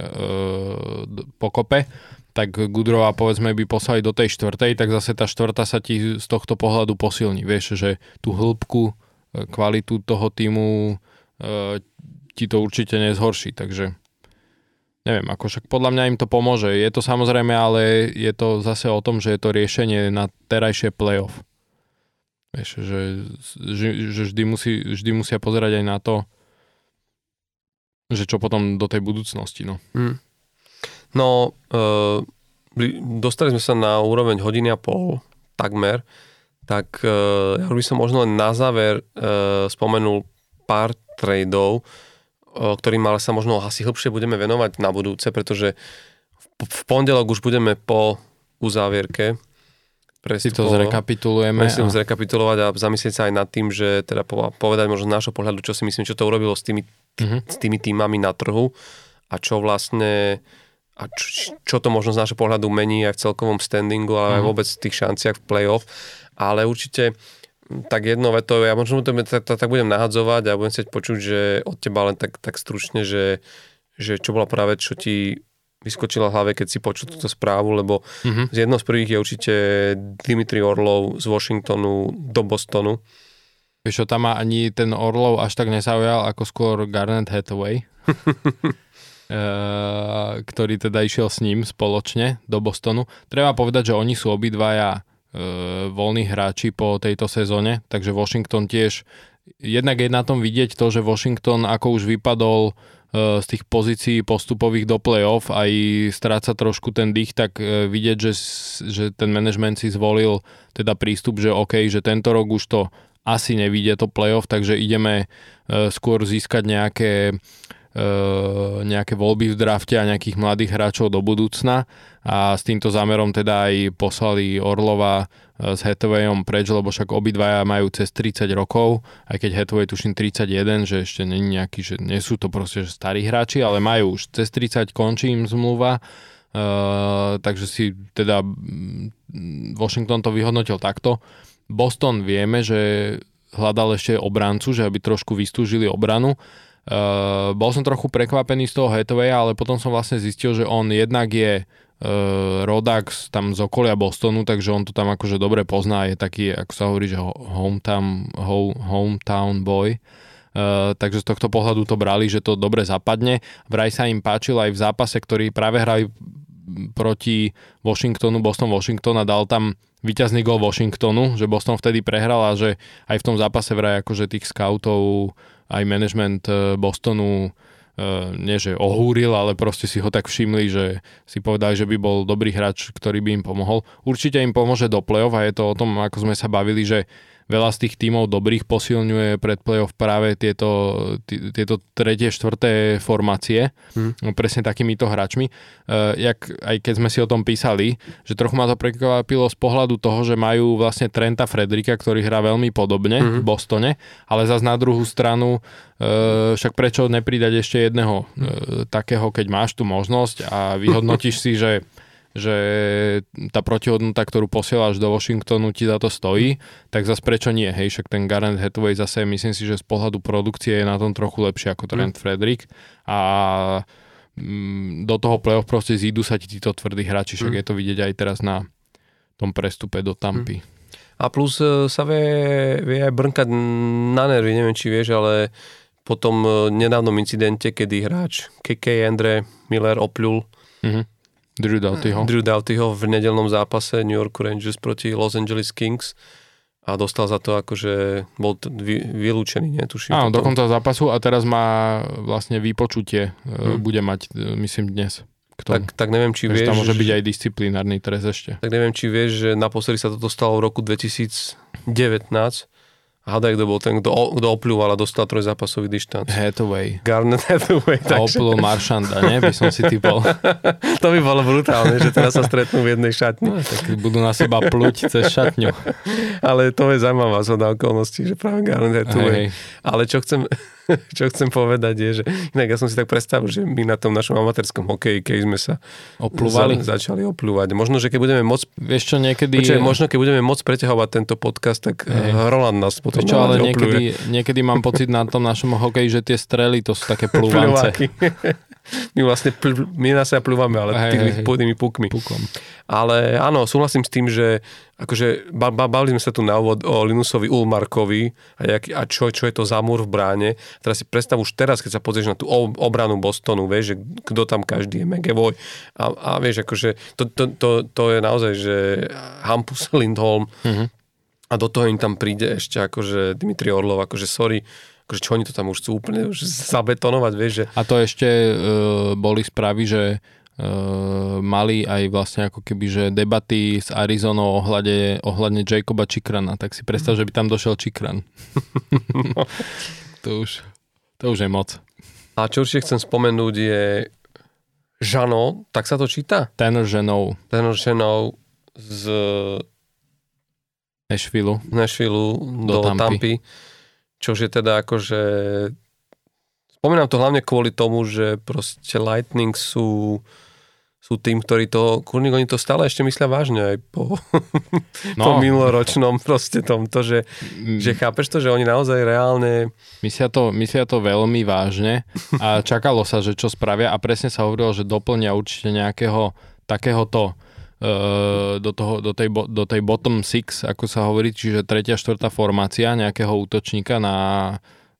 pokope, tak Gudrova povedzme by poslali do tej štvrtej, tak zase tá štvrtá sa ti z tohto pohľadu posilní. Vieš, že tú hĺbku, e, kvalitu toho týmu e, ti to určite nezhorší, takže neviem, ako však podľa mňa im to pomôže. Je to samozrejme, ale je to zase o tom, že je to riešenie na terajšie playoff. Vieš, že, že, že vždy, musí, vždy musia pozerať aj na to, že čo potom do tej budúcnosti. No, hmm. no e, dostali sme sa na úroveň hodiny a pol, takmer, tak e, ja by som možno len na záver e, spomenul pár tradeov, ktorým ale sa možno asi hlbšie budeme venovať na budúce, pretože v pondelok už budeme po uzávierke si to zrekapitulujeme. Musím a... zrekapitulovať a zamyslieť sa aj nad tým, že teda povedať možno z nášho pohľadu, čo si myslím, čo to urobilo s tými, uh-huh. s tými týmami na trhu a čo vlastne a čo, čo to možno z nášho pohľadu mení aj v celkovom standingu, ale uh-huh. aj mhm. vôbec v tých šanciach v playoff. Ale určite tak jedno veto, ja možno to, tak, tak budem nahadzovať a budem chcieť počuť, že od teba len tak, tak stručne, že, že čo bola práve, čo ti vyskočila v hlave, keď si počul túto správu, lebo mm-hmm. z jednou z prvých je určite Dimitri Orlov z Washingtonu do Bostonu. Vieš tam ma ani ten Orlov až tak nezaujal, ako skôr Garnet Hathaway. Uh, ktorý teda išiel s ním spoločne do Bostonu. Treba povedať, že oni sú obidvaja uh, voľní hráči po tejto sezóne, takže Washington tiež jednak je na tom vidieť to, že Washington ako už vypadol z tých pozícií postupových do play-off aj stráca trošku ten dých, tak e, vidieť, že, že ten management si zvolil teda prístup, že OK, že tento rok už to asi nevidie to play-off, takže ideme e, skôr získať nejaké nejaké voľby v drafte a nejakých mladých hráčov do budúcna. A s týmto zámerom teda aj poslali Orlova e, s Hathawayom preč, lebo však obidvaja majú cez 30 rokov, aj keď Hathaway tuším 31, že ešte není nejaký, že nie sú to proste že starí hráči, ale majú už cez 30, končí im zmluva, uh, takže si teda Washington to vyhodnotil takto. Boston vieme, že hľadal ešte obrancu, že aby trošku vystúžili obranu Uh, bol som trochu prekvapený z toho Hathawaya, ale potom som vlastne zistil, že on jednak je uh, Rodax tam z okolia Bostonu, takže on to tam akože dobre pozná, je taký, ako sa hovorí, že hometown, home, hometown boy. Uh, takže z tohto pohľadu to brali, že to dobre zapadne. Vraj sa im páčil aj v zápase, ktorý práve hrali proti Washingtonu, Boston Washington a dal tam víťazný gol Washingtonu, že Boston vtedy prehral a že aj v tom zápase vraj akože tých scoutov aj management eh, Bostonu nie že ohúril, ale proste si ho tak všimli, že si povedali, že by bol dobrý hráč, ktorý by im pomohol. Určite im pomôže do play-off a je to o tom, ako sme sa bavili, že veľa z tých tímov dobrých posilňuje pred playoff práve tieto, t- tieto tretie, štvrté formácie, no, presne takýmito hráčmi. Uh, jak, aj keď sme si o tom písali, že trochu ma to prekvapilo z pohľadu toho, že majú vlastne Trenta Fredrika, ktorý hrá veľmi podobne hmm. v Bostone, ale zase na druhú stranu uh, však prečo nepridať ešte jedného uh, takého, keď máš tú možnosť a vyhodnotíš si, že že tá protihodnota, ktorú posielaš do Washingtonu ti za to stojí, tak zase prečo nie, hej, však ten Garant Hathaway zase myslím si, že z pohľadu produkcie je na tom trochu lepšie ako Trent mm. Frederick a mm, do toho playoff proste zídu sa ti títo tvrdí hráči, však mm. je to vidieť aj teraz na tom prestupe do Tampy. Mm. A plus e, sa vie, vie aj brnkať na nervy, neviem či vieš, ale po tom e, nedávnom incidente, kedy hráč KK Andre Miller opľul mm-hmm Drew Doughtyho. Drew Doughtyho v nedelnom zápase New York Rangers proti Los Angeles Kings a dostal za to akože bol t- vy, vylúčený, netuším. Áno, do konca zápasu a teraz má vlastne výpočutie, hmm. bude mať, e, myslím, dnes. Tak, tak neviem, či vieš... Tam môže byť aj disciplinárny trest ešte. Tak neviem, či vieš, že naposledy sa toto stalo v roku 2019 Hádaj, kto bol ten, kto, kto opľúval a dostal trojzápasový dištanc. Hathaway. Garnet Hathaway. A takže... Maršanda, ne? By som si typol. to by bolo brutálne, že teraz sa stretnú v jednej šatni. No, tak budú na seba pluť cez šatňu. Ale to je zaujímavá zhoda okolností, že práve Garnet Hathaway. Hej. Ale čo chcem, čo chcem povedať je, že inak ja som si tak predstavil, že my na tom našom amatérskom hokeji, keď sme sa oplúvali. Za, začali oplúvať. Možno, že keď budeme môcť... Vieš čo, niekedy... Počuaj, možno, keď budeme môcť preťahovať tento podcast, tak hey. Roland nás potom Vieš čo, ale niekedy, niekedy mám pocit na tom našom hokeji, že tie strely to sú také plúvance. my vlastne pl- my na sa plúvame, ale hej, tými, hej, tými pukmi. Pukom. Ale áno, súhlasím s tým, že akože bavili sme sa tu na úvod o Linusovi Ulmarkovi a, jak, a čo, čo je to za múr v bráne. Teraz si predstav už teraz, keď sa pozrieš na tú obranu Bostonu, vieš, že kto tam každý je, McAvoy a, a vieš, akože to, to, to, to je naozaj, že Hampus Lindholm mm-hmm. a do toho im tam príde ešte akože Dimitri Orlov, akože sorry, akože čo oni to tam už chcú úplne už zabetonovať, vieš, že... A to ešte uh, boli správy, že mali aj vlastne ako keby, že debaty s Arizonou ohľade, ohľadne Jacoba Čikrana, tak si predstav, že by tam došiel Čikran. no. to, už, to už je moc. A čo určite chcem spomenúť je Žano, tak sa to číta? Tenor Ženou. Tenor Ženou z Nashville. Nashville do, Do Tampy. Tampy. Čož je teda akože... Spomínam to hlavne kvôli tomu, že proste Lightning sú sú tým, ktorí to, kurník, oni to stále ešte myslia vážne aj po, no. po No. minuloročnom proste tomto, že, Mm, že chápeš to, že oni naozaj reálne Myslia to, myslia to veľmi vážne a čakalo sa, že čo spravia a presne sa hovorilo, že doplnia určite nejakého takéhoto e, do, toho, do, tej, do tej bottom six, ako sa hovorí, čiže tretia, štvrtá formácia nejakého útočníka na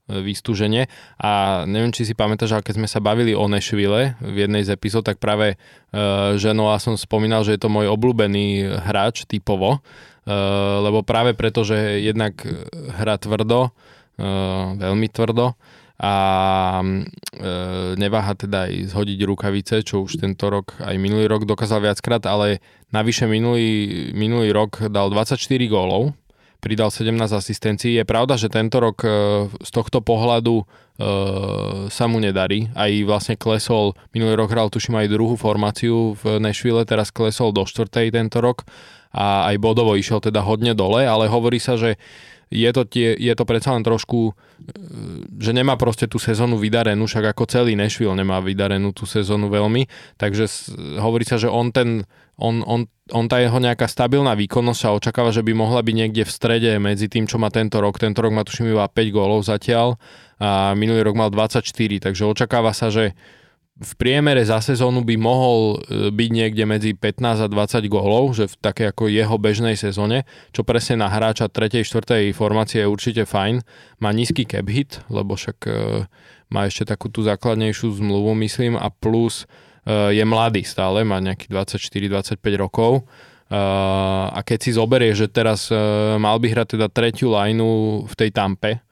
vystúženie a neviem, či si pamätáš, ale keď sme sa bavili o Nashville v jednej z epizód, tak práve e, Ženoa som spomínal, že je to môj obľúbený hráč typovo, e, lebo práve preto, že jednak hra tvrdo, e, veľmi tvrdo a e, neváha teda aj zhodiť rukavice, čo už tento rok, aj minulý rok dokázal viackrát, ale navyše minulý, minulý rok dal 24 gólov, pridal 17 asistencií. Je pravda, že tento rok e, z tohto pohľadu e, sa mu nedarí. Aj vlastne klesol, minulý rok hral tuším aj druhú formáciu v Nashville, teraz klesol do štvrtej tento rok a aj bodovo išiel teda hodne dole, ale hovorí sa, že je to, tie, je to predsa len trošku, e, že nemá proste tú sezónu vydarenú, však ako celý Nashville nemá vydarenú tú sezónu veľmi, takže hovorí sa, že on ten, on, on, on tá jeho nejaká stabilná výkonnosť sa očakáva, že by mohla byť niekde v strede medzi tým, čo má tento rok. Tento rok má tuším iba 5 gólov zatiaľ a minulý rok mal 24, takže očakáva sa, že v priemere za sezónu by mohol e, byť niekde medzi 15 a 20 gólov, že v také ako jeho bežnej sezóne, čo presne na hráča 3. 4. formácie je určite fajn. Má nízky cap hit, lebo však e, má ešte takú tú základnejšiu zmluvu, myslím, a plus e, je mladý stále, má nejakých 24-25 rokov. A keď si zoberie, že teraz mal by hrať teda tretiu lineu v tej tampe,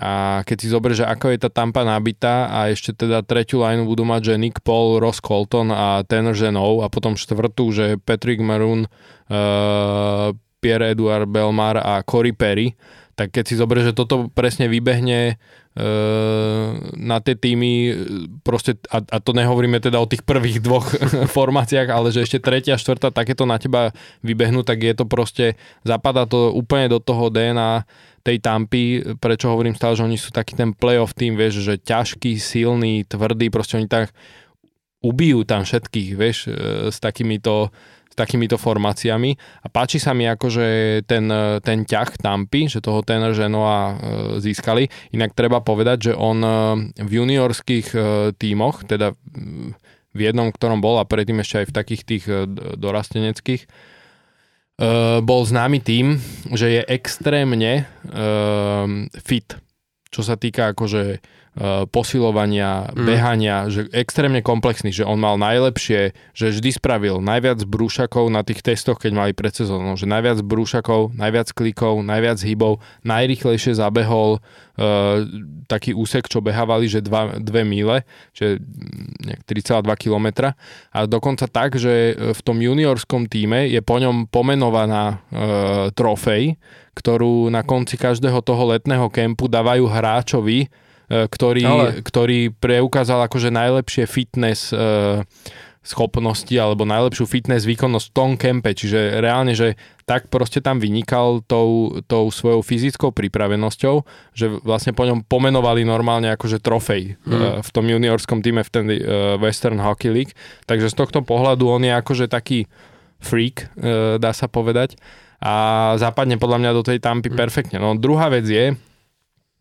a keď si zoberieš, že ako je tá tampa nabitá a ešte teda tretiu lineu budú mať, že Nick Paul, Ross Colton a Tanner Ženov a potom štvrtú, že Patrick Maroon, uh, Pierre-Edouard Belmar a Corey Perry, tak keď si zoberieš, že toto presne vybehne uh, na tie týmy, e, proste, a, a to nehovoríme teda o tých prvých dvoch formáciách, ale že ešte tretia, štvrtá takéto na teba vybehnú, tak je to proste, zapadá to úplne do toho DNA tej tampy, prečo hovorím stále, že oni sú taký ten playoff tým, vieš, že ťažký, silný, tvrdý, proste oni tak ubijú tam všetkých, vieš, e, s takýmito s takýmito formáciami a páči sa mi akože ten, e, ten ťah Tampy, že toho ten Genoa e, získali. Inak treba povedať, že on v juniorských tímoch, teda v jednom, ktorom bol a predtým ešte aj v takých tých dorasteneckých, bol známy tým, že je extrémne e, fit, čo sa týka akože posilovania, Mm. behania, že extrémne komplexný, že on mal najlepšie, že vždy spravil najviac brúšakov na tých testoch, keď mali pred sezónou, že najviac brúšakov, najviac klikov, najviac hybov, najrychlejšie zabehol e, taký úsek, čo behávali, že 2 míle, že mm, nejak 3,2 kilometra a dokonca tak, že e, v tom juniorskom týme je po ňom pomenovaná e, trofej, ktorú na konci každého toho letného kempu dávajú hráčovi, ktorý, Ale. ktorý preukázal akože najlepšie fitness e, schopnosti alebo najlepšiu fitness výkonnosť v tom kempe, čiže reálne, že tak proste tam vynikal tou, tou svojou fyzickou pripravenosťou, že vlastne po ňom pomenovali normálne akože trofej Mm. v tom juniorskom týme v ten Western Hockey League, takže z tohto pohľadu on je akože taký freak, dá sa povedať a západne podľa mňa do tej tampy Mm. perfektne. No druhá vec je,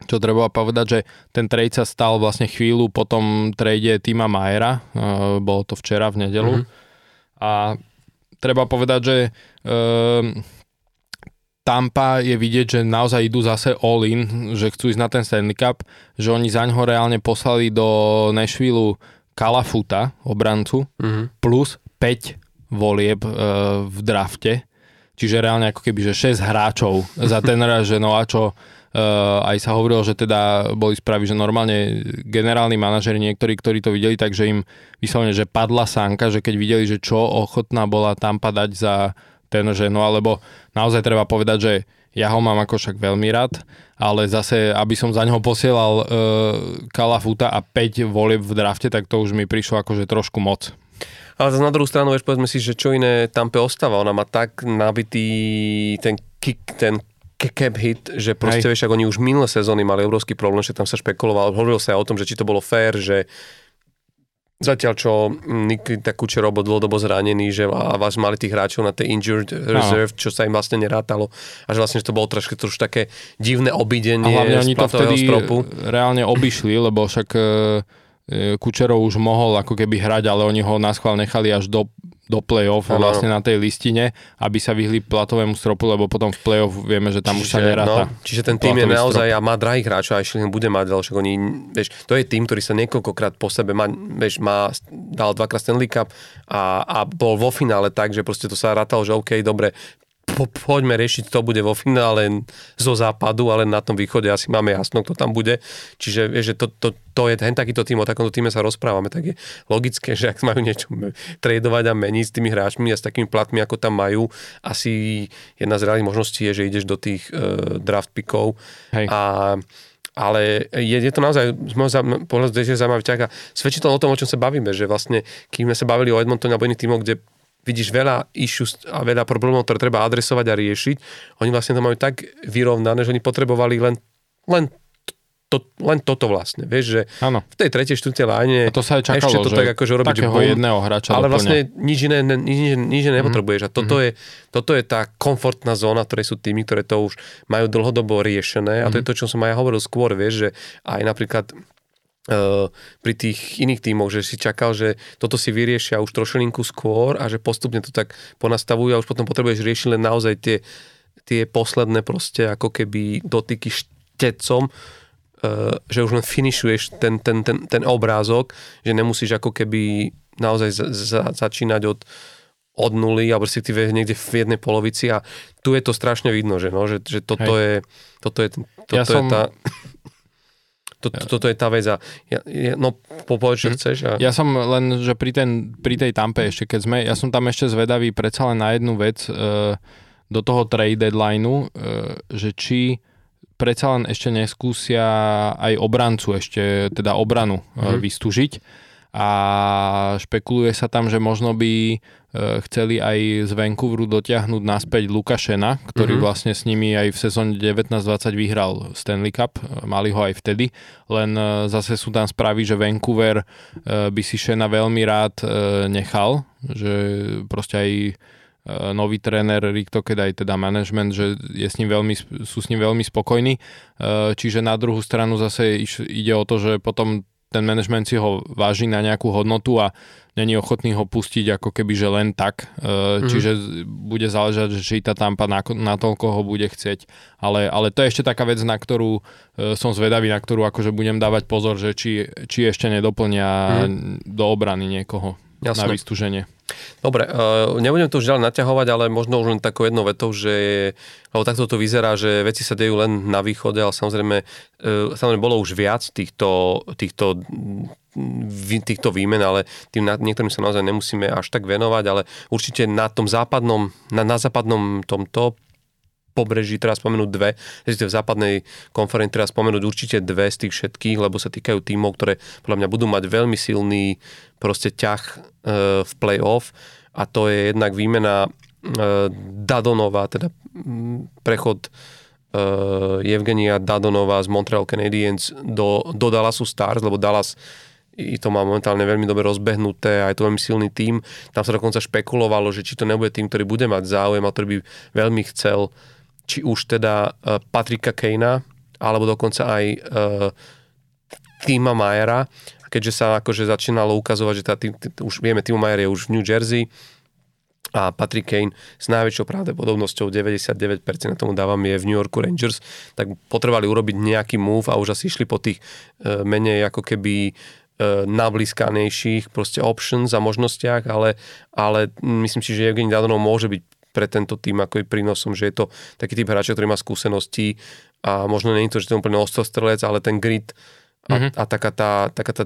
čo treba povedať, že ten trade sa stal vlastne chvíľu po tom trade Tima Majera, uh, bolo to včera v nedelu Mhm. a treba povedať, že uh, Tampa je vidieť, že naozaj idú zase all in, že chcú ísť na ten Stanley Cup, že oni za ňoho reálne poslali do Nashville Kalafuta, obrancu, Mhm. plus 5 volieb e, v drafte. Čiže reálne ako keby, že 6 hráčov za tenera Ženoa, čo e, aj sa hovorilo, že teda boli správy, že normálne generálni manažeri niektorí, ktorí to videli, takže im vyslovene, že padla sánka, že keď videli, že čo ochotná bola tam padať za ten Ženoa, lebo naozaj treba povedať, že ja ho mám ako však veľmi rád, ale zase, aby som za neho posielal e, Kalafuta a 5 volieb v drafte, tak to už mi prišlo akože trošku moc. Ale zase na druhú stranu, vieš, povedzme si, že čo iné Tampe ostáva. Ona má tak nabitý ten kick, ten cap hit, že proste, vieš, ak oni už minulé sezóny mali obrovský problém, že tam sa špekuloval, hovoril sa aj o tom, že či to bolo fér, že Zatiaľ, čo Nikita Kučerov bol dlhodobo zranený, že a vás mali tých hráčov na tej injured reserve, čo sa im vlastne nerátalo a že vlastne že to bolo trošku, trošku také divné obidenie a hlavne oni to vtedy stropu. reálne obišli, lebo však e, Kučerov už mohol ako keby hrať, ale oni ho na schvál nechali až do do play-off ano. vlastne na tej listine, aby sa vyhli platovému stropu, lebo potom v play-off vieme, že tam čiže, už sa neráta. No, čiže ten tým je naozaj strop. a má drahých hráčov a ešte bude mať, však oni, vieš, to je tým, ktorý sa niekoľkokrát po sebe má, vieš, má, dal dvakrát Stanley Cup a, a bol vo finále tak, že proste to sa rátalo, že OK, dobre, po, poďme riešiť, to bude vo finále zo západu, ale na tom východe asi máme jasno, kto tam bude. Čiže vieš, že to, to, to je ten takýto tým, o takomto týme sa rozprávame, tak je logické, že ak majú niečo tradovať a meniť s tými hráčmi a s takými platmi, ako tam majú, asi jedna z reálnych možností je, že ideš do tých uh, draft pickov Hej. a ale je, je to naozaj z môjho pohľadu zaujímavý ťah a svedčí to o tom, o čom sa bavíme, že vlastne, kým sme sa bavili o Edmontone alebo iných tímoch, kde vidíš veľa issues a veľa problémov, ktoré treba adresovať a riešiť. Oni vlastne to majú tak vyrovnané, že oni potrebovali len, len to, len toto vlastne, vieš, že ano. v tej tretej štvrtej láne a to sa aj čakalo, ešte to že tak akože robiť, že jedného hráča ale vlastne nič iné, nič, nič iné nepotrebuješ a toto, mm-hmm. je, toto je tá komfortná zóna, ktoré sú tými, ktoré to už majú dlhodobo riešené a to mm-hmm. je to, čo som aj hovoril skôr, vieš, že aj napríklad pri tých iných tímoch, že si čakal, že toto si vyriešia už trošilinku skôr a že postupne to tak ponastavujú a už potom potrebuješ riešiť len naozaj tie, tie posledné proste ako keby dotyky štecom, uh, že už len finišuješ ten, ten, ten, ten obrázok, že nemusíš ako keby naozaj za, za, začínať od, od nuly, alebo si ty niekde v jednej polovici a tu je to strašne vidno, že, no, že, že toto, je, toto je toto ja je som... tá to, to, toto je tá vec a ja, ja, no povedz, čo hm. chceš. A... Ja som len, že pri, ten, pri tej tampe ešte, keď sme, ja som tam ešte zvedavý predsa len na jednu vec e, do toho trade deadlineu, e, že či predsa len ešte neskúsia aj obrancu ešte, teda obranu mm. e, vystúžiť a špekuluje sa tam, že možno by e, chceli aj z Vancouveru dotiahnuť naspäť Lukašena, ktorý mm-hmm. vlastne s nimi aj v sezóne 19-20 vyhral Stanley Cup, mali ho aj vtedy, len e, zase sú tam správy, že Vancouver e, by si Šena veľmi rád nechal, že proste aj nový tréner Rick aj teda management, že je s ním veľmi, sú s ním veľmi spokojní. Čiže na druhú stranu zase ide o to, že potom ten management si ho váži na nejakú hodnotu a není ochotný ho pustiť ako keby, že len tak. Mm-hmm. Čiže bude záležať, že či tá tampa na, na toľko ho bude chcieť. Ale, ale to je ešte taká vec, na ktorú e, som zvedavý, na ktorú akože budem dávať pozor, že či, či ešte nedoplnia mm-hmm. do obrany niekoho Jasne. na vystúženie. Dobre, uh, nebudem to už ďalej naťahovať, ale možno už len takou jednou vetou, že lebo takto to vyzerá, že veci sa dejú len na východe, ale samozrejme, uh, samozrejme bolo už viac týchto, týchto týchto výmen, ale tým na, niektorým sa naozaj nemusíme až tak venovať, ale určite na tom západnom, na, na západnom tomto pobreží teraz spomenúť dve, v západnej konferencii teraz spomenúť určite dve z tých všetkých, lebo sa týkajú tímov, ktoré podľa mňa budú mať veľmi silný proste ťah e, v play-off a to je jednak výmena e, Dadonova, teda prechod e, Evgenia Dadonova z Montreal Canadiens do, do Dallasu Stars, lebo Dallas i to má momentálne veľmi dobre rozbehnuté a je to veľmi silný tím. Tam sa dokonca špekulovalo, že či to nebude tým, ktorý bude mať záujem a ktorý by veľmi chcel či už teda Patrika Kejna, alebo dokonca aj Tima Majera. Keďže sa akože začínalo ukazovať, že tá tým, tým, už vieme, Timo Mayer je už v New Jersey a Patrick Kane s najväčšou pravdepodobnosťou 99% na tomu dávam je v New Yorku Rangers, tak potrebovali urobiť nejaký move a už asi išli po tých e, menej ako keby e, nablískanejších proste options a možnostiach, ale, ale myslím si, že Evgeny Dadonov môže byť pre tento tým ako je prínosom, že je to taký typ hráča, ktorý má skúsenosti a možno nie je to, že to je úplne ostrostrelec, ale ten grit a, mm-hmm. a taká tá, taká tá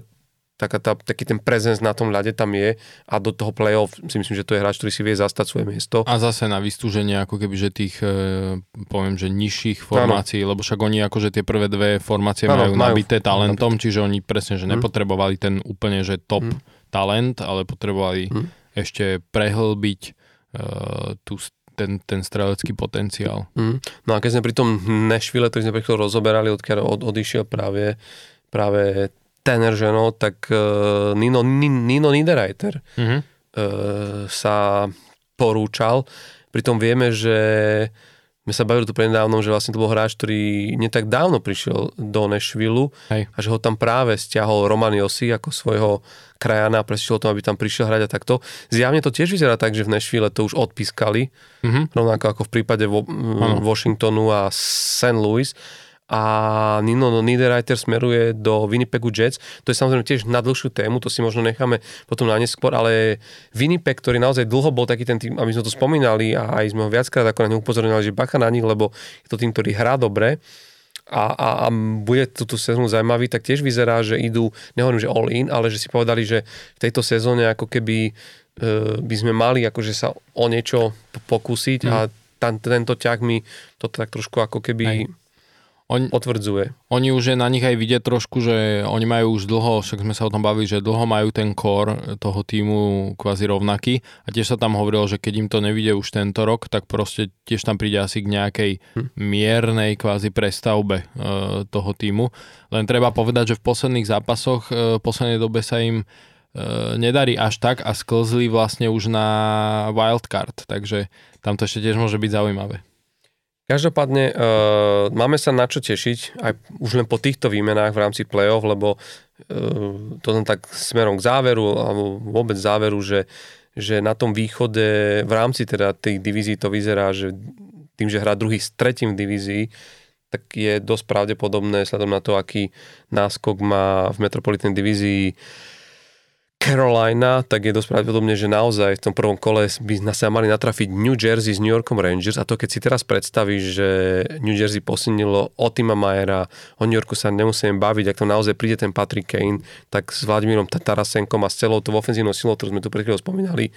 taká tá, taký ten prezenc na tom ľade tam je a do toho play-off si myslím, že to je hráč, ktorý si vie zastať svoje miesto. A zase na vystúženie ako keby, že tých, e, poviem, že nižších formácií, ano. lebo však oni akože tie prvé dve formácie ano, majú, majú nabité talentom, čiže oni presne, že mm. nepotrebovali ten úplne, že top mm. talent, ale potrebovali mm. ešte prehlbiť tú ten, ten strelecký potenciál. Mm. No a keď sme pri tom Nashville, ktorý sme pri rozoberali, odkiaľ od, odišiel práve, práve Tanner Ženo, tak uh, Nino, Nino Niederreiter mm-hmm. uh, sa porúčal. Pritom vieme, že my sa bavili tu prednedávnom, že vlastne to bol hráč, ktorý netak dávno prišiel do Nešvilu a že ho tam práve stiahol Roman Josi ako svojho krajana a presvedčil o tom, aby tam prišiel hrať a takto. Zjavne to tiež vyzerá tak, že v Nešvile to už odpískali, mm-hmm. rovnako ako v prípade vo, Washingtonu a St. Louis a Nino Niederreiter smeruje do Winnipegu Jets. To je samozrejme tiež na dlhšiu tému, to si možno necháme potom na neskôr, ale Winnipeg, ktorý naozaj dlho bol taký ten tým, aby sme to spomínali a aj sme ho viackrát ako na ne upozorňovali, že bacha na nich, lebo je to tým, ktorý hrá dobre a, a, a bude túto sezónu zaujímavý, tak tiež vyzerá, že idú, nehovorím, že all in, ale že si povedali, že v tejto sezóne ako keby e, by sme mali akože sa o niečo pokúsiť mm. a tam, tento ťah mi to tak trošku ako keby... Aj on, potvrdzuje. Oni už je na nich aj vidieť trošku, že oni majú už dlho, však sme sa o tom bavili, že dlho majú ten core toho týmu kvázi rovnaký a tiež sa tam hovorilo, že keď im to nevidie už tento rok, tak proste tiež tam príde asi k nejakej hm. miernej kvázi prestavbe e, toho týmu. Len treba povedať, že v posledných zápasoch e, v poslednej dobe sa im e, nedarí až tak a sklzli vlastne už na wildcard, takže tam to ešte tiež môže byť zaujímavé. Každopádne uh, máme sa na čo tešiť aj už len po týchto výmenách v rámci play-off, lebo uh, to len tak smerom k záveru, alebo vôbec záveru, že, že na tom východe v rámci teda tých divízií to vyzerá, že tým, že hrá druhý s tretím v tak je dosť pravdepodobné, sledom na to, aký náskok má v metropolitnej divízii Carolina, tak je dosť pravdepodobne, že naozaj v tom prvom kole by sa mali natrafiť New Jersey s New Yorkom Rangers. A to keď si teraz predstavíš, že New Jersey posilnilo Otima Majera, o New Yorku sa nemusíme baviť, ak to naozaj príde ten Patrick Kane, tak s Vladimírom Tarasenkom a s celou tou ofenzívnou silou, ktorú sme tu pred spomínali,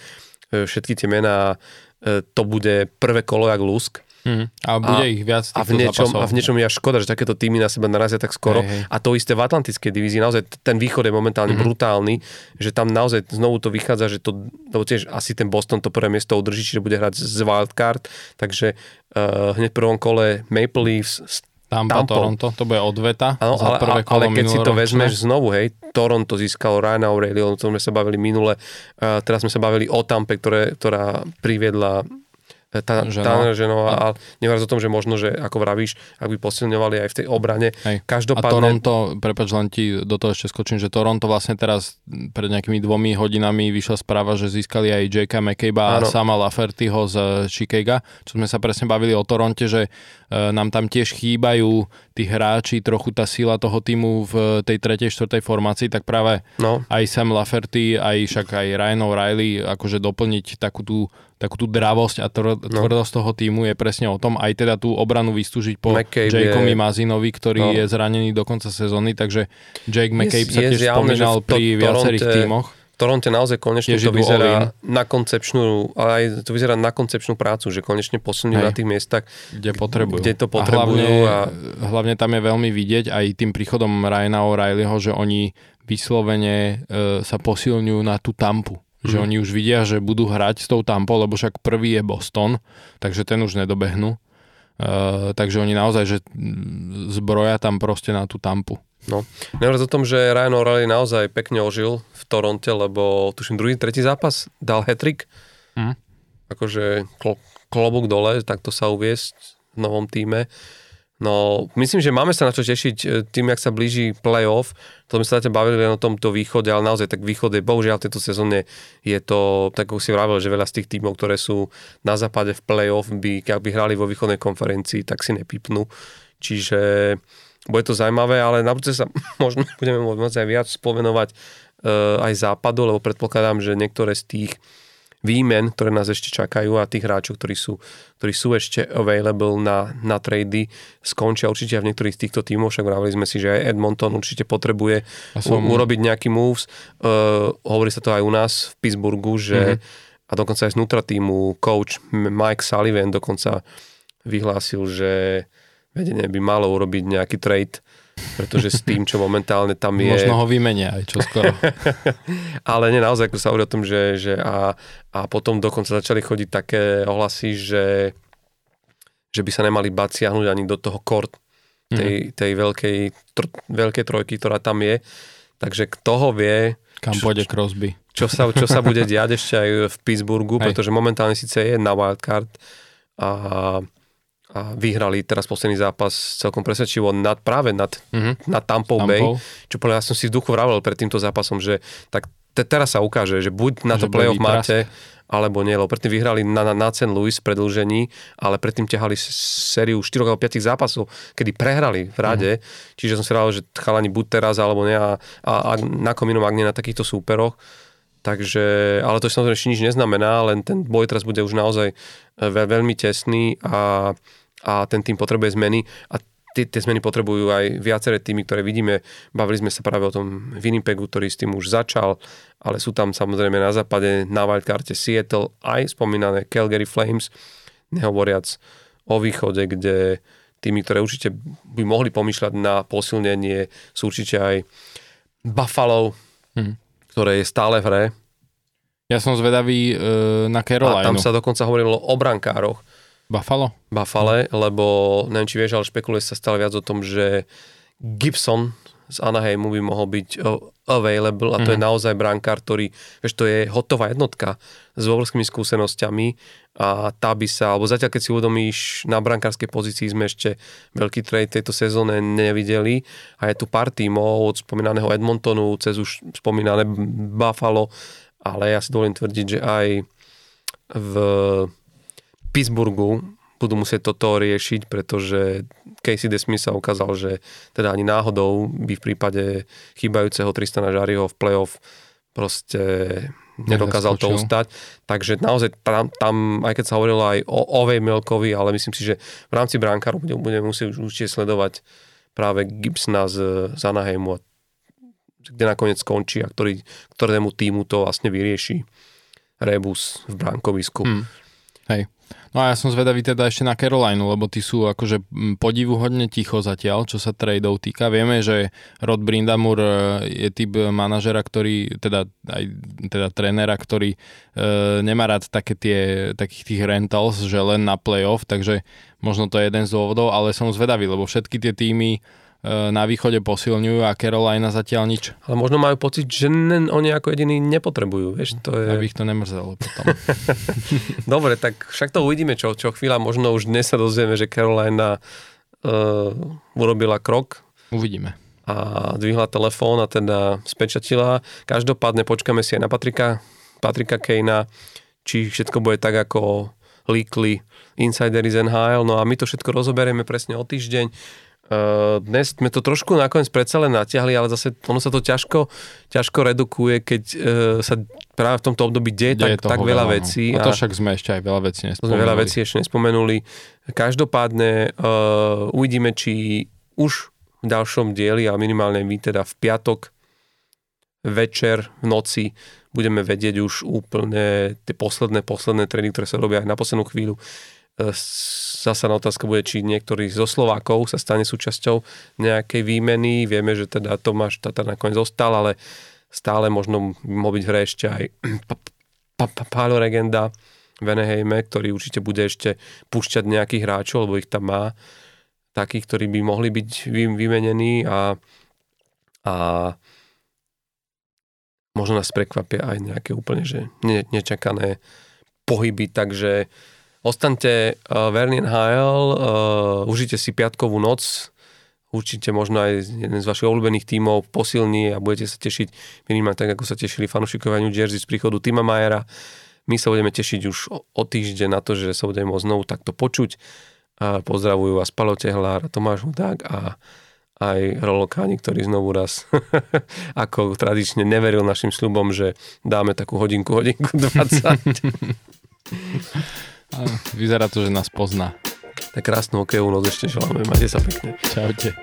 e, všetky tie mená, e, to bude prvé kolo jak lusk Mm, a bude a, ich viac a v, niečom, a v niečom je až škoda, že takéto týmy na seba narazia tak skoro. Hej, hej. A to isté v Atlantickej divízii. Naozaj ten východ je momentálne mm-hmm. brutálny, že tam naozaj znovu to vychádza, že to, lebo tiež asi ten Boston to prvé miesto udrží, čiže bude hrať z wildcard, takže uh, hneď v prvom kole Maple Leafs Tampa, Tampa, Toronto, to bude odveta ano, za prvé ale, ale keď si to vezmeš znovu, hej, Toronto získalo Ryan O'Reilly, o tom sme sa bavili minule, uh, teraz sme sa bavili o Tampe, ktoré, ktorá priviedla tá, tá ženová a nehovoriac o tom, že možno, že ako vravíš, ak by posilňovali aj v tej obrane. Hej. Každopádne... A Toronto, prepač len ti do toho ešte skočím, že Toronto vlastne teraz pred nejakými dvomi hodinami vyšla správa, že získali aj J.K. McCabe a sama Lafertyho z Chicago, čo sme sa presne bavili o Toronte, že e, nám tam tiež chýbajú tí hráči, trochu tá sila toho týmu v tej tretej, štvrtej formácii, tak práve no. aj Sam Laferty, aj však aj Ryan O'Reilly, akože doplniť takú tú takú tú dravosť a no. tvrdosť no. toho týmu je presne o tom, aj teda tú obranu vystúžiť po Jakeovi je... Mazinovi, ktorý no. je zranený do konca sezóny, takže Jake McCabe sa tiež zjavne, spomínal pri to, viacerých Toronte, týmoch. Toronte naozaj konečne to vyzerá na koncepčnú, aj to vyzerá na koncepčnú prácu, že konečne posunujú na tých miestach, kde potrebujú. Kde to potrebujú. A hlavne, a... hlavne tam je veľmi vidieť aj tým príchodom Ryana O'Reillyho, že oni vyslovene e, sa posilňujú na tú tampu že mhm. oni už vidia, že budú hrať s tou Tampou, lebo však prvý je Boston, takže ten už nedobehnú. Uh, takže oni naozaj, že zbroja tam proste na tú Tampu. No, nehovoriac o tom, že Ryan O'Reilly naozaj pekne ožil v Toronte, lebo tuším druhý, tretí zápas dal hetrik. Mm. Akože kl- klobúk dole, takto sa uviesť v novom týme. No, myslím, že máme sa na čo tešiť e, tým, jak sa blíži playoff. To sme sa zatiaľ bavili len o tomto východe, ale naozaj tak východe, bohužiaľ v tejto sezóne je to, tak ako si vravel, že veľa z tých tímov, ktoré sú na západe v playoff, by, ak by hrali vo východnej konferencii, tak si nepipnú. Čiže bude to zaujímavé, ale na budúce sa možno budeme môcť aj viac spomenovať uh, aj západu, lebo predpokladám, že niektoré z tých výmen, ktoré nás ešte čakajú a tých hráčov, ktorí sú, ktorí sú ešte available na, na trady, skončia určite v niektorých z týchto tímov, však vravili sme si, že aj Edmonton určite potrebuje u, urobiť nejaký moves. Uh, hovorí sa to aj u nás v Pittsburghu, že mm-hmm. a dokonca aj znútra týmu coach Mike Sullivan dokonca vyhlásil, že vedenie by malo urobiť nejaký trade pretože s tým, čo momentálne tam je... Možno ho vymenia aj čo skoro. Ale nie, naozaj, ako sa hovorí o tom, že, že a, a potom dokonca začali chodiť také ohlasy, že, že by sa nemali bať siahnuť ani do toho kort tej, tej veľkej, tr, veľkej trojky, ktorá tam je. Takže kto ho vie... Kam pôjde Crosby. Čo sa, čo sa bude diať ešte aj v Pittsburghu, Hej. pretože momentálne síce je na wildcard a, a vyhrali teraz posledný zápas celkom presvedčivo nad, práve nad, mm-hmm. nad Tampou Bay, čo podľa ja som si v duchu vravel pred týmto zápasom, že tak te, teraz sa ukáže, že buď na to playoff máte, alebo nie, lebo predtým vyhrali na, na, na St. Louis v predlžení, ale predtým ťahali sériu 4 alebo 5 zápasov, kedy prehrali v rade, uh-huh. čiže som si rád, že chalani buď teraz, alebo nie, a, a, a na kominom, ak nie na takýchto súperoch, Takže, ale to samozrejme nič neznamená, len ten boj teraz bude už naozaj e, veľ, veľmi tesný a, a ten tým potrebuje zmeny a tie, tie zmeny potrebujú aj viaceré týmy, ktoré vidíme. Bavili sme sa práve o tom Winnipegu, ktorý s tým už začal, ale sú tam samozrejme na západe na wildcarte Seattle aj spomínané Calgary Flames, nehovoriac o východe, kde tými, ktoré určite by mohli pomýšľať na posilnenie, sú určite aj Buffalo, hmm. ktoré je stále v hre. Ja som zvedavý e, na Carolina. A tam sa dokonca hovorilo o brankároch. Buffalo? Buffalo, lebo neviem, či vieš, ale špekuluje sa stále viac o tom, že Gibson z Anaheimu by mohol byť available a to mm. je mhm. naozaj brankár, ktorý, vieš, to je hotová jednotka s obrovskými skúsenosťami a tá by sa, alebo zatiaľ keď si uvedomíš, na brankárskej pozícii sme ešte veľký trade tejto sezóne nevideli a je tu pár tímov od spomínaného Edmontonu cez už spomínané Buffalo, ale ja si dovolím tvrdiť, že aj v Pittsburghu budú musieť toto riešiť, pretože Casey DeSmith sa ukázal, že teda ani náhodou by v prípade chýbajúceho Tristana Žariho v playoff proste nedokázal to ustať. Takže naozaj tam, tam, aj keď sa hovorilo aj o Ovej Melkovi, ale myslím si, že v rámci bránkaru budeme, budeme musieť určite sledovať práve Gibsona z, Anaheimu, kde nakoniec skončí a ktorý, ktorému týmu to vlastne vyrieši Rebus v bránkovisku. Hmm. Hej. No a ja som zvedavý teda ešte na Carolinu, lebo tí sú akože podivuhodne ticho zatiaľ, čo sa tradeov týka. Vieme, že Rod Brindamur e, je typ manažera, ktorý, teda aj teda trénera, ktorý e, nemá rád také tie, takých tých rentals, že len na playoff, takže možno to je jeden z dôvodov, ale som zvedavý, lebo všetky tie týmy na východe posilňujú a Carolina zatiaľ nič. Ale možno majú pocit, že ne, oni ako jediní nepotrebujú, vieš, to je... Aby ich to nemrzelo potom. Dobre, tak však to uvidíme, čo, čo chvíľa, možno už dnes sa dozvieme, že Carolina uh, urobila krok. Uvidíme. A dvihla telefón a teda spečatila. Každopádne počkáme si aj na Patrika, Patrika Kejna, či všetko bude tak, ako líkli Insider z NHL. No a my to všetko rozoberieme presne o týždeň dnes sme to trošku nakoniec predsa len natiahli, ale zase ono sa to ťažko, ťažko redukuje, keď uh, sa práve v tomto období deje, deje tak, tak veľa, veľa no. vecí. A to však sme ešte aj veľa vecí nespomenuli. Veľa vecí ešte nespomenuli. Každopádne uh, uvidíme, či už v ďalšom dieli a minimálne my teda v piatok večer, v noci budeme vedieť už úplne tie posledné, posledné trény, ktoré sa robia aj na poslednú chvíľu Zasa na otázka bude, či niektorý zo Slovákov sa stane súčasťou nejakej výmeny. Vieme, že teda Tomáš Tatar nakoniec zostal, ale stále možno mohol byť v hre ešte aj Pálo Regenda Venehejme, ktorý určite bude ešte púšťať nejakých hráčov, lebo ich tam má takých, ktorí by mohli byť vymenení a, a možno nás prekvapia aj nejaké úplne že ne, nečakané pohyby, takže Ostaňte uh, verný NHL, uh, užite si piatkovú noc, určite možno aj jeden z vašich obľúbených tímov posilní a budete sa tešiť minimálne tak, ako sa tešili fanúšikovia New Jersey z príchodu Tima Majera. My sa budeme tešiť už o, o týždeň na to, že sa budeme môcť znovu takto počuť. A pozdravujú vás Palo Tehlár Tomáš Hudák a aj Rolokáni, ktorý znovu raz ako tradične neveril našim sľubom, že dáme takú hodinku, hodinku 20. Vyzerá to, že nás pozná. Tak krásnu hokejovú noc ešte želáme. Majte sa pekne. Čaute.